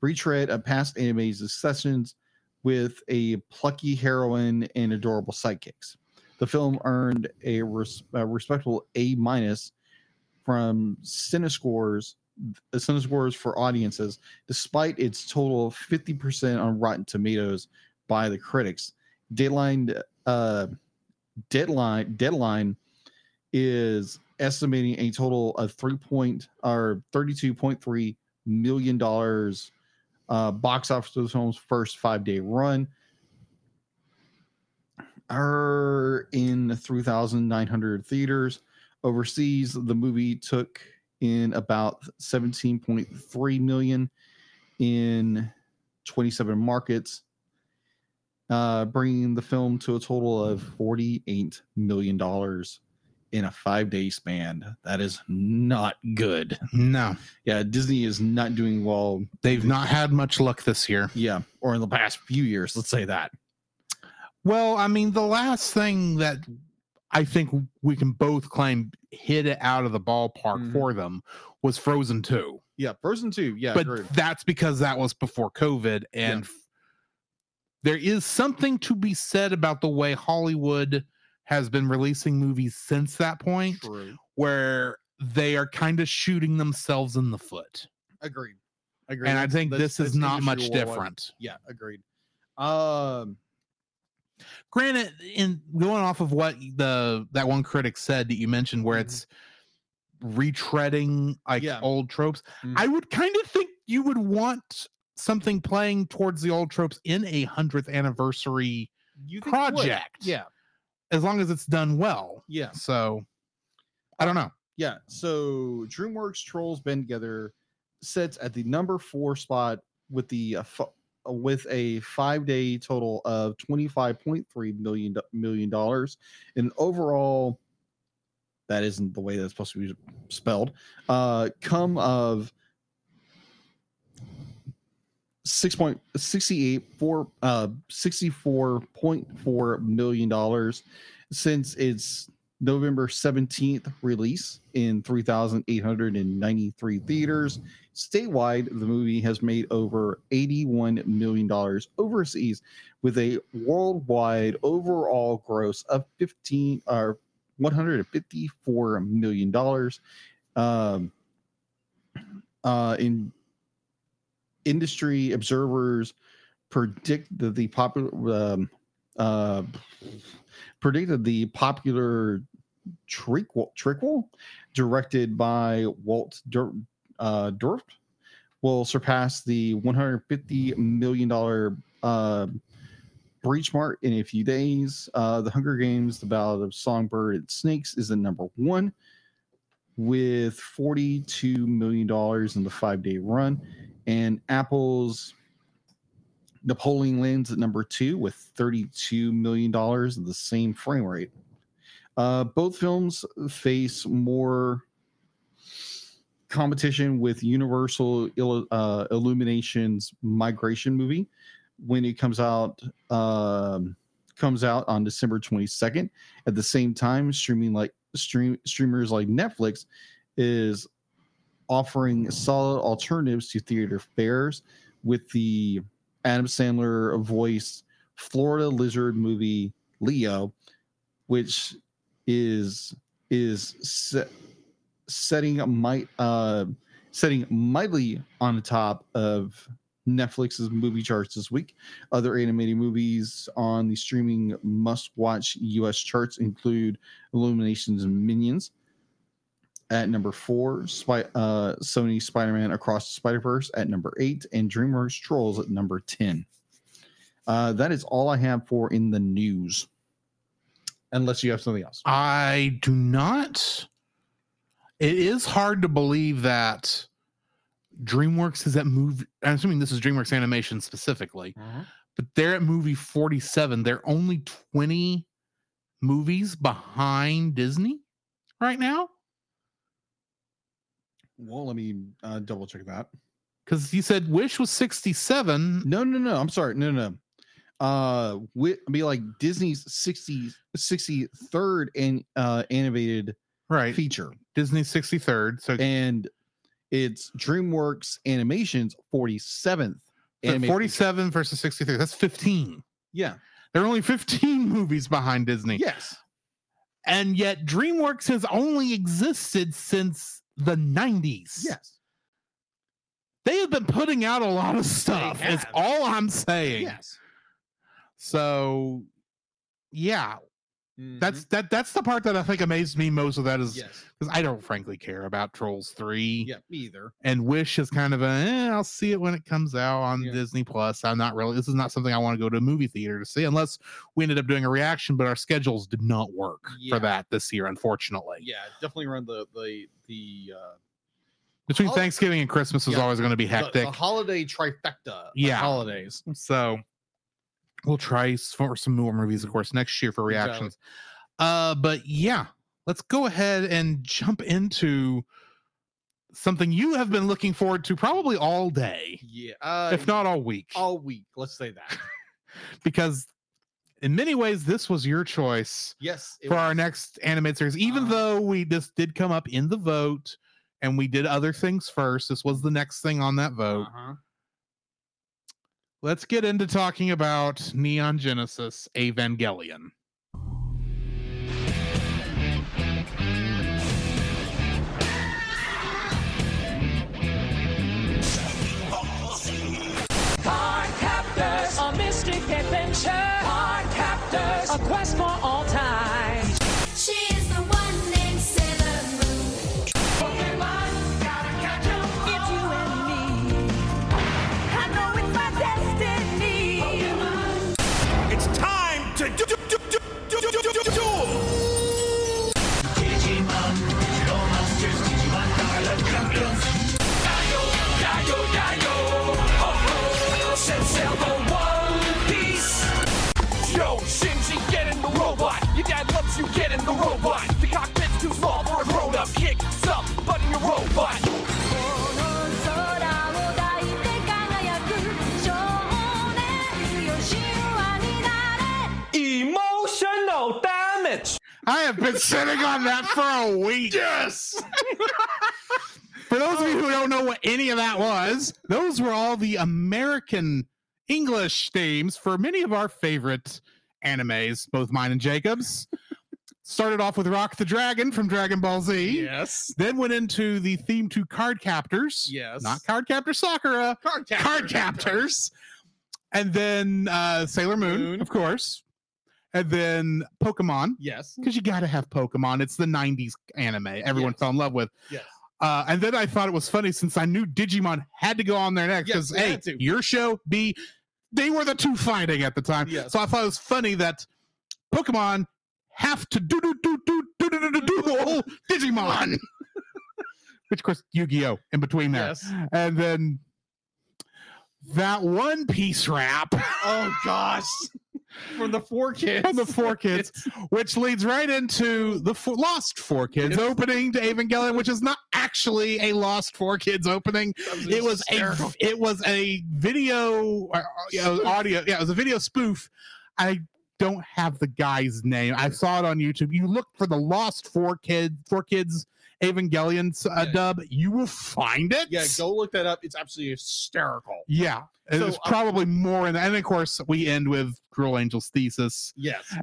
retread of past anime successions with a plucky heroine and adorable sidekicks. The film earned a, res- a respectable A minus from Cinescores, uh, Cinescores for audiences, despite its total 50% on Rotten Tomatoes by the critics. Deadline, uh, deadline, deadline is estimating a total of three point or 32.3 million dollars uh, box office film's first five day run are in 3,900 theaters. Overseas, the movie took in about 17.3 million in 27 markets, uh, bringing the film to a total of 48 million dollars in a five day span. That is not good. No, Yeah, Disney is not doing well. they've not had much luck this year. Yeah, or in the past few years, let's say that. Well, I mean, the last thing that I think we can both claim hit it out of the ballpark Mhm. for them was Frozen 2. Yeah, Frozen 2. Yeah, but agreed. that's because that was before COVID. And f- there is something to be said about the way Hollywood has been releasing movies since that point, True. where they are kind of shooting themselves in the foot. Agreed. Agreed. And I think this is not much different. Yeah, agreed. Um, granted in going off of what the that one critic said that you mentioned where Mhm. it's retreading like Yeah. old tropes Mhm. i would kind of think you would want something playing towards the old tropes in a 100th anniversary you think would. project Yeah, as long as it's done well yeah, so i don't know yeah. So DreamWorks Trolls Band Together sits at the number four spot with the uh, f- with a five day total of twenty five point three million dollars, and overall, that isn't the way that's supposed to be spelled. Uh, come of uh sixty four point four million dollars since its November 17th release in 3,893 theaters. Statewide, the movie has made over $81 million overseas with a worldwide overall gross of 15 or $154 million. Um, uh, in industry observers predict that the popular um, uh, predicted the popular Trickle, directed by Walt Dur- uh, will surpass the 150 million dollar uh, breach mark in a few days. Uh, the Hunger Games: The Ballad of Songbird and Snakes is the number one with 42 million dollars in the five day run, and Apple's Napoleon lands at number two with $32 million in the same frame rate. Uh, both films face more competition with Universal uh, Illumination's Migration movie when it comes out um, comes out on December 22nd. At the same time, streaming like stream streamers like Netflix is offering solid alternatives to theater fares with the Adam Sandler voiced Florida lizard movie Leo, which is is set, setting might uh setting mightily on the top of Netflix's movie charts this week. Other animated movies on the streaming must-watch U.S. charts include Illumination's and Minions at number four, Spy, uh, Sony Spider-Man Across the Spider-Verse at number eight, and DreamWorks Trolls at number ten. Uh, that is all I have for in the news. Unless you have something else. i do not it is hard to believe that dreamworks is at movie i'm assuming this is dreamworks animation specifically but they're at movie 47 they're only 20 movies behind disney right now Well, let me uh, double check that. because you said wish was 67 No, no, no. I'm sorry. No, no. no. Uh, wi- be like Disney's 60, 63rd and uh animated right feature. Disney 63rd. So and it's DreamWorks Animation's 47th. so animated 47 versus 63. That's 15. Yeah. There are only 15 movies behind Disney. Yes. And yet DreamWorks has only existed since the 90s. Yes. They have been putting out a lot of stuff. Is all I'm saying. Yes. So yeah, that's Mm-hmm. that that's the part that I think amazed me most of that is yes. because I don't frankly care about Trolls 3. Yeah, me either. And Wish is kind of a eh, I'll see it when it comes out on Yeah. Disney Plus. I'm not really this is not something I want to go to a movie theater to see unless we ended up doing a reaction, but our schedules did not work Yeah. for that this year, unfortunately. Yeah, definitely around the the the uh Between Thanksgiving and Christmas is Yeah. always going to be hectic. The, holiday trifecta. of Yeah. holidays. So we'll try for some more movies, of course, next year for Exactly. reactions. Uh, but yeah, let's go ahead and jump into something you have been looking forward to probably all day, Yeah. Uh, if not all week, all week. Let's say that. because in many ways this was your choice yes. for our next animated series. Even Uh-huh. though we this did come up in the vote and we did other things first, this was the next thing on that vote. Uh-huh. Let's get into talking about Neon Genesis Evangelion. you get in the robot. The cockpit's too small for a grown up. Kick, stop, button your robot. I have been sitting on that for a week. Yes. for those of you who don't know what any of that was, those were all the American English themes for many of our favorite animes, both mine and Jacob's. Started off with Rock the Dragon from Dragon Ball Z. Yes. Then went into the theme to Card Captors. Yes. Not Cardcaptor Sakura. card captors. Card Captors. And then uh, Sailor Moon, Moon. of course. And then Pokemon Yes. because you got to have Pokemon. It's the '90s anime everyone Yes. fell in love with. Yes. Uh, and then I thought it was funny since I knew Digimon had to go on there next because they a your show, b they were the two fighting at the time. Yes. So I thought it was funny that Pokemon have to do do do do do do do do do Digimon, which of course Yu-Gi-Oh in between there, Yes. and then that One Piece rap. Oh gosh. From the four kids. From the four kids, which leads right into the four, Lost Four Kids opening to Evangelion, which is not actually a Lost Four Kids opening. It was a it was a video or, you know, audio. Yeah, it was a video spoof. I don't have the guy's name. I saw it on YouTube. You look for the Lost Four Kids Four Kids Evangelion uh, Yeah. dub, you will find it. Yeah, go look that up. It's absolutely hysterical. Yeah, So, it's uh, probably more in that. And of course, we end with Cruel Angel's thesis. Yes.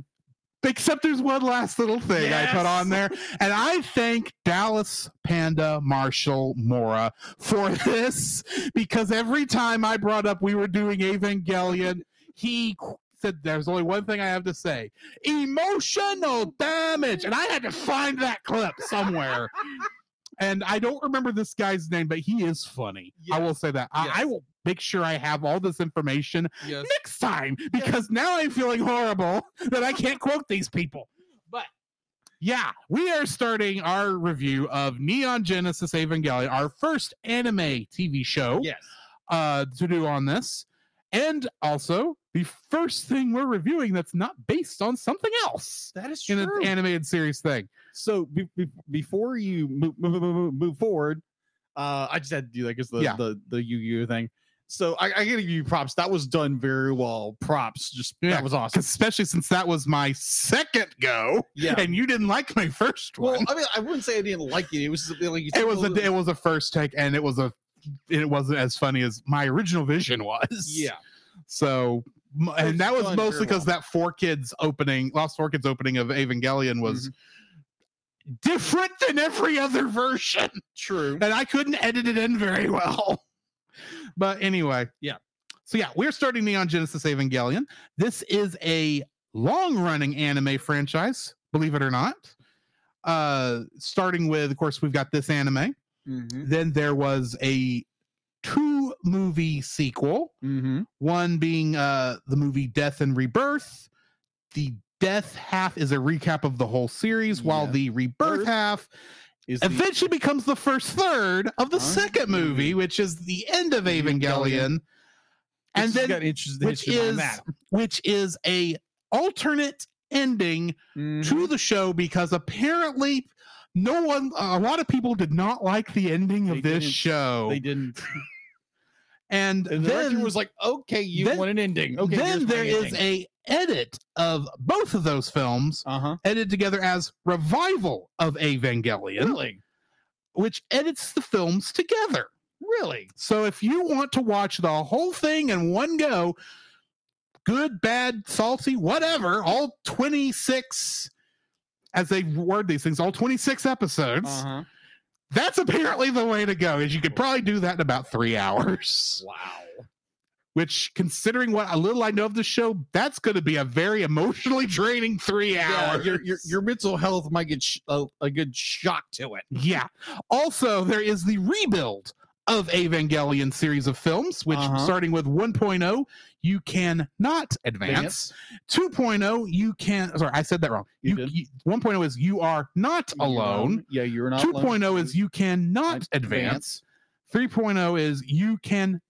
Except there's one last little thing I put on there. And I thank Dallas Panda Marshall Mora for this because every time I brought up we were doing Evangelion, he said there's only one thing I have to say emotional damage. And I had to find that clip somewhere. and I don't remember this guy's name, but he is funny. I will say that. I, I will make sure I have all this information Yes. next time because now I'm feeling horrible that I can't quote these people. But yeah, we are starting our review of Neon Genesis Evangelion, our first anime TV show Yes. uh, to do on this. And also the first thing we're reviewing that's not based on something else That is true. In an animated series thing. so be, be, before you move, move, move, forward, uh, I just had to do that because the, Yeah. the the Yu Yu thing. So I, I gotta give you props. That was done very well. Props. Just Yeah, that was awesome. especially since that was my second go, Yeah. and you didn't like my first one. Well, I mean, I wouldn't say I didn't like it. It was like you it was a little- it was a first take, and it was a it wasn't as funny as my original vision was. yeah. So, and that was mostly because that four kids opening, Lost Four Kids opening of Evangelion was Mm-hmm. different than every other version, True. and I couldn't edit it in very well. But anyway, Yeah. So yeah, we're starting Neon Genesis Evangelion. This is a long-running anime franchise, believe it or not. Uh, starting with, of course, we've got this anime. Mm-hmm. Then there was a movie sequel Mm-hmm. one being uh the movie death and rebirth the death half is a recap of the whole series while the rebirth Birth half Is the- eventually becomes the first third of the Huh? second movie which is the end of evangelion Evangelion. and then which is which is a alternate ending Mhm. to the show because apparently no one a lot of people did not like the ending of They this didn't. show They didn't. and, the then was like, "Okay, you then- want an ending? Okay, then there is a edit of both of those films uh huh. edited together as revival of evangelion Really, which edits the films together really. so if you want to watch the whole thing in one go good bad salty whatever all 26 as they word these things all 26 episodes Uh huh. That's apparently the way to go is you could probably do that in about three hours Wow. which considering what a little I know of the show, that's going to be a very emotionally draining three Yeah, hours. your, your your mental health might get sh- a, a good shock to it. yeah. Also, there is the rebuild of Evangelion series of films, which Uh-huh. starting with 1.0, you can not advance. 2.0, you can. Sorry, I said that wrong. You You, you 1.0 is you are not You're alone. Yeah, you're not. 2.0 alone. is you cannot Advance. advance. 3.0 is you cannot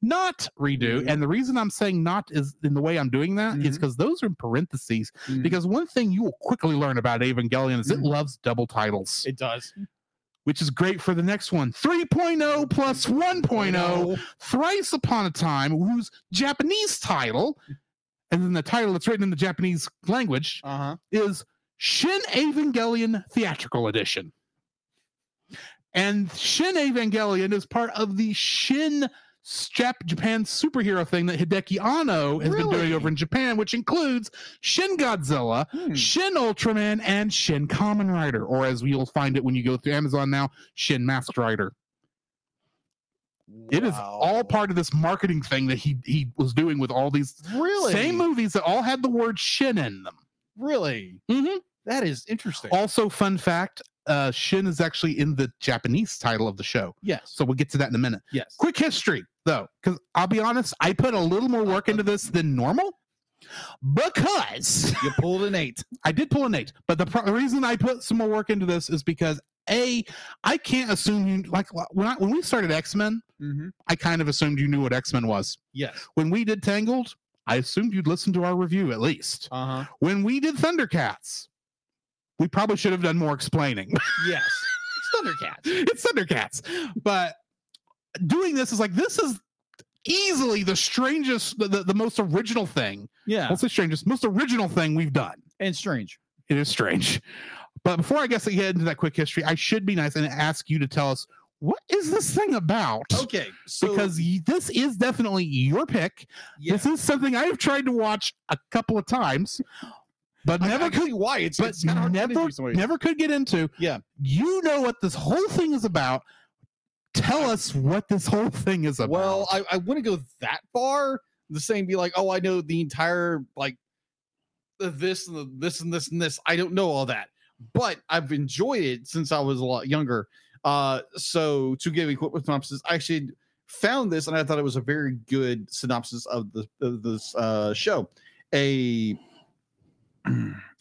redo. Redo. And the reason I'm saying not is in the way I'm doing that is Mhm. because those are in parentheses. Mhm. Because one thing you will quickly learn about Evangelion is it Mhm. loves double titles, it does. Which is great for the next one. 3.0 plus 1.0, Thrice Upon a Time, whose Japanese title, and then the title that's written in the Japanese language Uh huh. is Shin Evangelion Theatrical Edition. And Shin Evangelion is part of the Shin Jap- Japan superhero thing that Hideki Anno has been doing over in Japan, which includes Shin Godzilla, Hmm. Shin Ultraman, and Shin Kamen Rider, or as you'll find it when you go through Amazon now, Shin Masked Rider. It is all part of this marketing thing that he he was doing with all these Really? same movies that all had the word Shin in them. Really? Mm-hmm. That is interesting. Also, fun fact: uh, Shin is actually in the Japanese title of the show, yes. so we'll get to that in a minute. Yes. Quick history, though, because I'll be honest, I put a little more work into this than normal because You pulled an eight. I did pull an eight. But the, pro- the reason I put some more work into this is because a I can't assume you like when I, when we started X Men, Mm-hmm. I kind of assumed you knew what X Men was. Yes. When we did Tangled, I assumed you'd listen to our review at least. Uh huh. When we did Thundercats, we probably should have done more explaining. Yes. It's Thundercats. it's Thundercats. But doing this is like this is easily the strangest, the, the, the most original thing. Yeah. What's the strangest, most original thing we've done? And strange. It is strange. But before I guess I get into that quick history, I should be nice and ask you to tell us what is this thing about? Okay. So because this is definitely your pick. yeah, This is something I've tried to watch a couple of times, but I- never I could why it's, but it's kinda hard to never never could get into. Yeah. You know what this whole thing is about. Tell us what this whole thing is about. Well, I, I wouldn't go that far. The same be like, oh, I know the entire like the this and the this and this and this. I don't know all that, but I've enjoyed it since I was a lot younger. Uh, so to give a quick synopsis, I actually found this and I thought it was a very good synopsis of the of this uh, show. A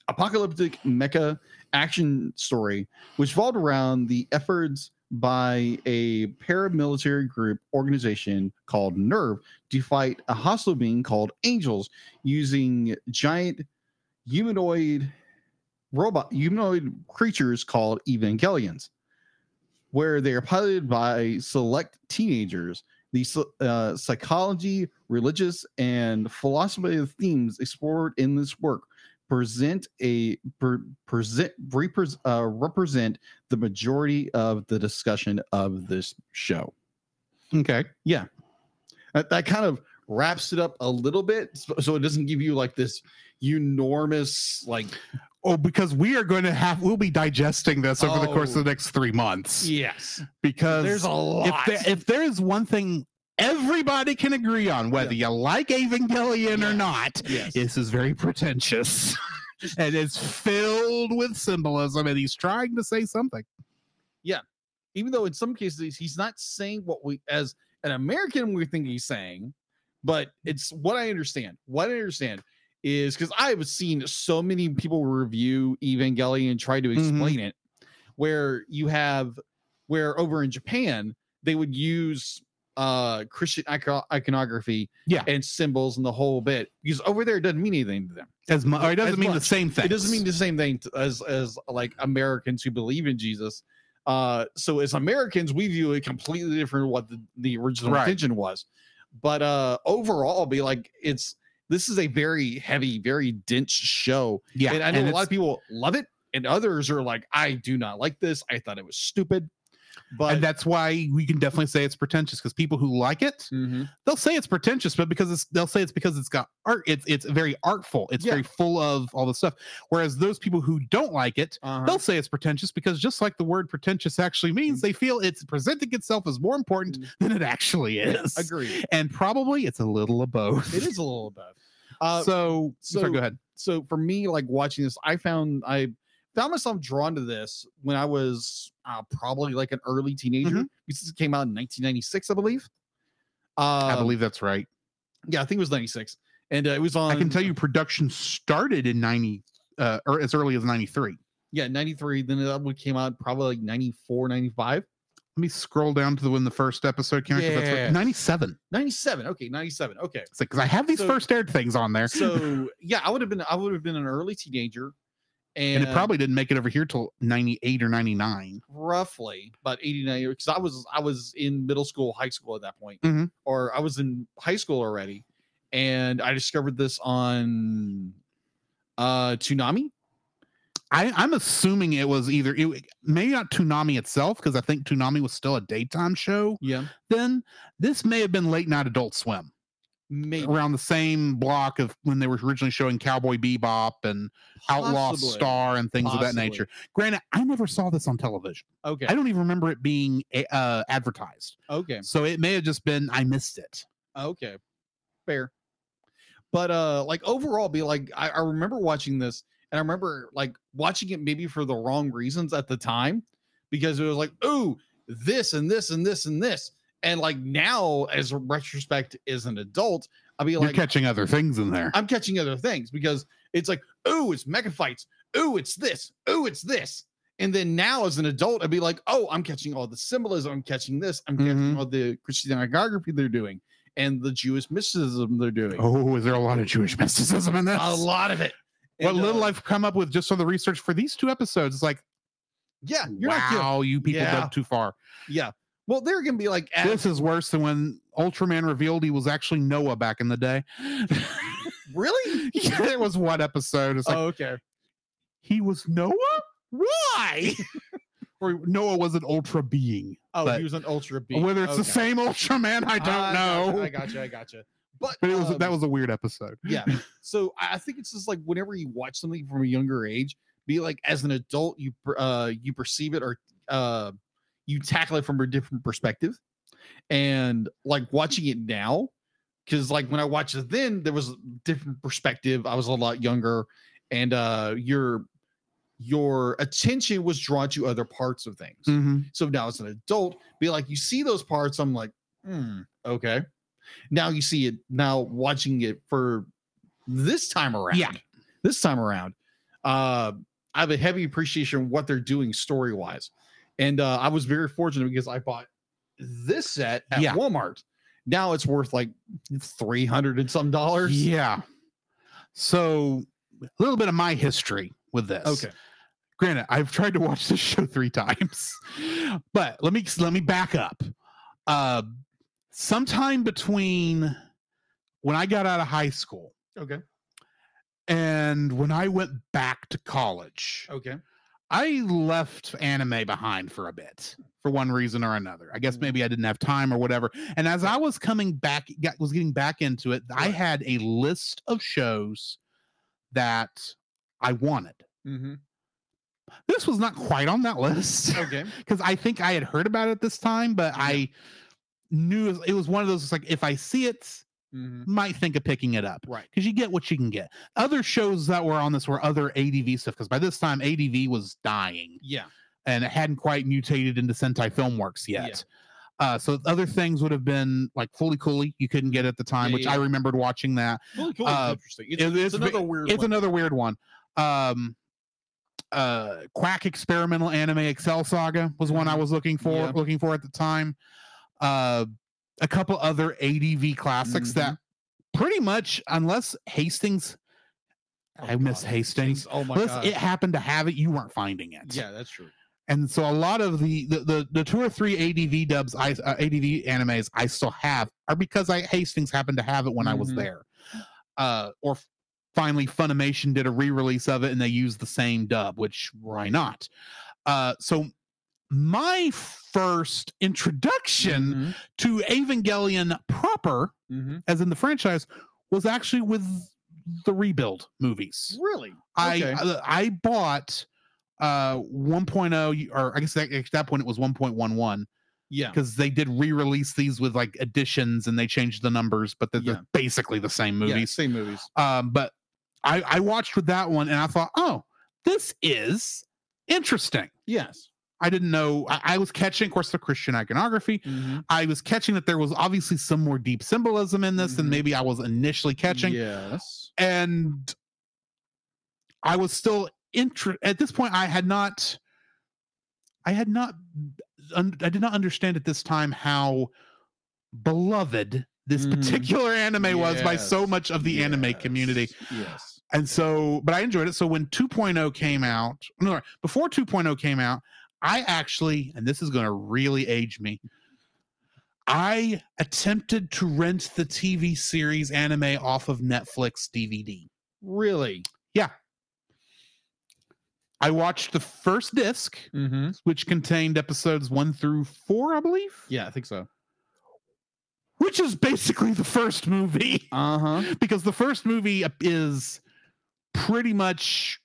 apocalyptic mecha action story which revolved around the efforts by a paramilitary group organization called NERV to fight a hostile being called Angels using giant humanoid robot humanoid creatures called Evangelions, where they are piloted by select teenagers. The uh, psychology, religious, and philosophy themes explored in this work present a per, present repres, uh, represent the majority of the discussion of this show. Okay. That, that kind of wraps it up a little bit, so, so it doesn't give you like this enormous like Oh, because we are going to have we'll be digesting this over the course Oh. of the next three months. yes. Because There's a if lot. there, if there is one thing everybody can agree on, whether you like Evangelion or not, Yes. this is very pretentious. and it's filled with symbolism, and he's trying to say something. Yeah. Even though in some cases he's not saying what we as an American we think he's saying, but it's what I understand. What I understand is because I have seen so many people review Evangelion and try to Mhm. explain it, where you have where over in Japan they would use uh Christian ico- iconography Yeah. and symbols and the whole bit because over there it doesn't mean anything to them. As mu- or it doesn't As mean the same thing. It doesn't mean the same thing to, as as like Americans who believe in Jesus. Uh, so as Americans, we view it completely different what the, the original Right. intention was. But uh overall, be like it's this is a very heavy, very dense show. yeah. and I know a lot of people love it, and others are like, I do not like this. I thought it was stupid. But and that's why we can definitely say it's pretentious because people who like it Mhm. they'll say it's pretentious but because it's they'll say it's because it's got art it's it's very artful it's Yeah. very full of all the stuff whereas those people who don't like it Uh-huh. they'll say it's pretentious because just like the word pretentious actually means they feel it's presenting itself as more important Mm. than it actually is agreed. and probably it's a little of both It is a little bit. Uh, so, sorry, so- go ahead so for me like watching this i found i found myself drawn to this when i was uh, probably like an early teenager Mhm. because it came out in 1996 i believe. Uh, i believe that's right. yeah i think it was 96 and uh, it was on i can tell you production started in 90 uh, or as early as 93 yeah 93 then that one came out probably like 94 95 let me scroll down to the when the first episode came out 'cause that's Yeah. right 97 97 okay 97 okay. It's like because I have these So- first aired things on there, so yeah i would have been i would have been an early teenager and, and it probably didn't make it over here till ninety eight or ninety nine. roughly about 89 because i was i was in middle school high school at that point Mhm. or i was in high school already and i discovered this on uh Toonami I, I'm assuming it was either it, maybe not Toonami itself because I think Toonami was still a daytime show. yeah Then this may have been late night Adult Swim maybe. around the same block of when they were originally showing Cowboy Bebop and Outlaw Star and things of that nature. Granted, I never saw this on television. okay. I don't even remember it being uh, advertised, okay. So it may have just been I missed it. okay. Fair. But uh like overall be like I, I remember watching this and i remember like watching it maybe for the wrong reasons at the time because it was like oh this and this and this and this and like now as a retrospect as an adult i'll be like You're catching other things in there. i'm catching other things because it's like oh it's mega fights oh it's this oh it's this and then now as an adult i'd be like oh i'm catching all the symbolism i'm catching this i'm catching Mhm. all the christian iconography they're doing and the jewish mysticism they're doing Oh, is there a lot of Jewish mysticism in this? a lot of it What And, little uh, I've come up with just on the research for these two episodes, it's like, yeah you're wow, you people Yeah. dug too far. yeah well they're gonna be like This is worse than when Ultraman revealed he was actually Noah back in the day. really yeah, there was one episode. It's like oh okay he was Noah. Why? or Noah was an Ultra being. oh But he was an ultra being Whether it's the Okay. same Ultraman, I don't know. i gotcha i gotcha but But it was that um, was a weird episode. yeah so i I think it's just like whenever you watch something from a younger age be like as an adult you uh you perceive it or uh you tackle it from a different perspective and like watching it now because like when i watched it then there was a different perspective i was a lot younger and uh your your attention was drawn to other parts of things Mhm. so now as an adult, be like, you see those parts, I'm like, hmm, okay. Now you see it now watching it for this time around. Yeah. This time around. Uh I have a heavy appreciation of what they're doing story wise. And uh I was very fortunate because I bought this set at Yeah. Walmart. Now it's worth like 300 and some dollars. Yeah. So a little bit of my history with this. Okay. Granted, I've tried to watch this show three times, but let me let me back up. Uh, sometime between when I got out of high school Okay. and when I went back to college, Okay. I left anime behind for a bit for one reason or another. I guess maybe I didn't have time or whatever. And as I was coming back, got, was getting back into it, I had a list of shows that I wanted. Mm-hmm. This was not quite on that list Okay. because I think I had heard about it this time, but I knew it was- one of those. Like if I see it, Mm-hmm. might think of picking it up Right. because you get what you can get. Other shows that were on this were other ADV stuff because by this time ADV was dying Yeah. and it hadn't quite mutated into Sentai Filmworks Yeah. yet. Uh, so other things would have been like Fooly Cooly you couldn't get at the time, Yeah, which yeah. I remembered watching that. Really cool. Uh, interesting. It's, it- it's it's another weird. It's one. another weird one. Um, uh, Quack Experimental Anime Excel Saga was one I Mhm. was looking for Yeah. looking for at the time. A couple other ADV classics Mm-hmm. that pretty much, unless Hastings, Oh, I miss God, Hastings. Oh my unless god. it happened to have it, you weren't finding it. yeah, that's true. and so a lot of the the the, the two or three ADV dubs, I uh, ADV animes I still have are because I Hastings happened to have it when I was Mhm. there. Uh, or finally, Funimation did a re-release of it and they used the same dub, which why not? Uh, so my first introduction to Evangelion proper, Mm-hmm. as in the franchise, was actually with the rebuild movies. Really? I Okay. I I bought uh 1.0 or I guess that, at that point it was 1.11 Yeah. because they did re-release these with like additions and they changed the numbers, but they're, they're basically the same Yeah, movies. same movies. Um, but I I watched with that one and I thought, oh, this is interesting. Yes. I didn't know. I, I was catching, of course, the Christian iconography. Mm-hmm. I was catching that there was obviously some more deep symbolism in this than Mhm. maybe I was initially catching Yes. and I was still inter at this point I had not I had not un- I did not understand at this time how beloved this Mhm. particular anime was by so much of the anime community. Yes. And so but I enjoyed it. So when 2.0 came out, no, before 2.0 came out, I actually and this is going to really age me. I attempted to rent the TV series anime off of Netflix DVD. Really? Yeah. I watched the first disc, Mm-hmm. which contained episodes one through four, I believe. Yeah, I think so. Which is basically the first movie. Uh huh. because the first movie is pretty much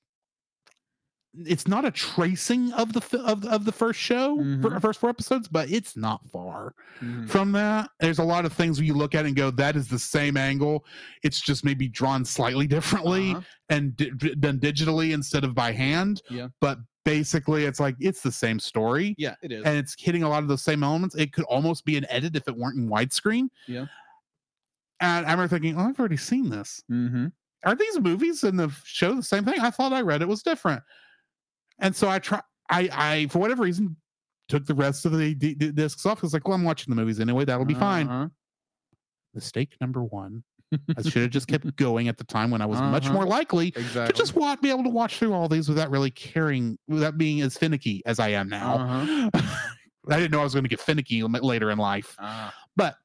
it's not a tracing of the of, of the first show for Mhm. first four episodes but it's not far Mhm. from that there's a lot of things where you look at and go that is the same angle it's just maybe drawn slightly differently Uh-huh. and di- done digitally instead of by hand Yeah. but basically it's like it's the same story Yeah, it is. and it's hitting a lot of the same elements. It could almost be an edit if it weren't in widescreen. Yeah. And I remember thinking, oh, I've already seen this. mm-hmm. Are these movies and the show the same thing? I thought I read it was different. And so I try. I I for whatever reason took the rest of the discs off. I was like, well, I'm watching the movies anyway. That'll be fine. Uh-huh. Mistake number one. I should have just kept going at the time when I was much Uh-huh. more likely Exactly. to just wa- be able to watch through all these without really caring, without being as finicky as I am now. Uh-huh. I didn't know I was going to get finicky later in life. Ah. But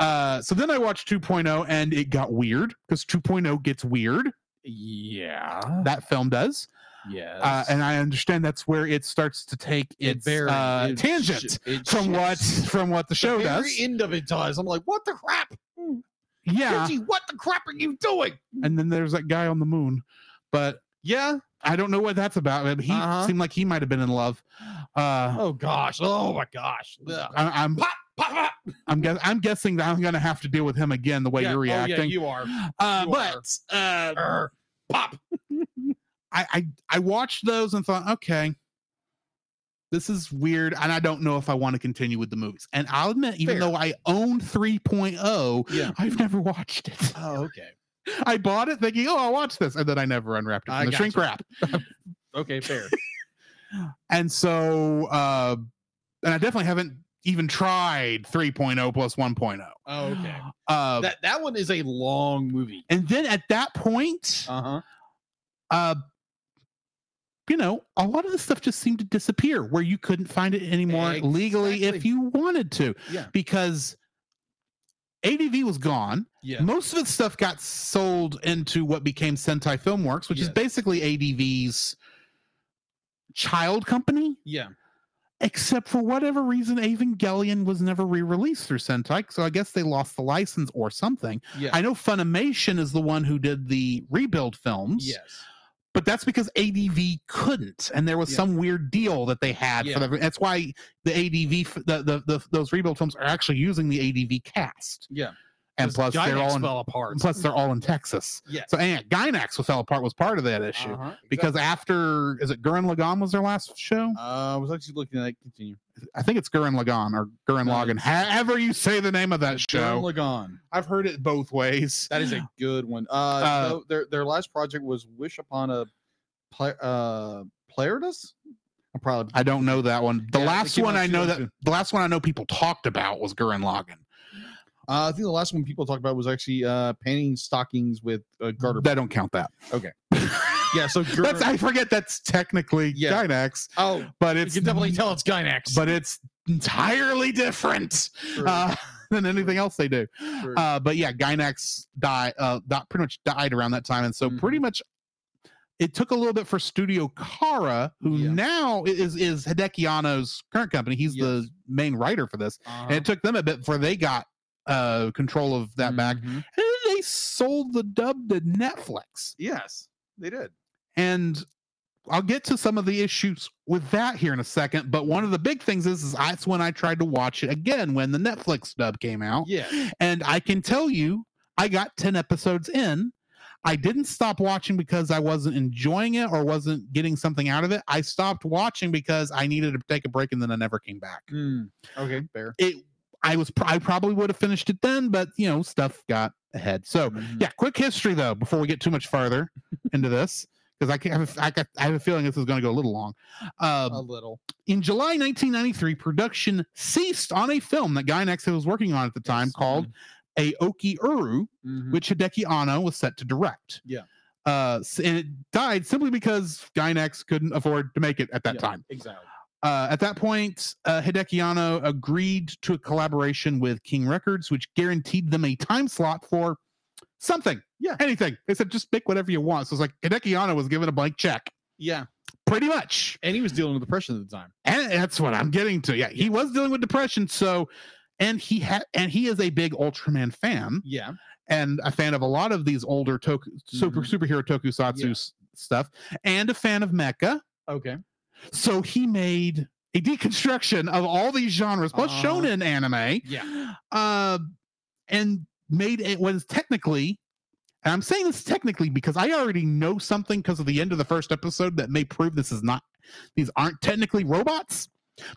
uh, so then I watched 2.0 and it got weird because 2.0 gets weird. Yeah. That film does. Yes. Uh, and I understand that's where it starts to take its very- uh, it tangent sh- it from what from what the show the does. end of it does. I'm like, what the crap? Yeah. Richie, what the crap are you doing? And then there's that guy on the moon. But Yeah. I don't know what that's about. but He Uh-huh. seemed like he might have been in love. Uh, Oh gosh. Oh my gosh. Ugh. I, I'm Pop, pop, pop. I'm guess, I'm guessing that I'm gonna have to deal with him again the way Yeah, you're oh, yeah, reacting. you are. uh, you are. but uh, Err. Pop. I, I I watched those and thought, okay, this is weird, and I don't know if I want to continue with the movies. And I'll admit, even Fair. though I own 3.0, Yeah. I've never watched it. Oh, okay. I bought it thinking, oh, I'll watch this, and then I never unwrapped it I the shrink gotcha. wrap. Okay, fair. And so, uh, and I definitely haven't even tried 3.0 plus 1.0. Oh, okay. Uh, that that one is a long movie. and then at that point, Uh-huh. uh you know a lot of the stuff just seemed to disappear where you couldn't find it anymore legally if you wanted to Yeah. because ADV was gone. Yeah. Most of its stuff got sold into what became Sentai Filmworks, which is basically ADV's child company. Yeah. Except for whatever reason, Evangelion was never re-released through Sentai, so I guess they lost the license or something. Yeah. I know Funimation is the one who did the rebuild films, yes. But that's because ADV couldn't, and there was Yeah. some weird deal that they had Yeah. for the. That's why the ADV, the, the the those rebuild films are actually using the ADV cast, Yeah. And plus they're all in, fell apart. plus they're all in Texas. yes. So and Gainax fell apart was part of that issue Uh-huh, because exactly. after is it Gurren Lagann was their last show? uh, I was actually looking at continue. I think it's Gurren Lagann or Gurren Lagann. However you say the name of that show. Gurren Lagann. I've heard it both ways. That is a good one. Uh, Uh, no, their their last project was Wish Upon a Pla- uh. I'm probably I don't know that one. The Yeah, last one I know that 2002. the last one I know people talked about was Gurren Lagann. uh, I think the last one people talked about was actually uh painting stockings with uh, garter. They don't count that. yeah, so That's I forget that's technically Yeah. Gainax, oh, but you can definitely tell it's Gainax. but it's entirely different uh, than anything else they do. Uh, but yeah, Gainax died, uh, pretty much died around that time, and so Mhm. pretty much it took a little bit for Studio Khara, who Yeah. now is is Hideki Anno's current company. He's the main writer for this, Uh-huh. and it took them a bit before they got uh, control of that back. Mhm. And they sold the dub to Netflix, Yes, they did. and I'll get to some of the issues with that here in a second. But one of the big things is, is that's when I tried to watch it again when the Netflix dub came out. Yeah. And I can tell you, I got 10 episodes in. I didn't stop watching because I wasn't enjoying it or wasn't getting something out of it. I stopped watching because I needed to take a break and then I never came back. Mm, okay, fair. It I was pr- I probably would have finished it then, but you know, stuff got ahead. So, Mhm. yeah, quick history though before we get too much farther into this because I can have a, I, got, I have a feeling this is going to go a little long. Um, a little. in July 1993, production ceased on a film that Guy Gainax was working on at the time Yes, called Aoki Uru, Mhm. which Hideki Anno was set to direct. Yeah. Uh, and it died simply because Gainax couldn't afford to make it at that Yeah, time. Exactly. Uh, at that point, uh, Hideki Anno agreed to a collaboration with King Records, which guaranteed them a time slot for something. Yeah. Anything. They said, just pick whatever you want. So it's like Hideki Anno was given a blank check. Yeah. Pretty much. And he was dealing with depression at the time. And that's what I'm getting to. Yeah, he was dealing with depression. So, and he had, and he is a big Ultraman fan Yeah. and a fan of a lot of these older toku, super Mhm. superhero tokusatsu Yeah. stuff, and a fan of mecha. Okay. So he made a deconstruction of all these genres, plus Uh-huh. shonen anime, Yeah. uh, and made it was technically. And I'm saying this technically because I already know something because of the end of the first episode that may prove this is not, these aren't technically robots,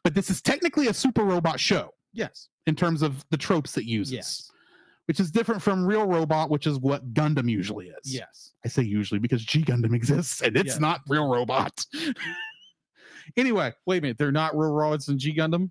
but this is technically a super robot show Yes. in terms of the tropes it uses, Yes. which is different from real robot, which is what Gundam usually is. Yes. I say usually because G Gundam exists and it's Yeah. not real robot. anyway, Wait a minute. They're not real robots in G Gundam.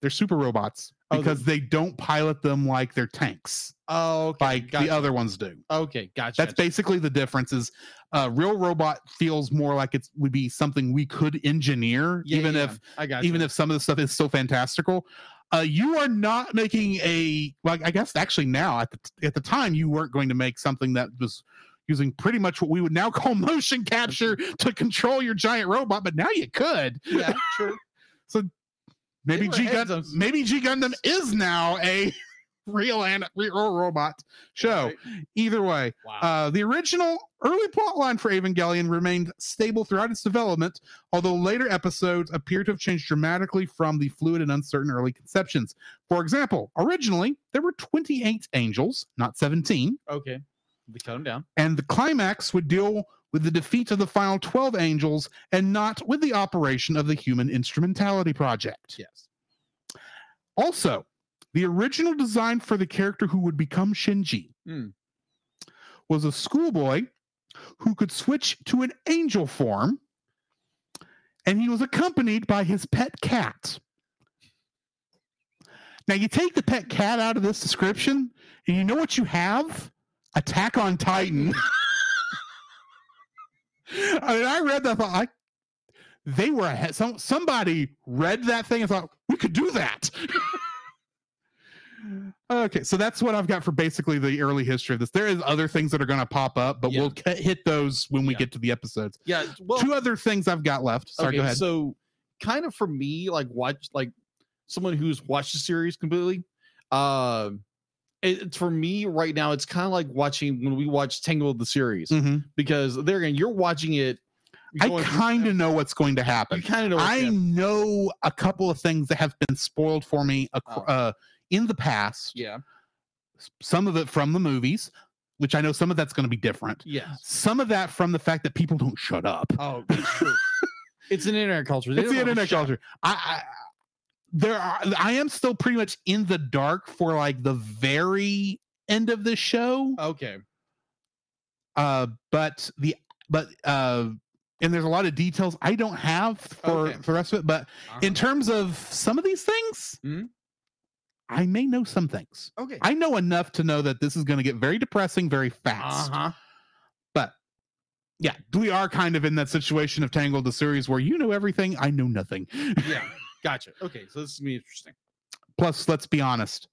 they're super robots Oh, because they don't pilot them like they're tanks, Oh, okay. like gotcha. the other ones do. Okay, gotcha. That's basically the difference. Is a real robot feels more like it would be something we could engineer, Yeah, even yeah, if I got even if some of the stuff is so fantastical. Uh, you are not making a like I guess actually now at the at the time you weren't going to make something that was using pretty much what we would now call motion capture to control your giant robot, but now you could. yeah, sure. Maybe G Gundam, maybe G Gundam is now a real and real robot show. Right. Either way, Wow. uh, the original early plotline for Evangelion remained stable throughout its development, although later episodes appear to have changed dramatically from the fluid and uncertain early conceptions. For example, originally there were 28 angels, not 17, okay. They cut him down. and the climax would deal with the defeat of the final 12 angels and not with the operation of the Human Instrumentality Project. Yes. Also, the original design for the character who would become Shinji Hmm. was a schoolboy who could switch to an angel form, and he was accompanied by his pet cat. Now, you take the pet cat out of this description, and you know what you have? Attack on Titan. I mean, I read that. Thought, I, they were ahead. Some somebody read that thing and thought we could do that. Okay, so that's what I've got for basically the early history of this. There is other things that are going to pop up, but Yeah. we'll hit those when we Yeah. get to the episodes. Yeah. Well, Two other things I've got left. Sorry, okay, go ahead. So, kind of for me, like watch like someone who's watched the series completely. Um, it, it's for me right now. It's kind of like watching when we watch Tangled the series Mhm. because there again, you're watching it. you're I kind of know what's going to you happen. kind of know. I know a couple of things that have been spoiled for me ac- Oh. uh, in the past. Yeah. Some of it from the movies, which I know some of that's going to be different. Yes. Some of that from the fact that people don't shut up. Oh, it's true. it's an internet culture. They it's the internet culture. I, I there are I am still pretty much in the dark for like the very end of the show. Okay. Uh but the but uh and there's a lot of details I don't have for Okay. for the rest of it, but in terms of some of these things, Mhm. I may know some things. okay. I know enough to know that this is going to get very depressing very fast. Uh-huh. But yeah, we are kind of in that situation of Tangled, the series where you know everything, I know nothing. Yeah. Gotcha. Okay. So this is gonna be interesting. Plus, let's be honest.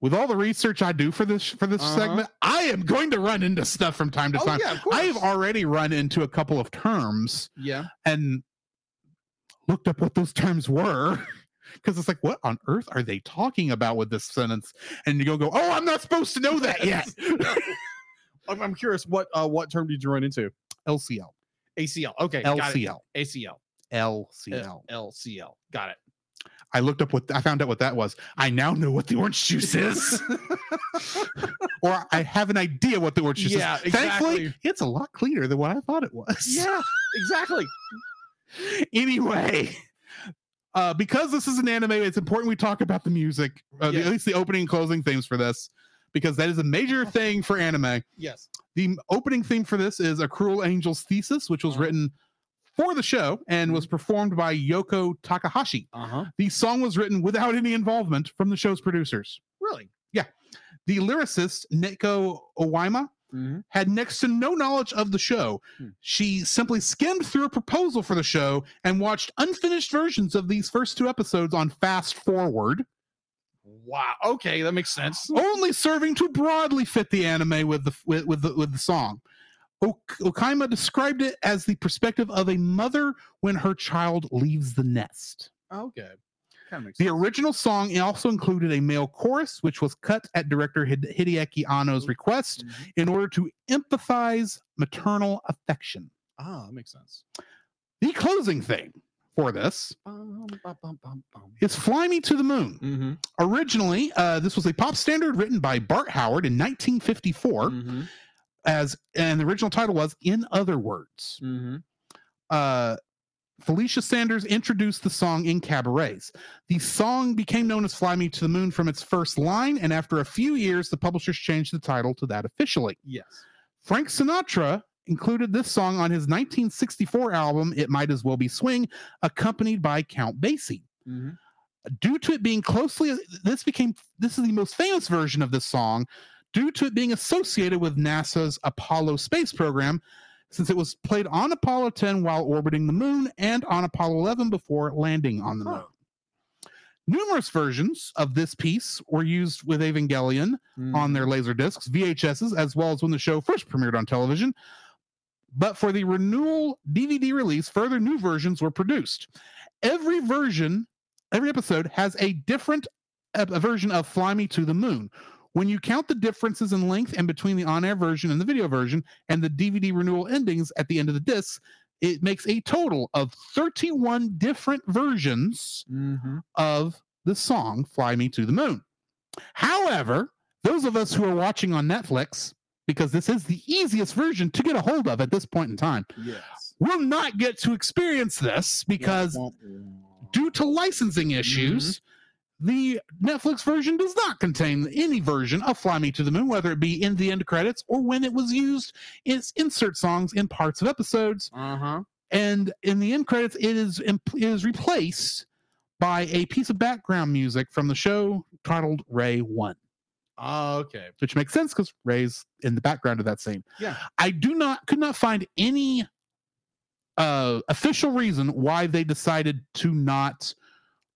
With all the research I do for this for this Uh-huh. segment, I am going to run into stuff from time to Oh, time. yeah. I have already run into a couple of terms Yeah. and looked up what those terms were. Because it's like, what on earth are they talking about with this sentence? And you go, go, oh, I'm not supposed to know that yet. I'm, I'm curious. What uh what term did you run into? LCL, ACL. Okay. got it. LCL, ACL. LCL. LCL. Got it. I looked up what I found out what that was. I now know what the orange juice is, or I have an idea what the orange juice Yeah, is. Thankfully, exactly. it's a lot cleaner than what I thought it was. yeah. Exactly. anyway, uh, because this is an anime, it's important we talk about the music, uh, the- at least the opening and closing themes for this, because that is a major thing for anime. Yes. The opening theme for this is A Cruel Angel's Thesis, which was Uh-huh. written for the show and was performed by Yoko Takahashi. Uh huh. The song was written without any involvement from the show's producers. Really. Yeah. The lyricist, Neko Oikawa, Mm-hmm. had next to no knowledge of the show. Hmm. She simply skimmed through a proposal for the show and watched unfinished versions of these first two episodes on fast forward, Wow. Okay, that makes sense. only serving to broadly fit the anime with the with, with the with the song. Ok- Oikawa described it as the perspective of a mother when her child leaves the nest. Okay. Makes The original song also included a male chorus, which was cut at director Hideaki Anno's request Mhm. in order to empathize maternal affection. Ah, that makes sense. The closing thing for this Bum, bum, bum, is Fly Me to the Moon. Mhm. Originally, uh, this was a pop standard written by Bart Howard in 1954, Mhm. As and the original title was In Other Words. Mhm. Uh, Felicia Sanders introduced the song in cabarets. The song became known as Fly Me to the Moon from its first line, and after a few years, the publishers changed the title to that officially. Yes. Frank Sinatra included this song on his 1964 album, It Might As Well Be Swing, accompanied by Count Basie. Mhm. Due to it being closely, this became, this is the most famous version of this song, due to it being associated with NASA's Apollo space program, since it was played on Apollo 10 while orbiting the moon and on Apollo 11 before landing on the moon. Numerous versions of this piece were used with Evangelion on their hmm. laser discs, VHSs, as well as when the show first premiered on television. But for the renewal DVD release, further new versions were produced. Every version, every episode has a different a version of Fly Me to the Moon. When you count the differences in length and between the on-air version and the video version and the DVD renewal endings at the end of the disc, it makes a total of 31 different versions Mhm. of the song Fly Me to the Moon. However, those of us who are watching on Netflix, because this is the easiest version to get a hold of at this point in time, Yes. will not get to experience this because due to licensing issues, the Netflix version does not contain any version of Fly Me to the Moon, whether it be in the end credits or when it was used as insert songs in parts of episodes Uh-huh. and in the end credits it is, it is replaced by a piece of background music from the show titled ray 1 Ah, okay. which makes sense because Rei's in the background of that scene Yeah. i do not could not find any uh official reason why they decided to not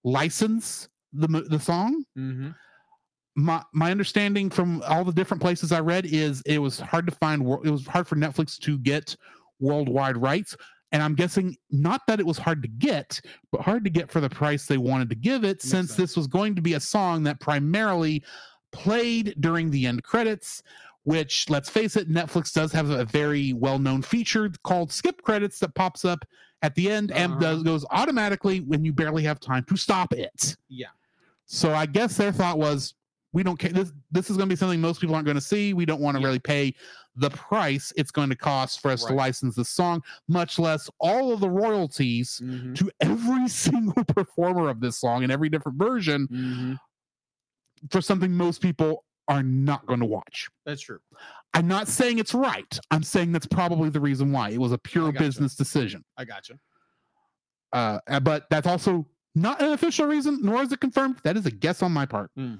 license the the song Mm-hmm. my my understanding from all the different places I read is it was hard to find. It was hard for Netflix to get worldwide rights, and I'm guessing not that it was hard to get, but hard to get for the price they wanted to give it, since sense. this was going to be a song that primarily played during the end credits. Which, let's face it, Netflix does have a very well-known feature called skip credits that pops up at the end and Uh-huh. does goes automatically when you barely have time to stop it. Yeah. So I guess their thought was, we don't care. This this is going to be something most people aren't going to see. We don't want to Yeah. really pay the price it's going to cost for us to license this song, much less all of the royalties Mhm. to every single performer of this song in every different version Mhm. for something most people are not going to watch. That's true. I'm not saying it's right. I'm saying that's probably the reason why. It was a pure gotcha. business decision. I gotcha. Uh, uh, but that's also not an official reason, nor is it confirmed. That is a guess on my part. Hmm.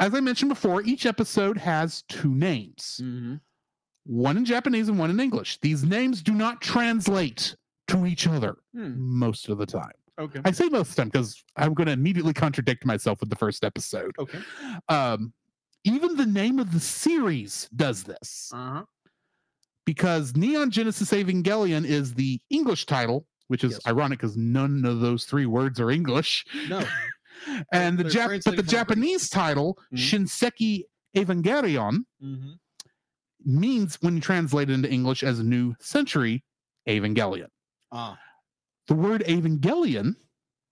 As I mentioned before, each episode has two names Mm-hmm. one in Japanese and one in English. These names do not translate to each other Hmm. most of the time. Okay. I say most of the time because I'm going to immediately contradict myself with the first episode. Okay. Um, even the name of the series does this Uh huh. because Neon Genesis Evangelion is the English title, which is Yes. ironic because none of those three words are English. No. and the Jap- but the Japanese title Mhm. Shinseiki Evangelion Mm-hmm. means when translated into English as New Century Evangelion. Ah. The word Evangelion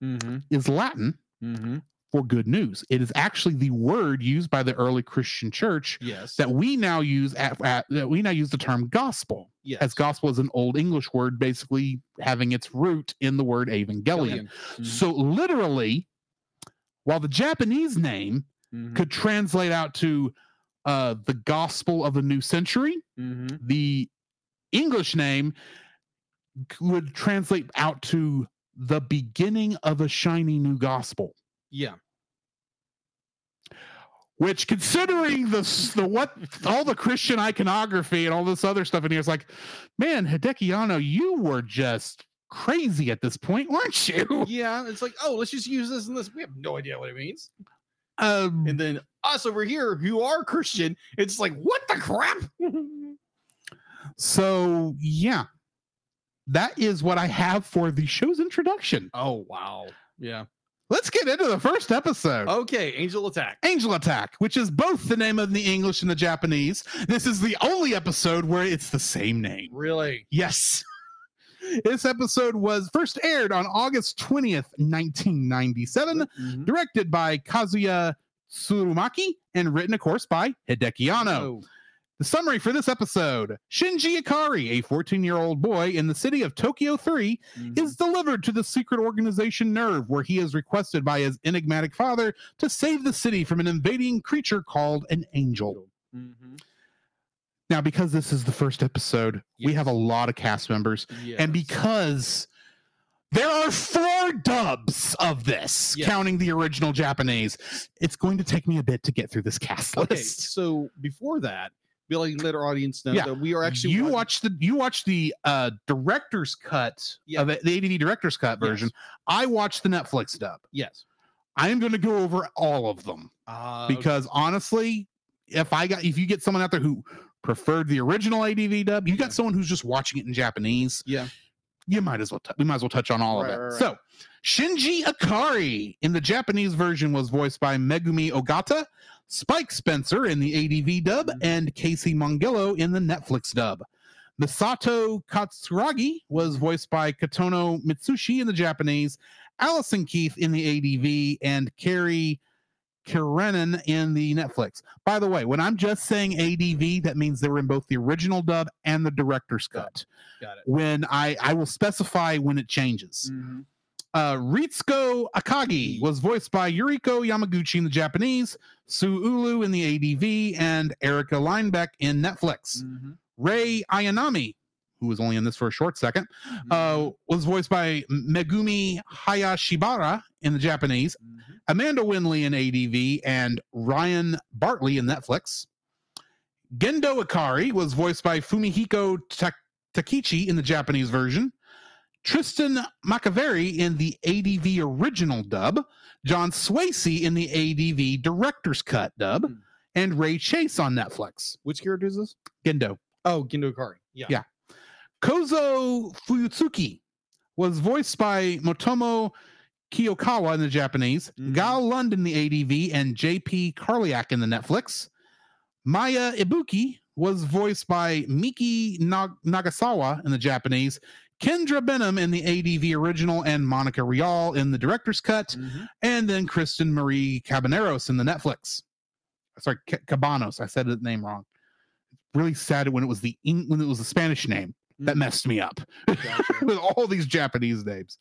Mm-hmm. is Latin Mm-hmm. For good news. It is actually the word used by the early Christian church Yes. that we now use at, at that we now use the term gospel. yes. As gospel is an old English word, basically having its root in the word Evangelion. Mhm. So literally, while the Japanese name Mhm. could translate out to uh, the gospel of the new century, Mhm. the English name would translate out to the beginning of a shiny new gospel. Yeah. Which, considering the the what all the Christian iconography and all this other stuff in here, it's like, man, Hideki Anno, you were just crazy at this point, weren't you? Yeah. It's like, oh, let's just use this and this. We have no idea what it means. Um, And then us over here who are Christian, it's like, what the crap? so yeah, that is what I have for the show's introduction. oh wow. Yeah. Let's get into the first episode. Okay. Angel attack. Angel Attack, which is both the name of the English and the Japanese. This is the only episode where it's the same name. Really? Yes. This episode was first aired on August 20th, 1997, Mhm. directed by Kazuya Tsurumaki and written, of course, by Hideki Anno. Oh. The summary for this episode Shinji Ikari, a 14 year old boy in the city of Tokyo 3, Mhm. is delivered to the secret organization NERV, where he is requested by his enigmatic father to save the city from an invading creature called an angel. Mhm. Now, because this is the first episode, we have a lot of cast members, and because there are four dubs of this, Yes. counting the original Japanese, it's going to take me a bit to get through this cast list. Okay, so before that, Billy, let our audience know Yeah, that we are actually you watching- watch the you watch the uh director's cut Yeah. of it, the ADV director's cut Yes. version. I watched the Netflix dub. Yes. I am going to go over all of them Uh, because honestly, if I got if you get someone out there who preferred the original ADV dub, you Yeah. got someone who's just watching it in Japanese. Yeah. You might as well tou- we might as well touch on all Right, of it. right, right. So, Shinji Akari in the Japanese version was voiced by Megumi Ogata, Spike Spencer in the ADV dub, Mhm. and Casey Mongillo in the Netflix dub. Misato Katsuragi was voiced by Kotono Mitsuishi in the Japanese, Allison Keith in the ADV, and Carrie Keranen in the Netflix. By the way, when I'm just saying ADV, that means they were in both the original dub and the director's cut. got it. When I I will specify when it changes. Mhm. Uh, Ritsuko Akagi was voiced by Yuriko Yamaguchi in the Japanese, Sue Ulu in the ADV, and Erica Lindbeck in Netflix. Mhm. Rei Ayanami, who was only in this for a short second, uh, Mhm. was voiced by Megumi Hayashibara in the Japanese, Mhm. Amanda Winn Lee in ADV, and Ryan Bartley in Netflix. Gendo Ikari was voiced by Fumihiko Ta- Takichi in the Japanese version. Tristan MacAvery in the ADV original dub, John Swasey in the ADV director's cut dub, Hmm. and Ray Chase on Netflix. Which character is this? Gendo. Oh, Gendo Akari. Yeah. Yeah. Kozo Fuyutsuki was voiced by Motomu Kiyokawa in the Japanese, Mhm. Gal Lund in the ADV, and JP Karliak in the Netflix. Maya Ibuki was voiced by Miki Nag- Nagasawa in the Japanese, Kendra Benham in the ADV original, and Monica Rial in the director's cut, Mhm. and then Kristen Marie Cabaneros in the Netflix. Sorry, Ca- Cabanos. I said the name wrong. Really sad when it was the when it was the Spanish name that Mhm. messed me up Gotcha. with all these Japanese names.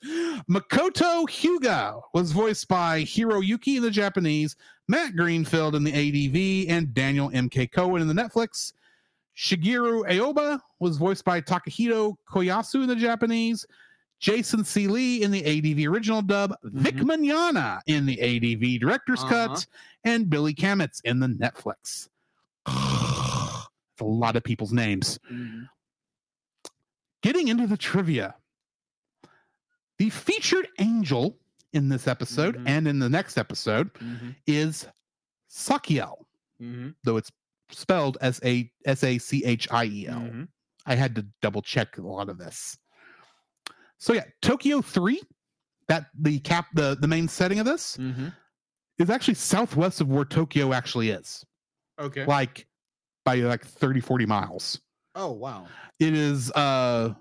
Makoto Hyuga was voiced by Hiroyuki in the Japanese, Matt Greenfield in the ADV, and Daniel M.K. Cohen in the Netflix. Shigeru Aoba was voiced by Takehito Koyasu in the Japanese. Jason C. Lee in the ADV original dub, Vic Mignogna in the ADV director's Uh-huh. cut, and Billy Kametz in the Netflix. It's a lot of people's names Mhm. getting into the trivia. The featured angel in this episode Mhm. and in the next episode Mhm. is Sakiel, Mhm. though it's spelled as a S A C H I E L. I had to double check a lot of this. So yeah, Tokyo 3, that the cap the, the main setting of this Mhm. is actually southwest of where Tokyo actually is. Okay. Like by like 30 40 miles. Oh wow. it is uh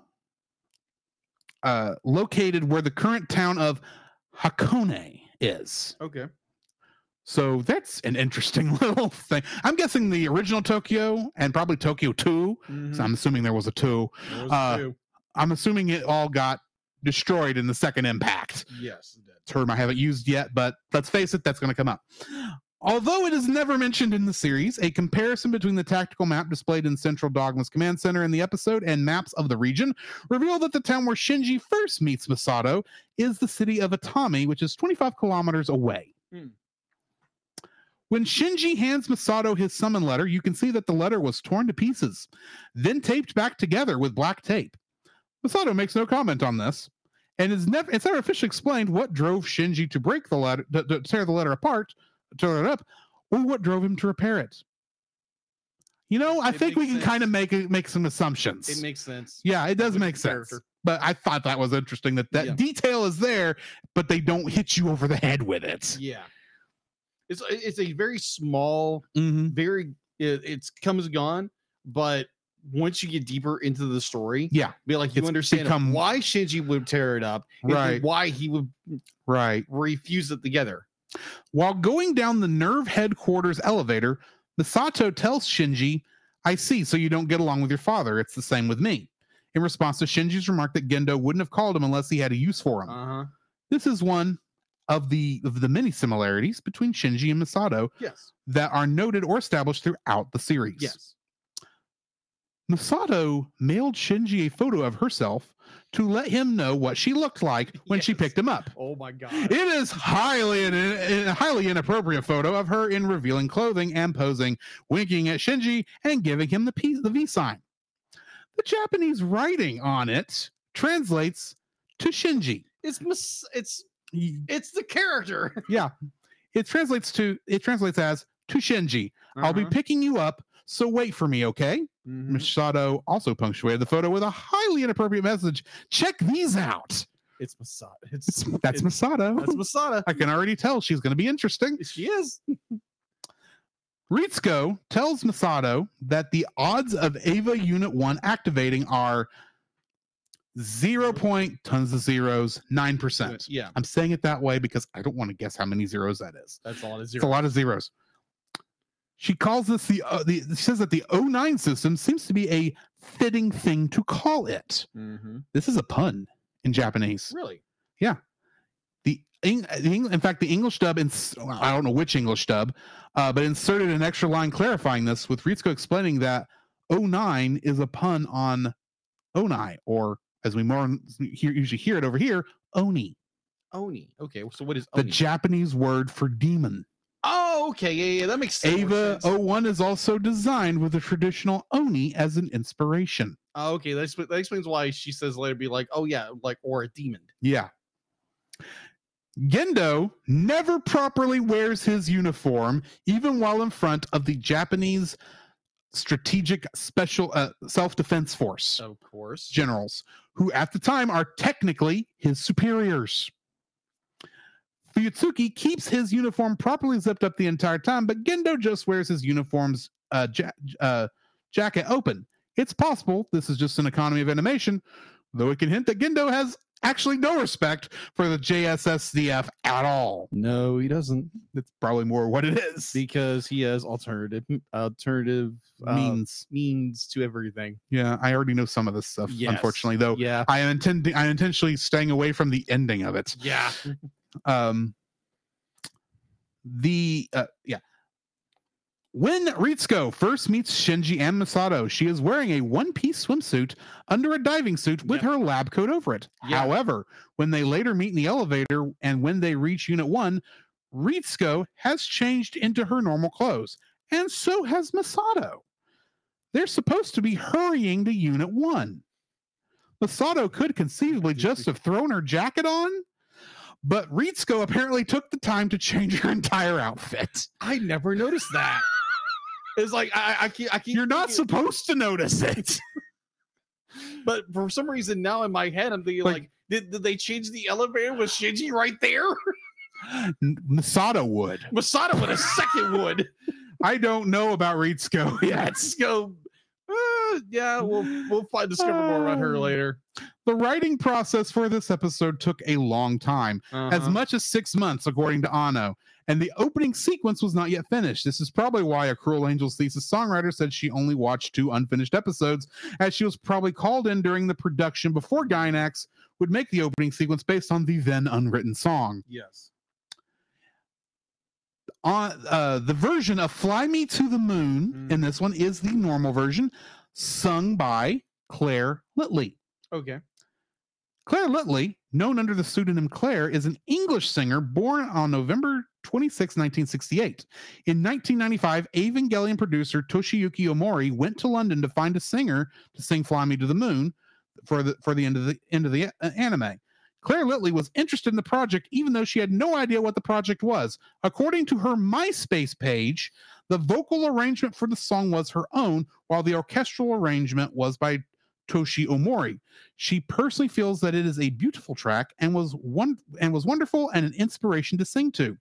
uh located where the current town of Hakone is. Okay. So that's an interesting little thing. I'm guessing the original Tokyo and probably Tokyo 2. Mhm. So I'm assuming there was a 2. Was uh, two. I'm assuming it all got destroyed in the second impact. Yes. Term I haven't used yet, but let's face it, that's going to come up. Although it is never mentioned in the series, a comparison between the tactical map displayed in Central Dogma's command center in the episode and maps of the region reveal that the town where Shinji first meets Masato is the city of Atami, which is 25 kilometers away. Hmm. When Shinji hands Masato his summon letter, you can see that the letter was torn to pieces, then taped back together with black tape. Masato makes no comment on this, and is never it's never officially explained what drove Shinji to break the letter, to, to tear the letter apart, tear it up, or what drove him to repair it. You know, I It think we can kind of make make some assumptions. It makes sense. yeah, it does with make sense. character. But I thought that was interesting that that Yeah. detail is there, but they don't hit you over the head with it. Yeah. It's it's a very small, hmm very it, it's comes and gone, but once you get deeper into the story, Yeah, be like you It's understand become- why Shinji would tear it up, and Right. Why he would right. refuse it together. While going down the NERV headquarters elevator, Misato tells Shinji, I see, so you don't get along with your father. It's the same with me. In response to Shinji's remark that Gendo wouldn't have called him unless he had a use for him. Uh huh. this is one of the of the many similarities between Shinji and Masato Yes. that are noted or established throughout the series. Yes. Misato mailed Shinji a photo of herself to let him know what she looked like when she picked him up. Oh my god. It is highly an, an- a highly inappropriate photo of her in revealing clothing and posing, winking at Shinji and giving him the P, the V sign. The Japanese writing on it translates to Shinji. It's mis- it's it's the character. Yeah, it translates to it translates as to Shinji. I'll be Uh-huh. picking you up, so wait for me, okay? Mhm. Misato also punctuated the photo with a highly inappropriate message. Check these out. It's Masada. It's, that's it's- Misato. that's Masada. I can already tell she's going to be interesting. She is. Ritsuko tells Masato that the odds of Eva Unit 1 activating are 0. Point tons of zeros, 9%. Yeah, I'm saying it that way because I don't want to guess how many zeros that is. that's all it is. It's a lot of zeros. She calls this the, uh, the she says that the 09 system seems to be a fitting thing to call it. Mm-hmm. This is a pun in Japanese. Really? The, Eng- the in fact, the English dub, ins- I don't know which English dub, uh, but inserted an extra line clarifying this with Ritsuko explaining that 09 is a pun on Onai, or as we more hear, usually hear it over here, Oni, Oni. Okay. So what is the Japanese word for demon. oh, okay. Yeah, yeah. That makes sense. Eva 01 is also designed with the traditional Oni as an inspiration. Oh, okay, that, that explains why she says later be like, oh yeah, like or a demon. Yeah. Gendo never properly wears his uniform, even while in front of the Japanese Strategic Special uh, Self Defense Force Of course. generals, who at the time are technically his superiors. Fuyutsuki keeps his uniform properly zipped up the entire time, but Gendo just wears his uniform's uh, ja- uh, jacket open. It's possible this is just an economy of animation, though it can hint that Gendo has actually no respect for the JSSDF at all. No, he doesn't, It's probably more what it is. because he has alternative alternative uh, means. means to everything. Yeah, I already know some of this stuff, Yes. unfortunately, though. Yeah. I am intending I'm intentionally staying away from the ending of it. Yeah. um the uh, yeah when Ritsuko first meets Shinji and Masato, she is wearing a one-piece swimsuit under a diving suit with Yep. her lab coat over it. Yeah. However, when they later meet in the elevator and when they reach Unit 1, Ritsuko has changed into her normal clothes, and so has Masato. They're supposed to be hurrying to Unit 1. Masato could conceivably just have thrown her jacket on, but Ritsuko apparently took the time to change her entire outfit. I never noticed that. It's like I, I keep I keep You're not thinking- supposed to notice it. but for some reason now in my head I'm thinking Like- like, did, did they change the elevator with Shinji right there? N- Masato would. Masato with a second would. I don't know about Ritsuko yet. Let's go. Uh, yeah, we'll we'll find discover more about her Oh. later. The writing process for this episode took a long time, as Uh-huh. much as six months, according to Anno. And the opening sequence was not yet finished. This is probably why a Cruel Angels thesis songwriter said she only watched two unfinished episodes, as she was probably called in during the production before Gainax would make the opening sequence based on the then unwritten song. yes. on uh, the version of Fly Me to the Moon in this one is the normal version, sung by Claire Littley. Okay. Claire Littley, known under the pseudonym Claire, is an English singer born on November 26, 1968. In 1995, Evangelion producer Toshiyuki Omori went to London to find a singer to sing Fly Me to the Moon for the for the end of the end of the uh, anime. Claire Littley was interested in the project even though she had no idea what the project was. According to her MySpace page, the vocal arrangement for the song was her own, while the orchestral arrangement was by Toshi Omori. She personally feels that it is a beautiful track and was one and was wonderful and an inspiration to sing to.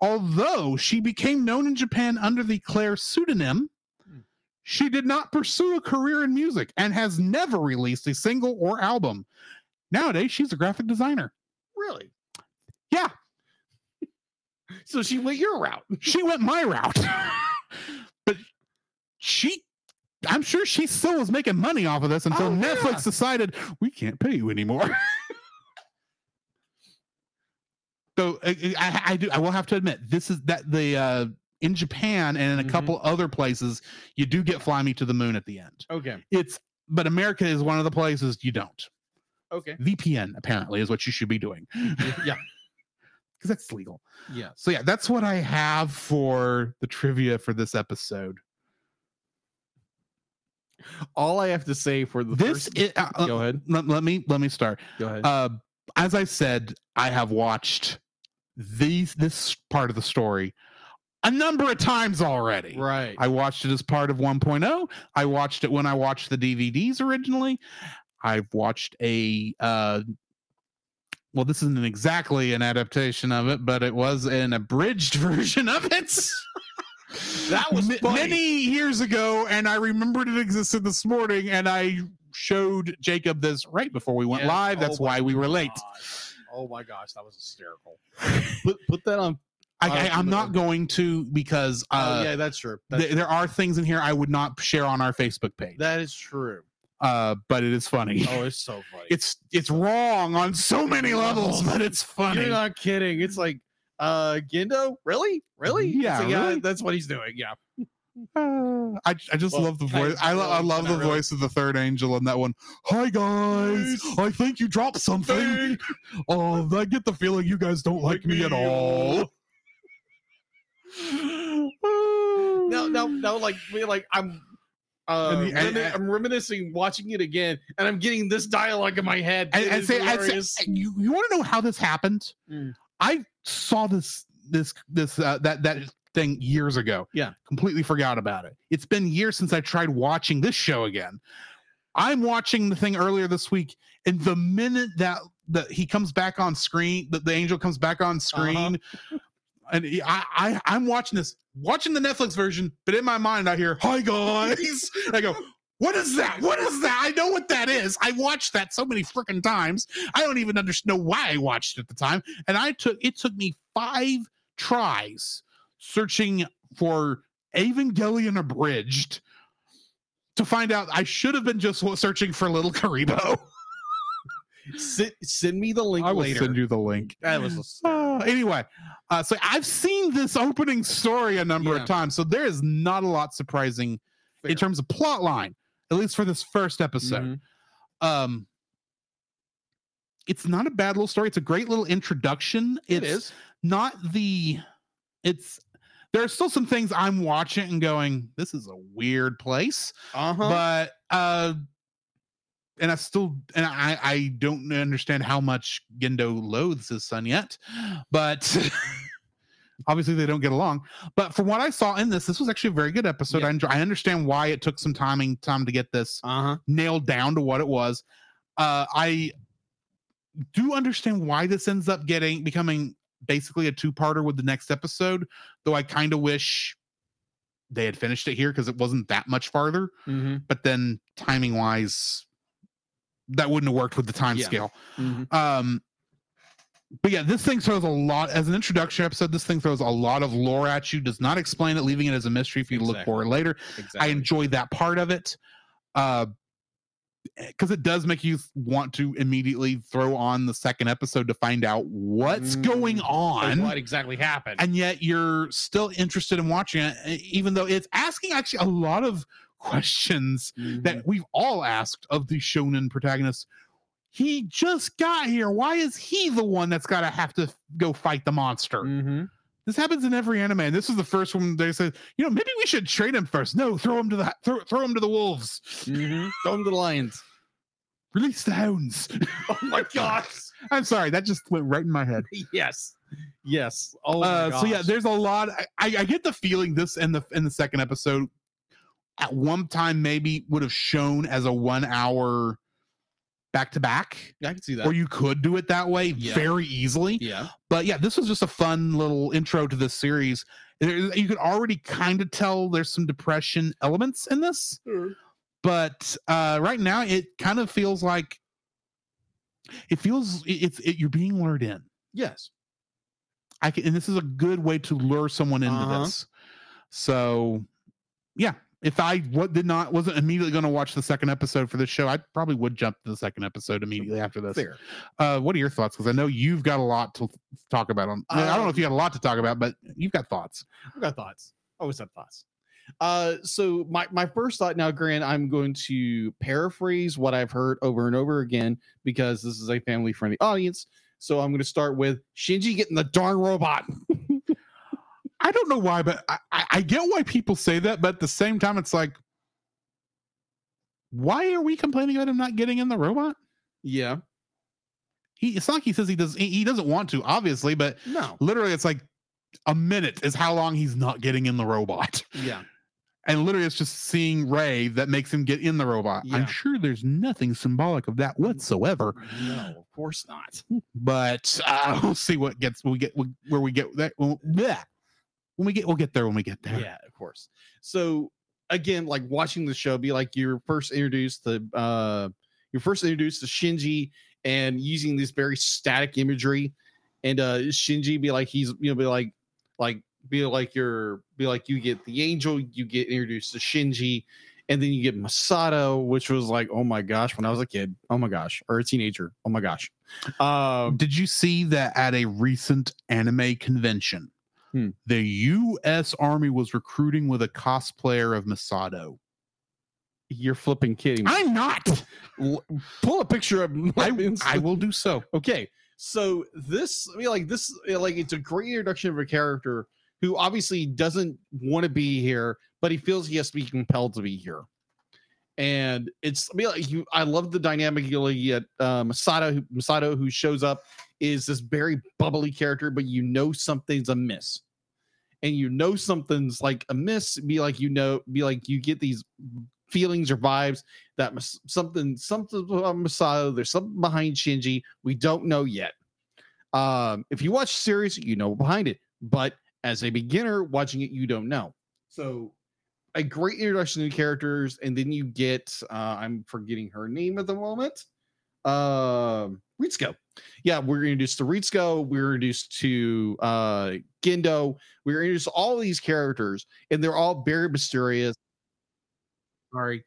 Although she became known in Japan under the Claire pseudonym, hmm. she did not pursue a career in music and has never released a single or album. Nowadays, she's a graphic designer. Really? Yeah, So she went your route. she went my route. but she I'm sure she still was making money off of this until Oh, yeah. Netflix decided we can't pay you anymore. So I, I, I do I will have to admit this is that the uh in Japan and in a Mhm. couple other places you do get Fly Me to the Moon at the end. Okay. It's but America is one of the places you don't. Okay. VPN apparently is what you should be doing Yeah. because that's legal. Yeah. So yeah, that's what I have for the trivia for this episode. All I have to say for the This first, is, uh, uh, go ahead. let, let me let me start. Go ahead. Uh, as I said, I have watched these this part of the story a number of times already. right. I watched it as part of 1.0. I watched it when I watched the DVDs originally. I've watched a uh well, this isn't exactly an adaptation of it, but it was an abridged version of it. That was funny. many years ago, and I remembered it existed this morning, and I showed Jacob this right before we went Yeah. live. That's Oh why we were late. Gosh. Oh my gosh, that was hysterical. put put that on. I, Uh, I, I'm not going to because uh, oh yeah, that's true. That's, th- there are things in here I would not share on our Facebook page. that is true. uh, but it is funny. Oh, it's so funny. It's it's wrong on so many levels, but it's funny. You're not kidding. It's like, uh, Gendo, really, really? It's Yeah, like, really? That's what he's doing. Yeah. I, I just Well, love the voice. I, I love the really? voice of the third angel in that one. Hi guys, I think you dropped something. Oh, I get the feeling you guys don't like me at all. No, no, no. Like, we like, I'm. uh, the- and- I'm reminiscing, watching it again, and I'm getting this dialogue in my head. and, and say, say- you, you want to know how this happened? Mm. I saw this this this uh, that that thing years ago. Yeah. completely forgot about it. It's been years since I tried watching this show again. I'm watching the thing earlier this week, and the minute that that he comes back on screen, that the angel comes back on uh-huh. screen, and he- I, I I'm watching this, watching the Netflix version, but in my mind I hear "Hi guys," I go. What is that? What is that? I know what that is. I watched that so many freaking times. I don't even understand why I watched it at the time. And I took it took me five tries searching for Evangelion abridged to find out I should have been just searching for LittleKuriboh. Send, send me the link I will later. send you the link. that was Uh, anyway, uh, so I've seen this opening story a number Yeah. of times, so there is not a lot surprising Fair. in terms of plot line, at least for this first episode. Mhm. Um, it's not a bad little story. It's a great little introduction. It It's not the. It's there are still some things I'm watching and going, this is a weird place, Uh-huh. but uh, and I still and I I don't understand how much Gendo loathes his son yet, but. Obviously, they don't get along, but from what I saw in this, this was actually a very good episode. Yeah. I enjoy, I understand why it took some timing time to get this uh-huh. nailed down to what it was. Uh, I do understand why this ends up getting becoming basically a two-parter with the next episode, though I kind of wish they had finished it here because it wasn't that much farther. Mm-hmm. But then timing wise, that wouldn't have worked with the time Yeah. scale. Mm-hmm. Um, but yeah, this thing throws a lot as an introduction episode. This thing throws a lot of lore at you. Does not explain it, leaving it as a mystery for you to look for it later. Exactly. I enjoy that part of it. Uh because it does make you want to immediately throw on the second episode to find out what's Mm. going So on. what exactly happened? And yet you're still interested in watching it, e- even though it's asking actually a lot of questions Mhm. that we've all asked of the shonen protagonist. He just got here. Why is he the one that's got to have to go fight the monster? Mhm. This happens in every anime. And this is the first one they said, you know, maybe we should trade him first. No, throw him to the throw, throw him to the wolves. Mhm. Throw him to the lions. Release the hounds. Oh my gosh. I'm sorry, that just went right in my head. yes. Yes. Oh my uh, so yeah, there's a lot. I, I I get the feeling this in the in the second episode at one time maybe would have shown as a one hour back to back, I can see that. or you could do it that way Yeah. very easily. yeah. But yeah, this was just a fun little intro to this series. You could already kind of tell there's some depression elements in this, but uh, right now it kind of feels like it feels it- it's it, you're being lured in. Yes. I can, and this is a good way to lure someone into Uh-huh. this. So, yeah, if I what did not wasn't immediately going to watch the second episode for this show, I probably would jump to the second episode immediately after this. Fair. Uh, what are your thoughts? Because I know you've got a lot to talk about. On I don't know if you got a lot to talk about, but you've got thoughts. I've got thoughts. Always have thoughts. Uh, so my my first thought now, Grant, I'm going to paraphrase what I've heard over and over again because this is a family friendly audience. So I'm going to start with Shinji getting the darn robot. Don't know why, but I, I, I get why people say that, but at the same time, it's like, why are we complaining about him not getting in the robot? Yeah. He it's not like he says he does he, he doesn't want to, obviously, but No. literally it's like a minute is how long he's not getting in the robot. Yeah. And literally it's just seeing Rei that makes him get in the robot. Yeah. I'm sure there's nothing symbolic of that whatsoever. No, of course not. But uh, we'll see what gets we get where we get that. When we get we'll get there when we get there. Yeah, of course. So again, like watching the show, be like you're first introduced to uh you're first introduced to Shinji and using this very static imagery, and uh Shinji be like he's you know be like like be like you're be like you get the angel, you get introduced to Shinji, and then you get Masato, which was like oh my gosh when I was a kid, oh my gosh, or a teenager, oh my gosh. Um, Did you see that at a recent anime convention? Hmm. The U.S. Army was recruiting with a cosplayer of Masato. you're flipping kidding. me. I'm not. Pull a picture of I, I will do so. Okay, so this, I mean, like this, like it's a great introduction of a character who obviously doesn't want to be here, but he feels he has to be compelled to be here. And it's I mean, like you. I love the dynamic. You get uh, Masato. who- Masato, who shows up, is this very bubbly character, but you know something's amiss, and you know something's like amiss. Be like you know, be like you get these feelings or vibes that something something about Masato. There's something behind Shinji. We don't know yet. Um, if you watch series, you know behind it, but as a beginner watching it, you don't know. So a great introduction to characters, and then you get uh, I'm forgetting her name at the moment. Um, Ritsuko. Yeah, we're introduced to Ritsuko. We're introduced to uh Gendo. We're introduced to all these characters, and they're all very mysterious. Sorry.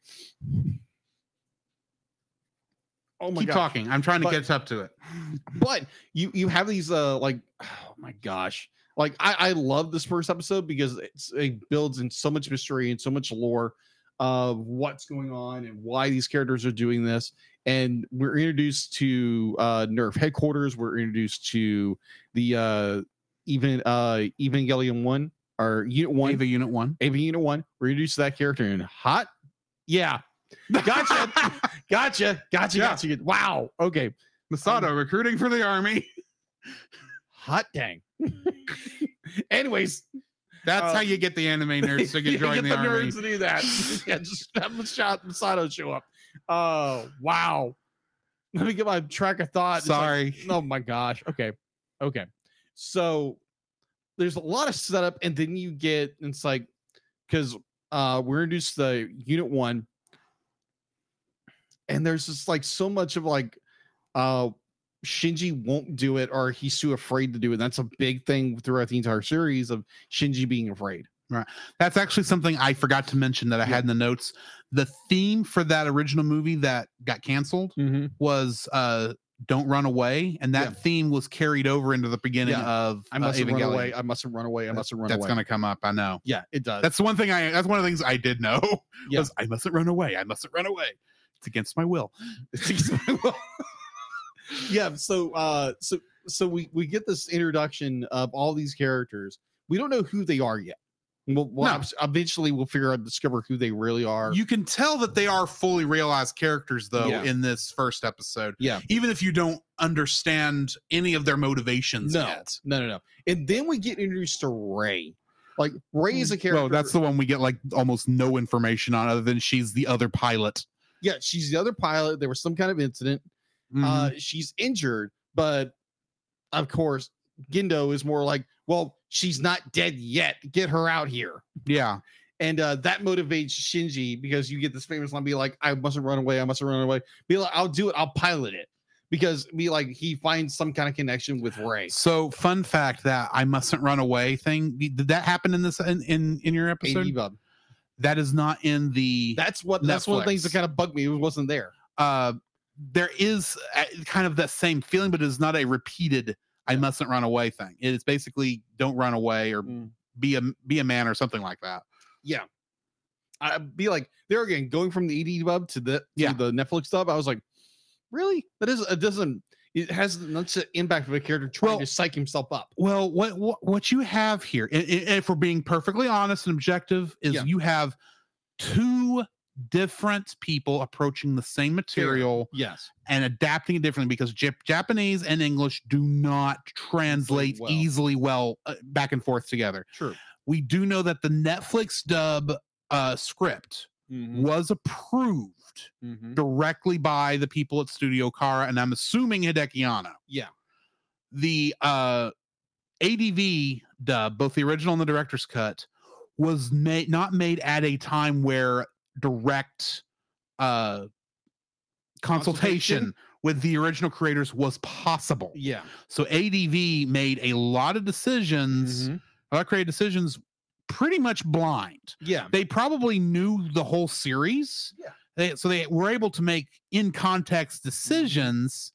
Oh my god. Keep god talking. I'm trying to But- catch up to it. but you you have these uh like oh my gosh like i i love this first episode because it's it builds in so much mystery and so much lore of what's going on and why these characters are doing this and we're introduced to uh NERV headquarters we're introduced to the uh even uh evangelion one or unit one Eva Unit One. Eva Unit One. We're introduced to that character in hot. Yeah. Gotcha. gotcha. Gotcha. Yeah. Gotcha. Wow. Okay. Masato recruiting for the army. Hot dang. Anyways, That's Uh, how you get the anime nerds to get join get the, the army. nerds to do that. yeah, just have Masato, show up. Oh, wow. Let me get my track of thought. It's like, Sorry. oh my gosh. Okay. Okay. So there's a lot of setup, and then you get it's like because uh we're introduced to the unit one, and there's just like so much of like uh Shinji won't do it or he's too afraid to do it. That's a big thing throughout the entire series of Shinji being afraid. Right. That's actually something I forgot to mention that I Yeah. had in the notes. The theme for that original movie that got canceled Mm-hmm. was uh Don't Run Away, and that Yeah. theme was carried over into the beginning Yeah. of I uh, must have run Evangelion. away. I must have run away. I must have run That's away. That's gonna come up. I know. yeah, it does. That's the one thing I. That's one of the things I did know. Was I mustn't run away. I mustn't run away. It's against my will. It's against my will. yeah so uh so so we we get this introduction of all these characters we don't know who they are yet we'll, we'll No. eventually we'll figure out discover who they really are You can tell that they are fully realized characters, though, Yeah. in this first episode. Yeah. Even if you don't understand any of their motivations no yet. no no no and then we get introduced to Rei like Rei is a character Well, that's the one we get like almost no information on, other than she's the other pilot. yeah she's the other pilot there was some kind of incident Mhm. uh she's injured but of course Gendo is more like well she's not dead yet get her out here yeah. and uh, that motivates Shinji because you get this famous line, be like, "I mustn't run away. I mustn't run away." Be like, "I'll do it. I'll pilot it," because be like he finds some kind of connection with Rei. So, fun fact that I mustn't run away thing. Did that happen in this in in, in your episode? That is not in the. That's what. That's one of the things that kind of bugged me. It wasn't there. uh there is a, kind of that same feeling, but it's not a repeated "I mustn't run away" thing. It is basically "Don't run away" or Mm. be a be a man or something like that. Yeah. I'd be like, there again, going from the ADV dub to the to Yeah. the Netflix dub. I was like, really? That is. It doesn't. It has an impact of a character trying Well- to psych himself up. Well, what what, what you have here, i- i- if we're being perfectly honest and objective, is Yeah. you have two different people approaching the same material Yes. and adapting it differently because Jap- Japanese and English do not translate well. easily well uh, back and forth together. True. We do know that the Netflix dub uh, script Mm-hmm. was approved directly by the people at Studio Khara, and I'm assuming Hideki Anno. Yeah. The uh, ADV dub, both the original and the director's cut, was made not made at a time where direct uh, consultation, Consultation? with the original creators was possible. Yeah. So ADV made a lot of decisions, Mhm. a lot of creative decisions, pretty much blind Yeah. they probably knew the whole series. Yeah. They, so they were able to make in context decisions,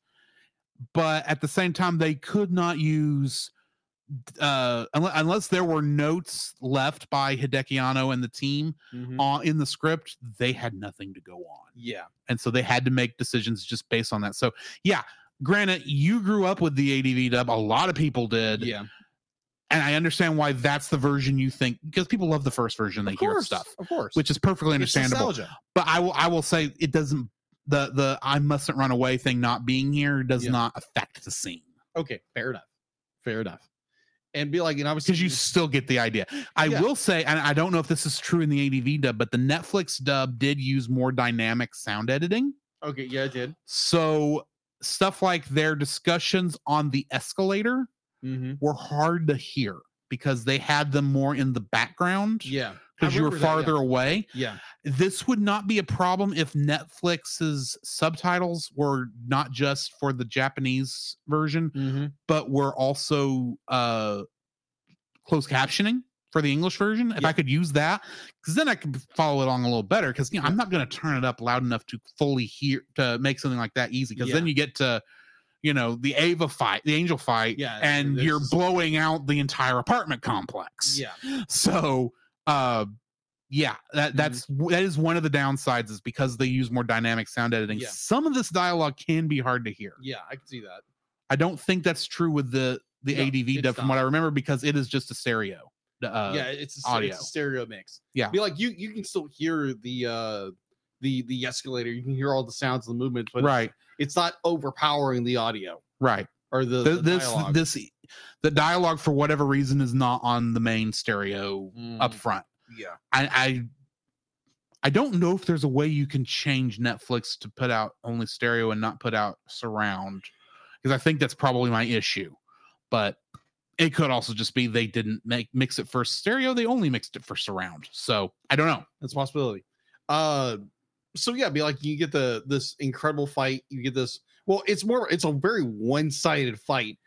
but at the same time, they could not use, uh, unless, there were notes left by Hideki Anno and the team Mhm. on in the script, they had nothing to go on. Yeah. And so they had to make decisions just based on that. So, yeah, granted, you grew up with the ADV dub, a lot of people did Yeah. and I understand why that's the version you think because people love the first version. They of hear stuff, of course. which is perfectly understandable. But I will I will say it doesn't the the I mustn't run away thing not being here does Yeah. not affect the scene Okay, fair enough. Fair enough. And be like, and I was because you still get the idea. I Yeah. will say, and I don't know if this is true in the ADV dub, but the Netflix dub did use more dynamic sound editing. okay, yeah, I did. So stuff like their discussions on the escalator Mm-hmm. were hard to hear because they had them more in the background Yeah, because you were remember that, yeah. farther away. Yeah, This would not be a problem if Netflix's subtitles were not just for the Japanese version, mm-hmm. but were also uh closed captioning for the English version. If Yeah. I could use that, because then I could follow it along a little better. Because you know, I'm not going to turn it up loud enough to fully hear to make something like that easy. Because then you get to, you know, the Eva fight, the Angel fight, Yeah, and you're blowing out the entire apartment complex. yeah, So, uh, yeah, that Mm-hmm. that's that is one of the downsides is because they use more dynamic sound editing. Yeah. Some of this dialogue can be hard to hear. yeah. I can see that. I don't think that's true with the the No, ADV it's dub from what. I remember because it is just a stereo. Uh, yeah, it's a, audio. it's a stereo mix. Yeah. be like you you can still hear the uh the the escalator. You can hear all the sounds and the movements, but right, it's not overpowering the audio right. or the, Th- the this dialogue. this the dialogue for whatever reason is not on the main stereo up Mm, front. yeah. I, I I don't know if there's a way you can change Netflix to put out only stereo and not put out surround because I think that's probably my issue. But it could also just be they didn't make mix it for stereo; they only mixed it for surround. So I don't know. That's a possibility. Uh, so yeah, be like you get the this incredible fight. You get this. Well, it's more. It's a very one sided fight,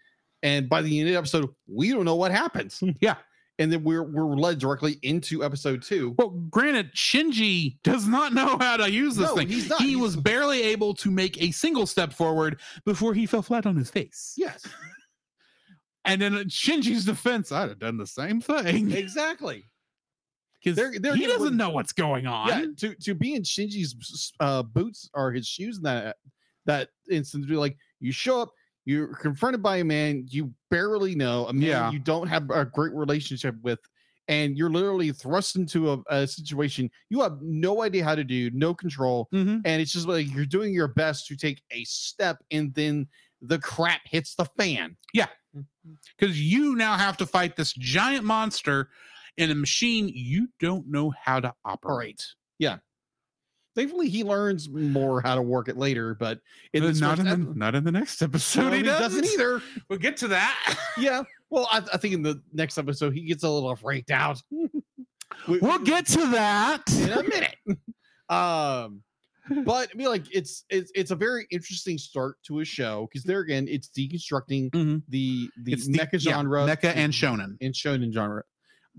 and by the end of the episode, we don't know what happens. Yeah. and then we're we're led directly into episode two. Well, granted, Shinji does not know how to use this No, thing. he's not. He He's- was barely able to make a single step forward before he fell flat on his face. Yes, And in Shinji's defense, I'd have done the same thing. exactly. Because he doesn't know what's going on. Yeah, to to be in Shinji's uh, boots or his shoes in that that instance, be like you show up, you're confronted by a man you barely know, a man Yeah. you don't have a great relationship with, and you're literally thrust into a, a situation you have no idea how to do, no control, Mhm. and it's just like you're doing your best to take a step, and then the crap hits the fan. Yeah, because you now have to fight this giant monster in a machine you don't know how to operate. Thankfully, he learns more how to work it later, but in Uh, not, in the, ep- not in the next episode. no, he doesn't doesn't either. We'll get to that. yeah. Well, I, I think in the next episode he gets a little freaked out. We- we'll get to that. in a minute. um, but I mean, like it's it's it's a very interesting start to a show because there again, it's deconstructing Mhm. the the It's the- mecha yeah, genre, mecha and shonen. and shonen genre.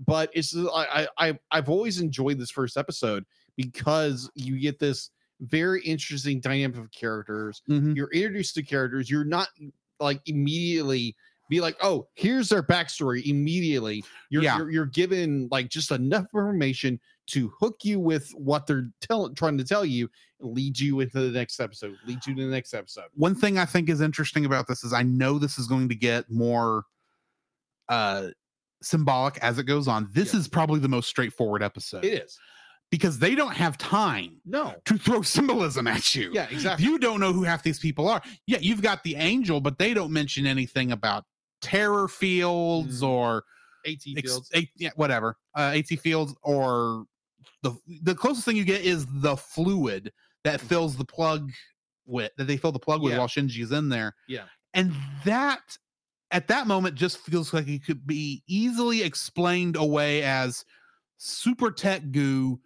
But it's I I- I've always enjoyed this first episode because you get this very interesting dynamic of characters Mhm. you're introduced to characters you're not like immediately be like oh here's their backstory immediately you're Yeah. you're, you're given like just enough information to hook you with what they're tell, trying to tell you lead you into the next episode lead you to the next episode One thing I think is interesting about this is I know this is going to get more uh symbolic as it goes on. This Yeah. is probably the most straightforward episode it is because they don't have time no to throw symbolism at you. yeah exactly you don't know who half these people are. Yeah, you've got the angel, but they don't mention anything about terror fields Mm. or at ex- fields A- yeah, whatever. Uh, AT fields or the the closest thing you get is the fluid that fills the plug with that they fill the plug with Yeah. while Shinji's in there. Yeah. and that at that moment just feels like it could be easily explained away as super tech goo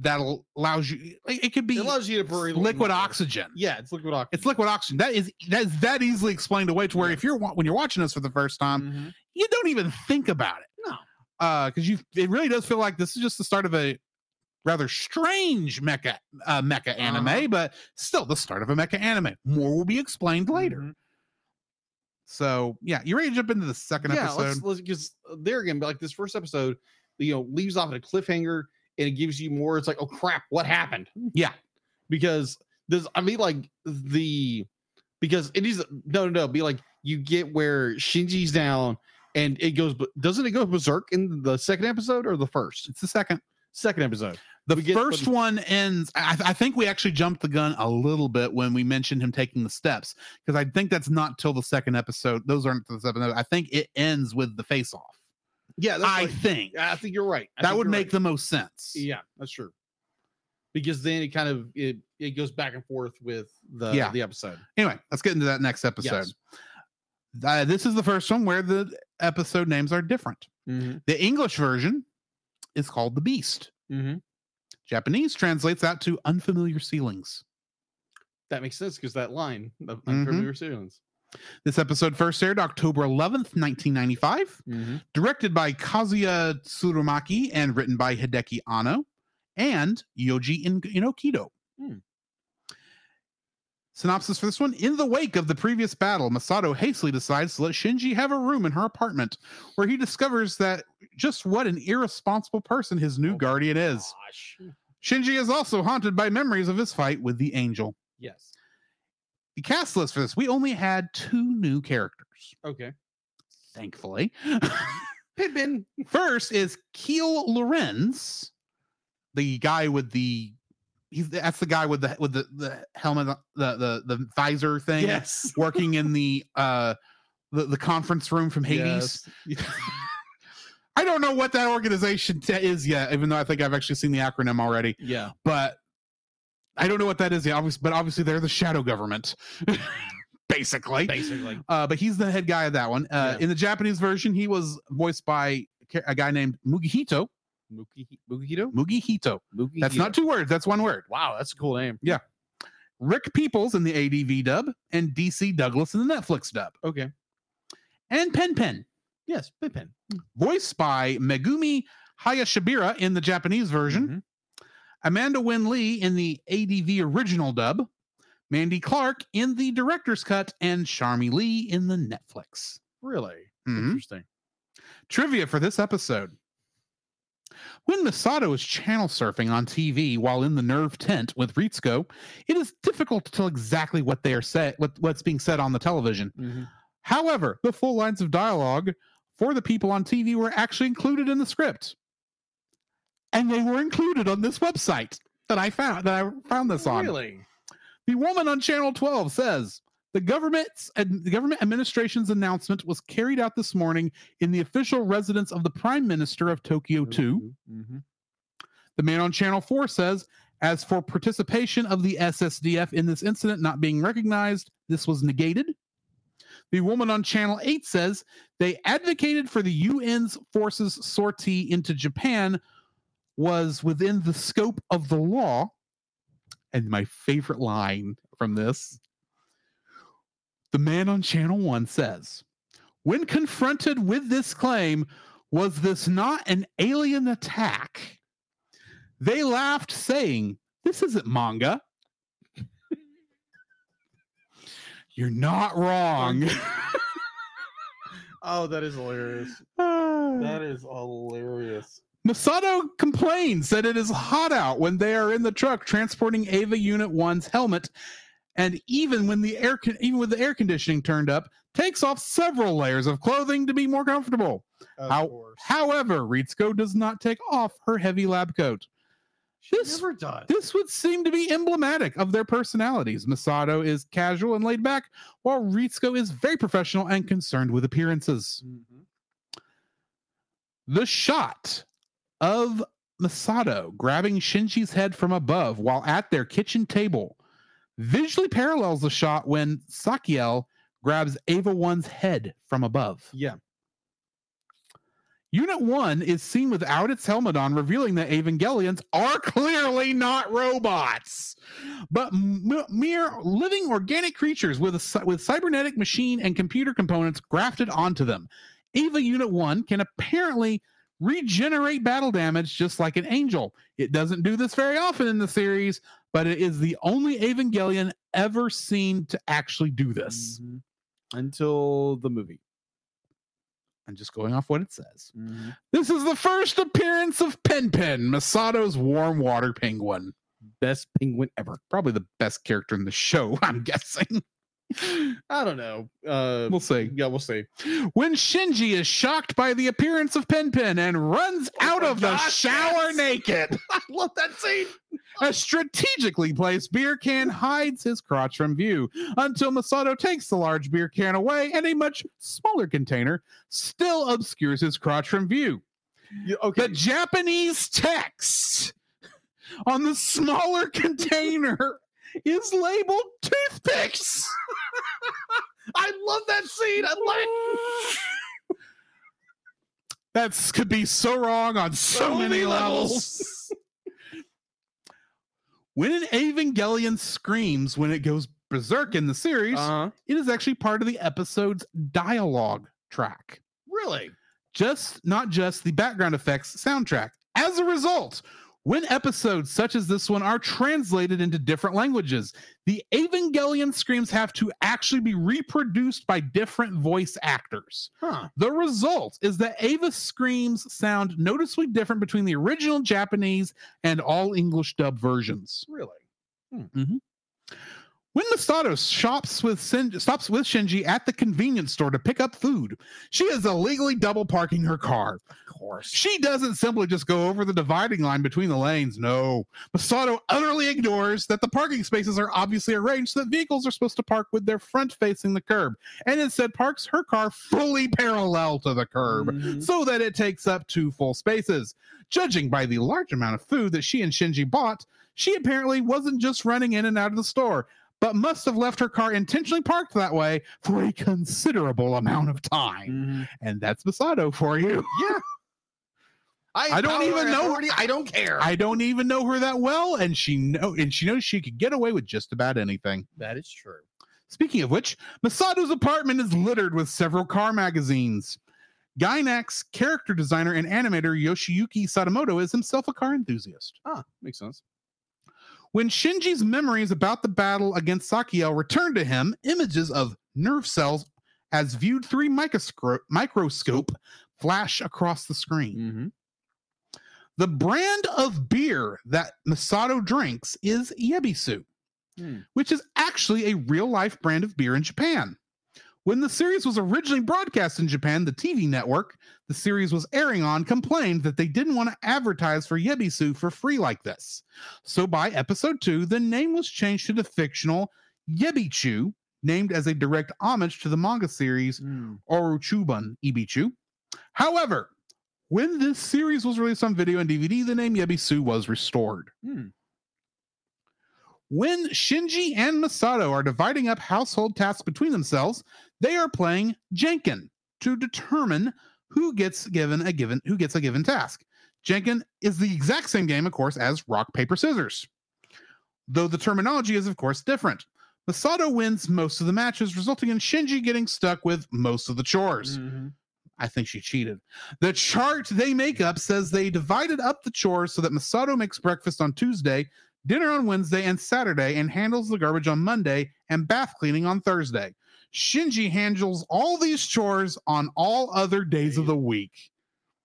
that allows you. It could be it allows you to breathe liquid oxygen. yeah it's liquid oxygen It's liquid oxygen. That is that is that easily explained away to where Yeah. if you're when you're watching this for the first time, Mhm. you don't even think about it. No. Uh, because you it really does feel like this is just the start of a rather strange mecha uh mecha anime, Uh-huh. but still the start of a mecha anime. More will be explained later. Mhm. So yeah, you ready to jump into the second yeah, episode? let's let's because there again, like this first episode, you know, leaves off at a cliffhanger and it gives you more. It's like, oh crap, what happened? Mm. Yeah. because this, I mean, like the because it is no, no, no. Be like you get where Shinji's down and it goes. Doesn't it go berserk in the second episode or the first? It's the second. Second episode. The get first when- one ends. I, I think we actually jumped the gun a little bit when we mentioned him taking the steps because I think that's not till the second episode. Those aren't the second. I think it ends with the face off. Yeah, I right. think I think you're right. I that would make right. the most sense. Yeah, that's true. Because then it kind of it it goes back and forth with the Yeah. the episode. Anyway, let's get into that next episode. Yes. Uh, this is the first one where the episode names are different. Mm-hmm. The English version is called The Beast. Mm-hmm. Japanese translates that to unfamiliar ceilings. That makes sense because that line of Mhm. unfamiliar ceilings. This episode first aired October 11th, 1995, Mm-hmm. directed by Kazuya Tsurumaki and written by Hideki Anno and Yoji In- Inokido. Hmm. Synopsis for this one In the wake of the previous battle, Masato hastily decides to let Shinji have a room in her apartment where he discovers that just what an irresponsible person his new Oh guardian is. Shinji is also haunted by memories of his fight with the angel. Yes. The cast list for this, we only had two new characters, Okay. thankfully. Pippin. First is Keel Lorenz, the guy with the he's that's the guy with the with the the helmet uh, the the the visor thing Yes. working in the uh the, the conference room from Hades. Yes. I don't know what that organization t- is yet, even though I think I've actually seen the acronym already. Yeah. But I don't know what that is but obviously they're the shadow government, basically. Basically. Uh, but he's the head guy of that one. Uh, Yeah. In the Japanese version, he was voiced by a guy named Mugihito. Muki Mugihito? Mugihito. Mugi That's not two words. That's one word. Wow, that's a cool name. Yeah. Rick Peeples in the ADV dub and DC Douglas in the Netflix dub. Okay. And Pen Pen, Yes, Pen Pen. voiced by Megumi Hayashibara in the Japanese version. Mhm. Amanda Winn Lee in the ADV original dub. Mandy Clark in the director's cut. And Sharmi Lee in the Netflix. Really? Mhm. Interesting. Trivia for this episode. When Misato is channel surfing on TV while in the NERV tent with Ritsuko, it is difficult to tell exactly what they are say, what, what's being said on the television. Mm-hmm. However, the full lines of dialogue for the people on TV were actually included in the script. And they were included on this website that I found that I found this on. Really? The woman on channel 12 says the government's ad- the government administration's announcement was carried out this morning in the official residence of the Prime Minister of Tokyo 2. Mm-hmm. The man on channel 4 says as for participation of the SSDF in this incident not being recognized, this was negated. The woman on channel 8 says they advocated for the UN's forces sortie into Japan was within the scope of the law. And my favorite line from this the man on channel 1 says, when confronted with this claim, was this not an alien attack? They laughed, saying, This isn't manga. You're not wrong. Oh, that is hilarious. That is hilarious. Masato complains that it is hot out when they are in the truck transporting Eva Unit 1's helmet, and even when the air con- even with the air conditioning turned up, takes off several layers of clothing to be more comfortable. How- However, Ritsuko does not take off her heavy lab coat. She this- never does. This would seem to be emblematic of their personalities. Masato is casual and laid back, while Ritsuko is very professional and concerned with appearances. Mhm. The shot of Masato grabbing Shinji's head from above while at their kitchen table visually parallels the shot when Sakiel grabs Eva 1's head from above. Yeah. Unit 1 is seen without its helmet on, revealing that Evangelions are clearly not robots, but m- mere living organic creatures with, a, with cybernetic machine and computer components grafted onto them. Eva Unit 1 can apparently regenerate battle damage just like an angel. It doesn't do this very often in the series, but it is the only Evangelion ever seen to actually do this. Mhm. Until the movie. I'm just going off what it says. Mm-hmm. This is the first appearance of Pen Pen, Masato's warm water penguin. Best penguin ever. Probably the best character in the show, I'm guessing. I don't know. Uh, We'll see. yeah, we'll see. When Shinji is shocked by the appearance of Pen Pen and runs out my of the shower yes. naked, I love that scene. a strategically placed beer can hides his crotch from view until Masato takes the large beer can away and a much smaller container still obscures his crotch from view. Yeah, okay. The Japanese text on the smaller container is labeled toothpicks. I love that scene. I like. That's could be so wrong on so, many, levels. when an Evangelion screams when it goes berserk in the series, Uh-huh. it is actually part of the episode's dialogue track. Really? Just not just the background effects soundtrack. As a result, when episodes such as this one are translated into different languages, the Evangelion screams have to actually be reproduced by different voice actors. Huh. The result is that Eva screams sound noticeably different between the original Japanese and all English dub versions. Really? Hmm. Mm-hmm. When Misato shops with Shin- stops with Shinji at the convenience store to pick up food, she is illegally double parking her car. Of course. She doesn't simply just go over the dividing line between the lanes. No. Misato utterly ignores that the parking spaces are obviously arranged so that vehicles are supposed to park with their front facing the curb, and instead parks her car fully parallel to the curb Mhm. so that it takes up two full spaces. Judging by the large amount of food that she and Shinji bought, she apparently wasn't just running in and out of the store, but must have left her car intentionally parked that way for a considerable amount of time. Mhm. And that's Misato for you. Yeah. I don't even know- authority, I don't care. I don't even know her that well, and she know and she knows she could get away with just about anything. that is true. Speaking of which, Misato's apartment is littered with several car magazines. Gainax character designer and animator Yoshiyuki Sadamoto is himself a car enthusiast. Ah, makes sense. When Shinji's memories about the battle against Sachiel return to him, images of nerve cells as viewed through microscope, microscope flash across the screen. Mm-hmm. The brand of beer that Misato drinks is Yebisu, Hmm. which is actually a real life brand of beer in Japan. When the series was originally broadcast in Japan, the TV network the series was airing on complained that they didn't want to advertise for Yebisu for free like this. So by episode two, the name was changed to the fictional Yebichu, named as a direct homage to the manga series Mm. Oruchuban Ebichu. However, when this series was released on video and DVD, the name Yebisu was restored. Hmm. When Shinji and Misato are dividing up household tasks between themselves, they are playing Janken to determine who gets given a given who gets a given task. Janken is the exact same game, of course, as rock paper scissors, though the terminology is, of course, different. Misato wins most of the matches, resulting in Shinji getting stuck with most of the chores. Mhm. I think she cheated. The chart they make up says they divided up the chores so that Misato makes breakfast on Tuesday, dinner on Wednesday and Saturday, and handles the garbage on Monday and bath cleaning on Thursday. Shinji handles all these chores on all other days of the week.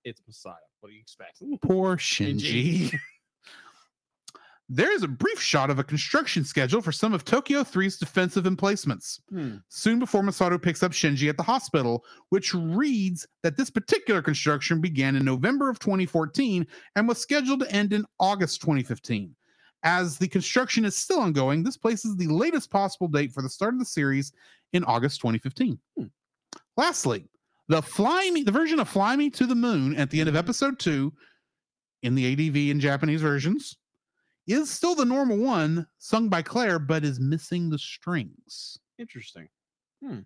It's Messiah. What do you expect? Poor Shinji. There's a brief shot of a construction schedule for some of Tokyo 3's defensive emplacements. Hmm. Soon before Misato picks up Shinji at the hospital, which reads that this particular construction began in November of 2014 and was scheduled to end in August 2015. As the construction is still ongoing, this places the latest possible date for the start of the series in August 2015. Hmm. Lastly, the Fly Me, the version of Fly Me to the Moon at the end of episode two in the ADV and Japanese versions is still the normal one sung by Claire, but is missing the strings. Interesting. Hmm.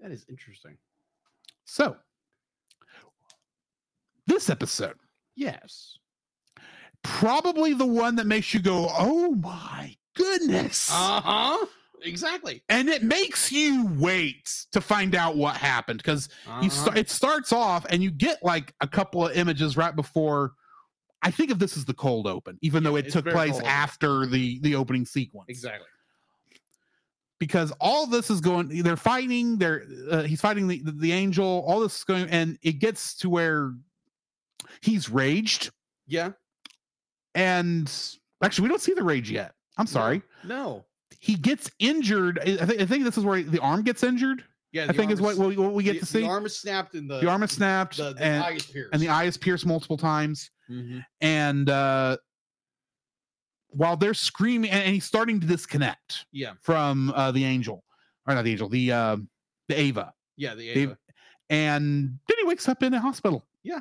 That is interesting. So, this episode, Yes. Probably the one that makes you go, oh my goodness. Uh huh. Exactly. and it makes you wait to find out what happened because you Uh-huh. start it starts off and you get like a couple of images right before I think of this as the cold open, even though it took place cold after the the opening sequence. Exactly. because all this is going they're fighting they're uh, he's fighting the, the the angel all this is going and it gets to where he's raged Yeah. And actually we don't see the rage yet i'm sorry No. he gets injured. I think I think this is where the arm gets injured. Yeah, I think is what, what we, what we get the, to see. The arm is snapped and the the arm is snapped the, the and, eye is pierced. and the eye is pierced multiple times Mhm. and uh while they're screaming and, and he's starting to disconnect Yeah, from uh the angel or not the angel the uh the Eva yeah, the Eva. and then he wakes up in a hospital Yeah.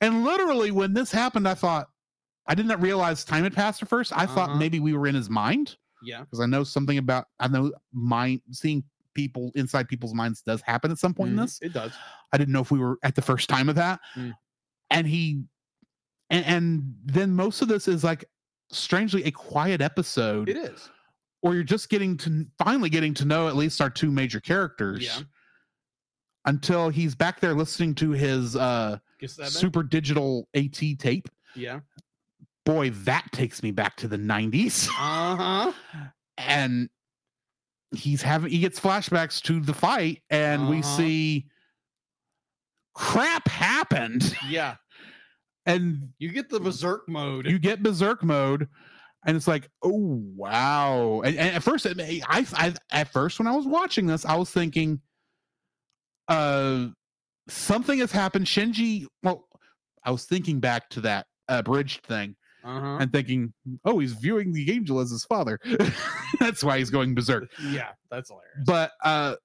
and literally when this happened i thought i did not realize time had passed at first i thought Uh-huh. maybe we were in his mind Yeah, because i know something about i know mind seeing people inside people's minds does happen at some point in Mhm. this it does. I didn't know if we were at the first time of that. Mm. And he and, and then most of this is like strangely a quiet episode It is. or you're just getting to finally getting to know at least our two major characters Yeah. until he's back there listening to his uh super digital AT tape. Yeah. Boy, that takes me back to the 90s. Uh huh. And he's having he gets flashbacks to the fight and we Uh-huh. see crap happened Yeah. and You get the berserk mode. you get berserk mode and it's like oh wow and, and at first it I, I at first when i was watching this i was thinking uh something has happened shinji well i was thinking back to that uh, bridge thing uh-huh. and thinking oh he's viewing the angel as his father that's why he's going berserk yeah, that's hilarious. but uh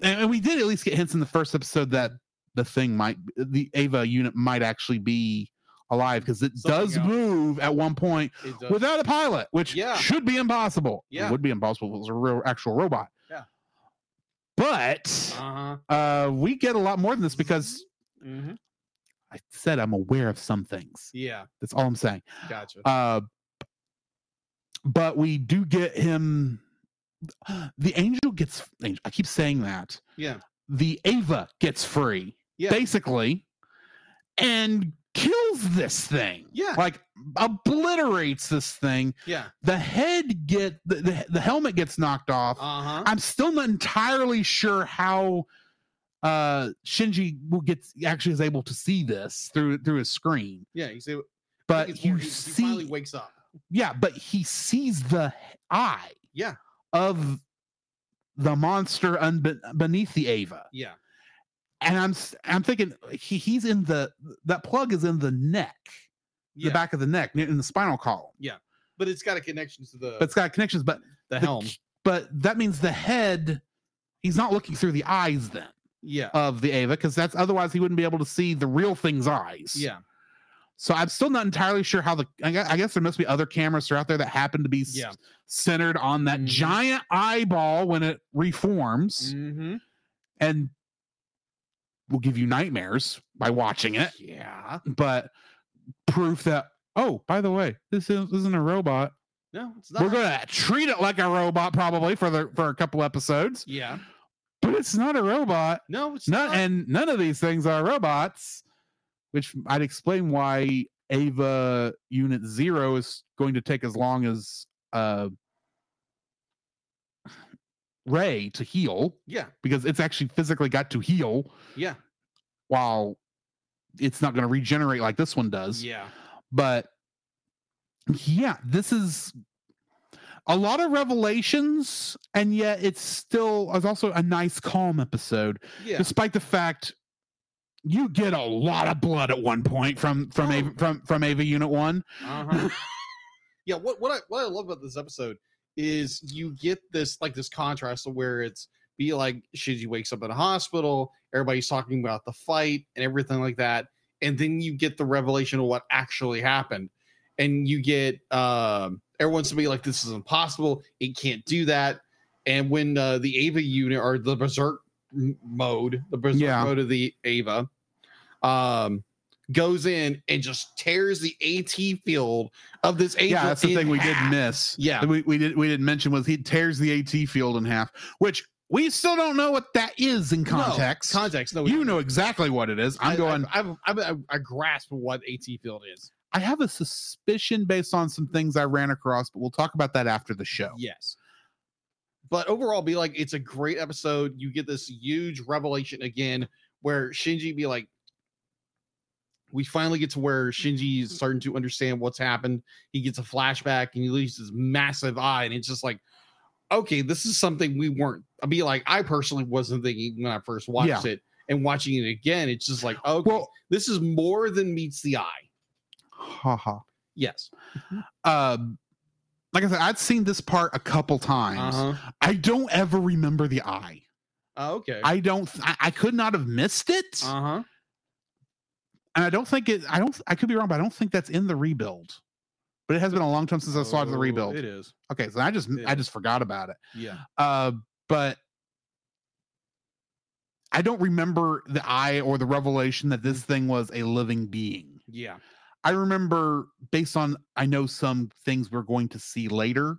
and, and we did at least get hints in the first episode that the thing might the Eva unit might actually be alive because it Something does else. move at one point without a pilot, which Yeah. should be impossible. Yeah. It would be impossible if it was a real actual robot. Yeah. But uh-huh. uh we get a lot more than this because hmm I said I'm aware of some things. Yeah, That's all I'm saying. gotcha. Uh but we do get him the angel gets I keep saying that. yeah, The Eva gets free, yeah, basically, and kills this thing. yeah, Like obliterates this thing yeah. the head get the, the, the helmet gets knocked off Uh huh. i'm still not entirely sure how uh shinji will get actually is able to see this through through his screen Yeah, you see, but you he, he finally see wakes up. yeah but he sees the eye Yeah, of the monster unbe- beneath the Eva yeah, and i'm I'm thinking he, he's in the that plug is in the neck yeah. the back of the neck in the spinal column Yeah, but it's got a connection to the but it's got connections but the the helm. but that means the head he's not looking through the eyes then Yeah, of the Eva because that's otherwise he wouldn't be able to see the real thing's eyes yeah, so i'm still not entirely sure how the i guess, I guess there must be other cameras that are out there that happen to be s- Yeah. centered on that Mhm. giant eyeball when it reforms mm-hmm. and will give you nightmares by watching it yeah. but proof that oh by the way this is, isn't a robot No, it's not. we're gonna treat it like a robot probably for the for a couple episodes Yeah, but it's not a robot. no, it's None, not. and none of these things are robots, which I'd explain why Eva Unit Zero is going to take as long as uh, Rei to heal yeah, because it's actually physically got to heal yeah, while it's not going to regenerate like this one does. yeah, But yeah, this is a lot of revelations, and yet it's still it's also a nice, calm episode yeah. despite the fact you get a lot of blood at one point from from Oh. Eva, from from Eva Unit One. Uh-huh. yeah, what what I what I love about this episode is you get this like this contrast of where it's be like Shinji wakes up in a hospital, everybody's talking about the fight and everything like that, and then you get the revelation of what actually happened, and you get um everyone's to be like this is impossible, it can't do that, and when uh, the Eva unit or the Berserk mode, the Berserk Yeah. mode of the Eva, um goes in and just tears the AT field of this angel. Yeah, that's the in thing we did miss. Yeah. we, we did we didn't mention was he tears the AT field in half, which we still don't know what that is in No, context. context. No, you know exactly what it is. I'm I- going. I, I've, I've, I've, I grasp what AT field is. I have a suspicion based on some things I ran across, but we'll talk about that after the show. Yes. But overall, be like, it's a great episode. You get this huge revelation again where Shinji be like, we finally get to where Shinji is starting to understand what's happened. He gets a flashback and he loses his massive eye, and it's just like, okay, this is something we weren't. I mean, like I personally wasn't thinking when I first watched Yeah. it, and watching it again, it's just like, okay, Well- this is more than meets the eye. Haha. Yes. Um, like I said, I'd seen this part a couple times. Uh-huh. I don't ever remember the eye. Oh, okay. I don't. I, I could not have missed it, Uh huh. and I don't think it. I don't. I could be wrong, but I don't think that's in the rebuild. But it has been a long time since I saw the rebuild. Oh, It is. Okay, so I just It I is. just forgot about it. Yeah. Uh, but I don't remember the eye or the revelation that this thing was a living being. Yeah. I remember based on I know some things we're going to see later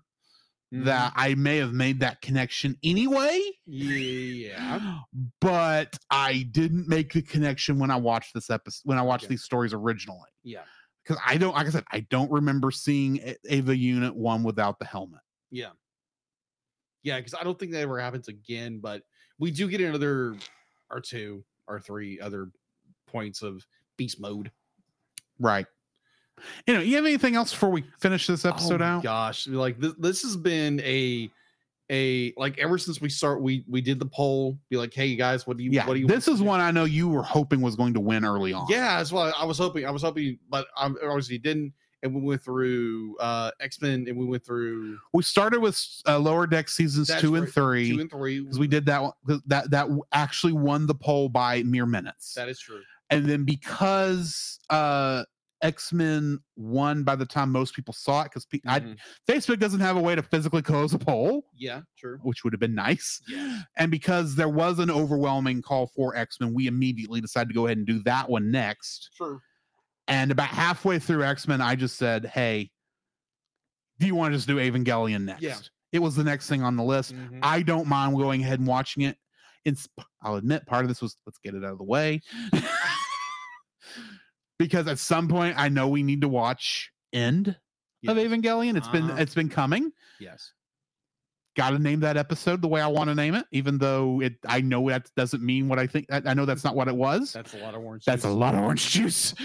Mm-hmm. that I may have made that connection anyway, Yeah. but I didn't make the connection when I watched this episode when I watched Okay. these stories originally. Yeah. Because I don't, like I said, I don't remember seeing A- Eva Unit one without the helmet. Yeah. Yeah, because I don't think that ever happens again, but we do get another or two or three other points of beast mode. Right. You know, you have anything else before we finish this episode oh my out? Gosh, like this, this has been a a like ever since we start we we did the poll, be like, hey you guys, what do you Yeah, what do you this want is to do?" one I know you were hoping was going to win early on. Yeah, that's what I was hoping. I was hoping, but um, obviously didn't. And we went through uh X Men, and we went through we started with uh, Lower Deck seasons two and right, three two and three. because we did that one- that that actually won the poll by mere minutes. That is true. And then because uh X-Men won by the time most people saw it because pe- I Mhm. Facebook doesn't have a way to physically close a poll, Yeah, true. which would have been nice. Yeah. And because there was an overwhelming call for X-Men, we immediately decided to go ahead and do that one next. True. And about halfway through X-Men, I just said, "Hey, do you want to just do Evangelion next?" Yeah. It was the next thing on the list. Mhm. I don't mind going ahead and watching it. It's I'll admit part of this was let's get it out of the way. because at some point I know we need to watch End of Evangelion. It's been Uh-huh. it's been coming. Yes. Got to name that episode the way I want to name it, even though it I know that doesn't mean what I think. I, I know that's not what it was. That's a lot of orange. That's a lot of orange juice.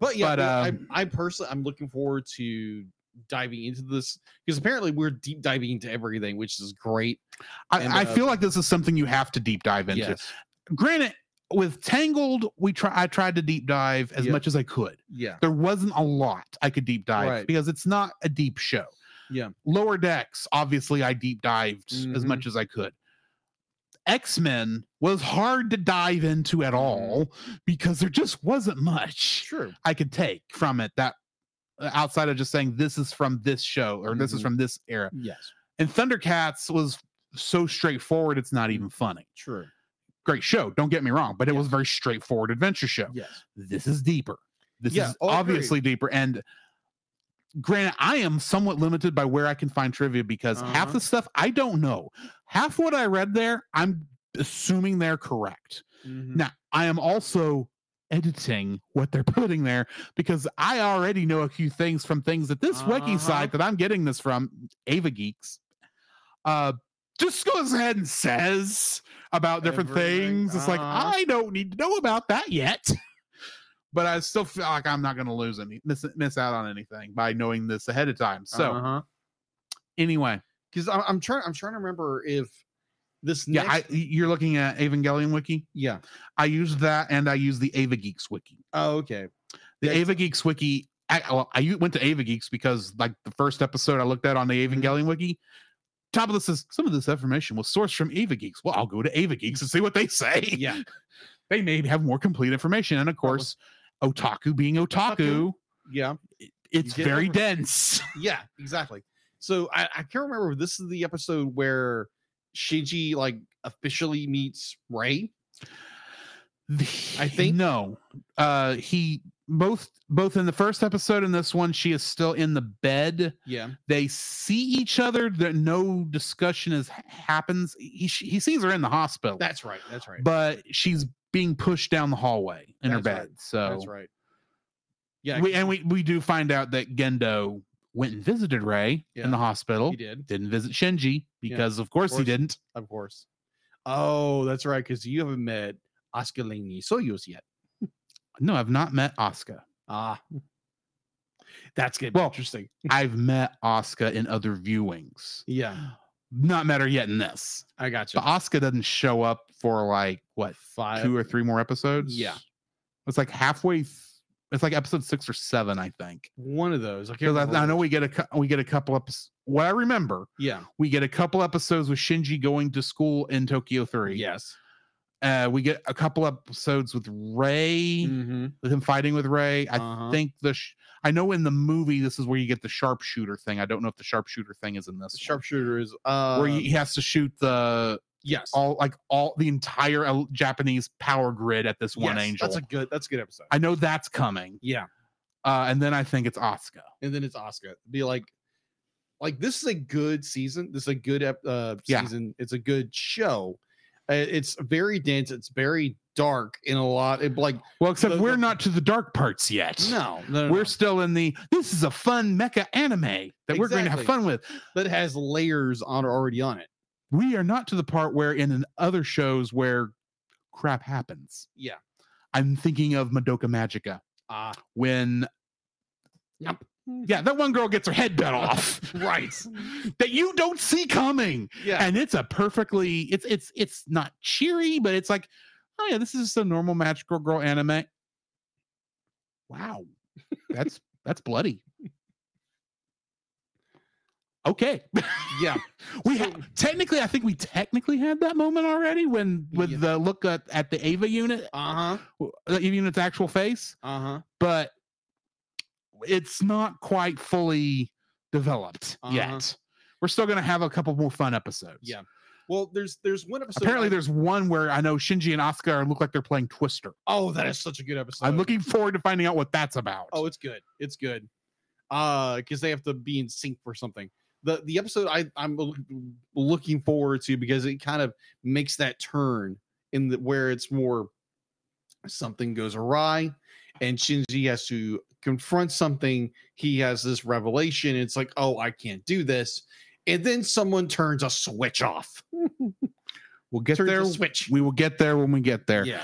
But yeah, But, um, I, I personally, I'm looking forward to diving into this because apparently we're deep diving into everything, which is great. I, And, I uh, feel like this is something you have to deep dive into. Yes. Granted, with Tangled, we try I tried to deep dive as Yeah. much as I could. Yeah. there wasn't a lot I could deep dive Right. because it's not a deep show. Yeah. Lower Decks, obviously, I deep dived as Mhm. much as I could. X Men was hard to dive into at all because there just wasn't much True. I could take from it that uh, outside of just saying this is from this show or this is Mhm. from this era. Yes. And Thundercats was so straightforward, it's not even funny. True. Great show, don't get me wrong, but it was a very straightforward adventure show Yes. this is deeper. This Yeah, is oh, agreed. obviously deeper. And granted, I am somewhat limited by where I can find trivia because half Uh-huh. the stuff I don't know. Half what I read there, I'm assuming they're correct. Mhm. Now, I am also editing what they're putting there because I already know a few things from things that this wiki Uh-huh. site that I'm getting this from, EvaGeeks, uh, just goes ahead and says about different Everything, things. It's like uh-huh. I don't need to know about that yet. But I still feel like I'm not going to lose any miss miss out on anything by knowing this ahead of time. So uh-huh. anyway, because I'm, I'm trying, I'm trying to remember if this. yeah, next, I, you're looking at Evangelion wiki. yeah. I use that, and I use the EvaGeeks wiki. Oh, okay. The EvaGeeks wiki. I, well, I went to EvaGeeks because like the first episode I looked at on the Mm-hmm. Evangelion wiki. Top of this is some of this information was sourced from EvaGeeks. Well, I'll go to EvaGeeks and see what they say. Yeah. they may have more complete information, and of course, otaku being otaku, Yeah. it's very over- dense. Yeah. Exactly. So I, I can't remember this is the episode where Shinji like officially meets Rei. I think- no. Uh, he both both in the first episode and this one, she is still in the bed. Yeah. They see each other. That no discussion is happens. He he sees her in the hospital. That's right. That's right. but she's being pushed down the hallway in her bed. right. So That's right. Yeah. we, and we we do find out that Gendo went and visited Rei in the hospital. he did. Didn't visit Shinji because of course, he course. didn't. Of course. Oh, that's right. Because you haven't met Asuka Langley Soryu yet. No, I've not met Oscar. Ah. That's gonna be Well, interesting. I've met Oscar in other viewings. Yeah, Not met her yet in this. I got you. But Asuka doesn't show up for like what Five. two or three more episodes. Yeah. it's like halfway. Th- it's like episode six or seven, I think. One of those. I I, I know we get a we get a couple episodes. what I remember. Yeah. We get a couple episodes with Shinji going to school in Tokyo Three. Yes. Uh, we get a couple episodes with Rei, Mm-hmm. with him fighting with Rei. I Uh-huh. think the sh- I know in the movie this is where you get the sharpshooter thing. I don't know if the sharpshooter thing is in this. The sharpshooter is uh where he has to shoot the yes. all like all the entire Japanese power grid at this one Yes, angel. That's a good that's a good episode. I know that's coming. yeah. Uh, and then I think it's Oscar. And then it's Oscar. Be like like this is a good season. This is a good ep- uh Yeah. season. It's a good show. Uh, It's very dense. It's very dark in a lot. It, like Well, except The- we're the- not to the dark parts yet. no, no, no, We're no. still in the this is a fun mecha anime that we're going to have fun with. that has layers on already on it. We are not to the part where in other shows where crap happens. Yeah. I'm thinking of Madoka Magica Ah, when Yep. Yeah, that one girl gets her head bent off. right. that you don't see coming. Yeah. And it's a perfectly it's it's it's not cheery, but it's like, oh yeah, this is just a normal magical girl anime. Wow. That's that's bloody. Okay. yeah. we ha- technically I think we technically had that moment already when with Yeah. the look at, at the Eva unit, Uh-huh. the Eva unit's actual face, Uh-huh. but it's not quite fully developed Uh-huh. yet. We're still gonna have a couple more fun episodes. Yeah. Well, there's there's one episode. Apparently, there's one where I know Shinji and Asuka look like they're playing Twister. Oh, that is such a good episode. I'm looking forward to finding out what that's about. Oh, it's good. It's good. Uh, because they have to be in sync for something. The the episode I I'm looking forward to because it kind of makes that turn in the where it's more something goes awry and Shinji has to confront something. He has this revelation. It's like, oh, I can't do this. And then someone turns a switch off. we'll get Turns there. switch. We will get there when we get there. Yeah.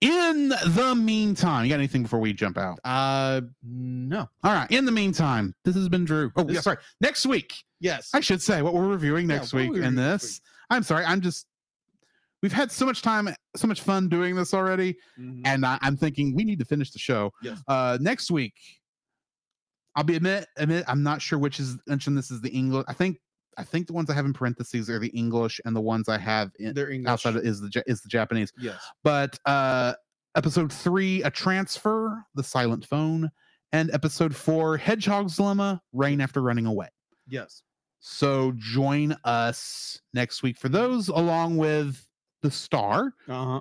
In the meantime, you got anything before we jump out? Uh no. All right. In the meantime, this has been Drew. Oh, yeah, sorry. Next week, Yes. I should say what we're reviewing next are week. we And reviewing next this, I'm sorry. I'm just. We've had so much time, so much fun doing this already, Mhm. and I, I'm thinking we need to finish the show. Yes. Uh, next week, I'll be admit admit I'm not sure which is mentioned. This is the English. I think I think the ones I have in parentheses are the English, and the ones I have in They're English. outside of is the is the Japanese. yes. But uh, episode three, a transfer, the silent phone, and episode four, Hedgehog's dilemma, rain after running away. Yes. So join us next week for those, along with the star. Uh-huh.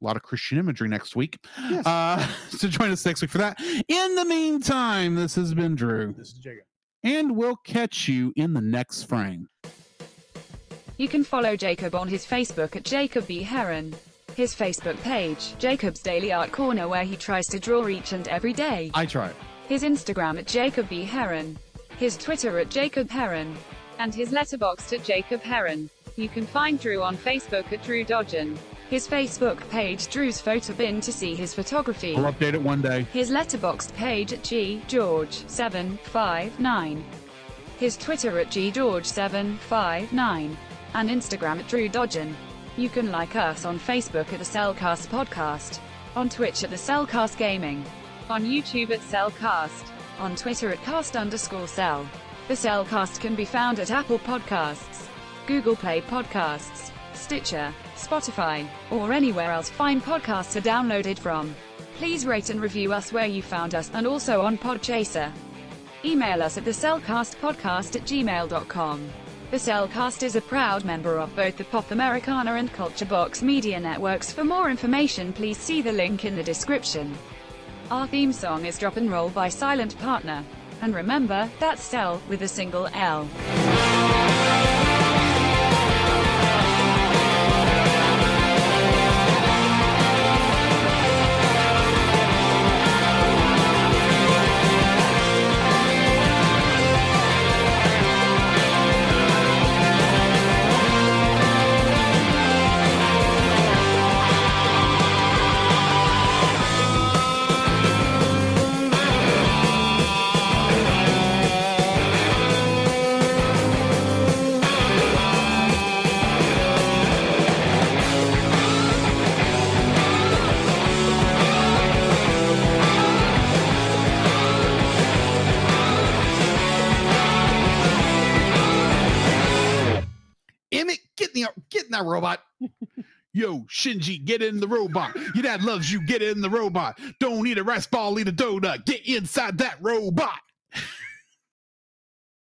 A lot of Christian imagery next week. Yes. Uh, so join us next week for that. In the meantime, this has been Drew, This is Jacob. and we'll catch you in the next frame. You can follow Jacob on his Facebook at Jacob B. Heron. His Facebook page, Jacob's Daily Art Corner, where he tries to draw each and every day. I try. His Instagram at Jacob B. Heron. His Twitter at Jacob Heron. And his Letterboxd at Jacob Heron. You can find Drew on Facebook at Drew Dodgen. His Facebook page Drew's Photo Bin to see his photography. We'll update it one day. His letterboxd page at G George 759. His Twitter at G George 759 and Instagram at Drew Dodgen. You can like us on Facebook at the CelCast Podcast, on Twitch at the CelCast Gaming, on YouTube at CelCast, on Twitter at cast underscore cell. The CelCast can be found at Apple Podcasts, Google Play Podcasts, Stitcher, Spotify, or anywhere else fine podcasts are downloaded from. Please rate and review us where you found us and also on Podchaser. Email us at the CelCast at gmail.com. The CelCast is a proud member of both the Pop Americana and Culture Box media networks. For more information, please see the link in the description. Our theme song is Drop and Roll by Silent Partner. And remember, that's Cel with a single L. that robot. Yo, Shinji, get in the robot. Your dad loves you. Get in the robot. Don't eat a rice ball, eat a donut. Get inside that robot.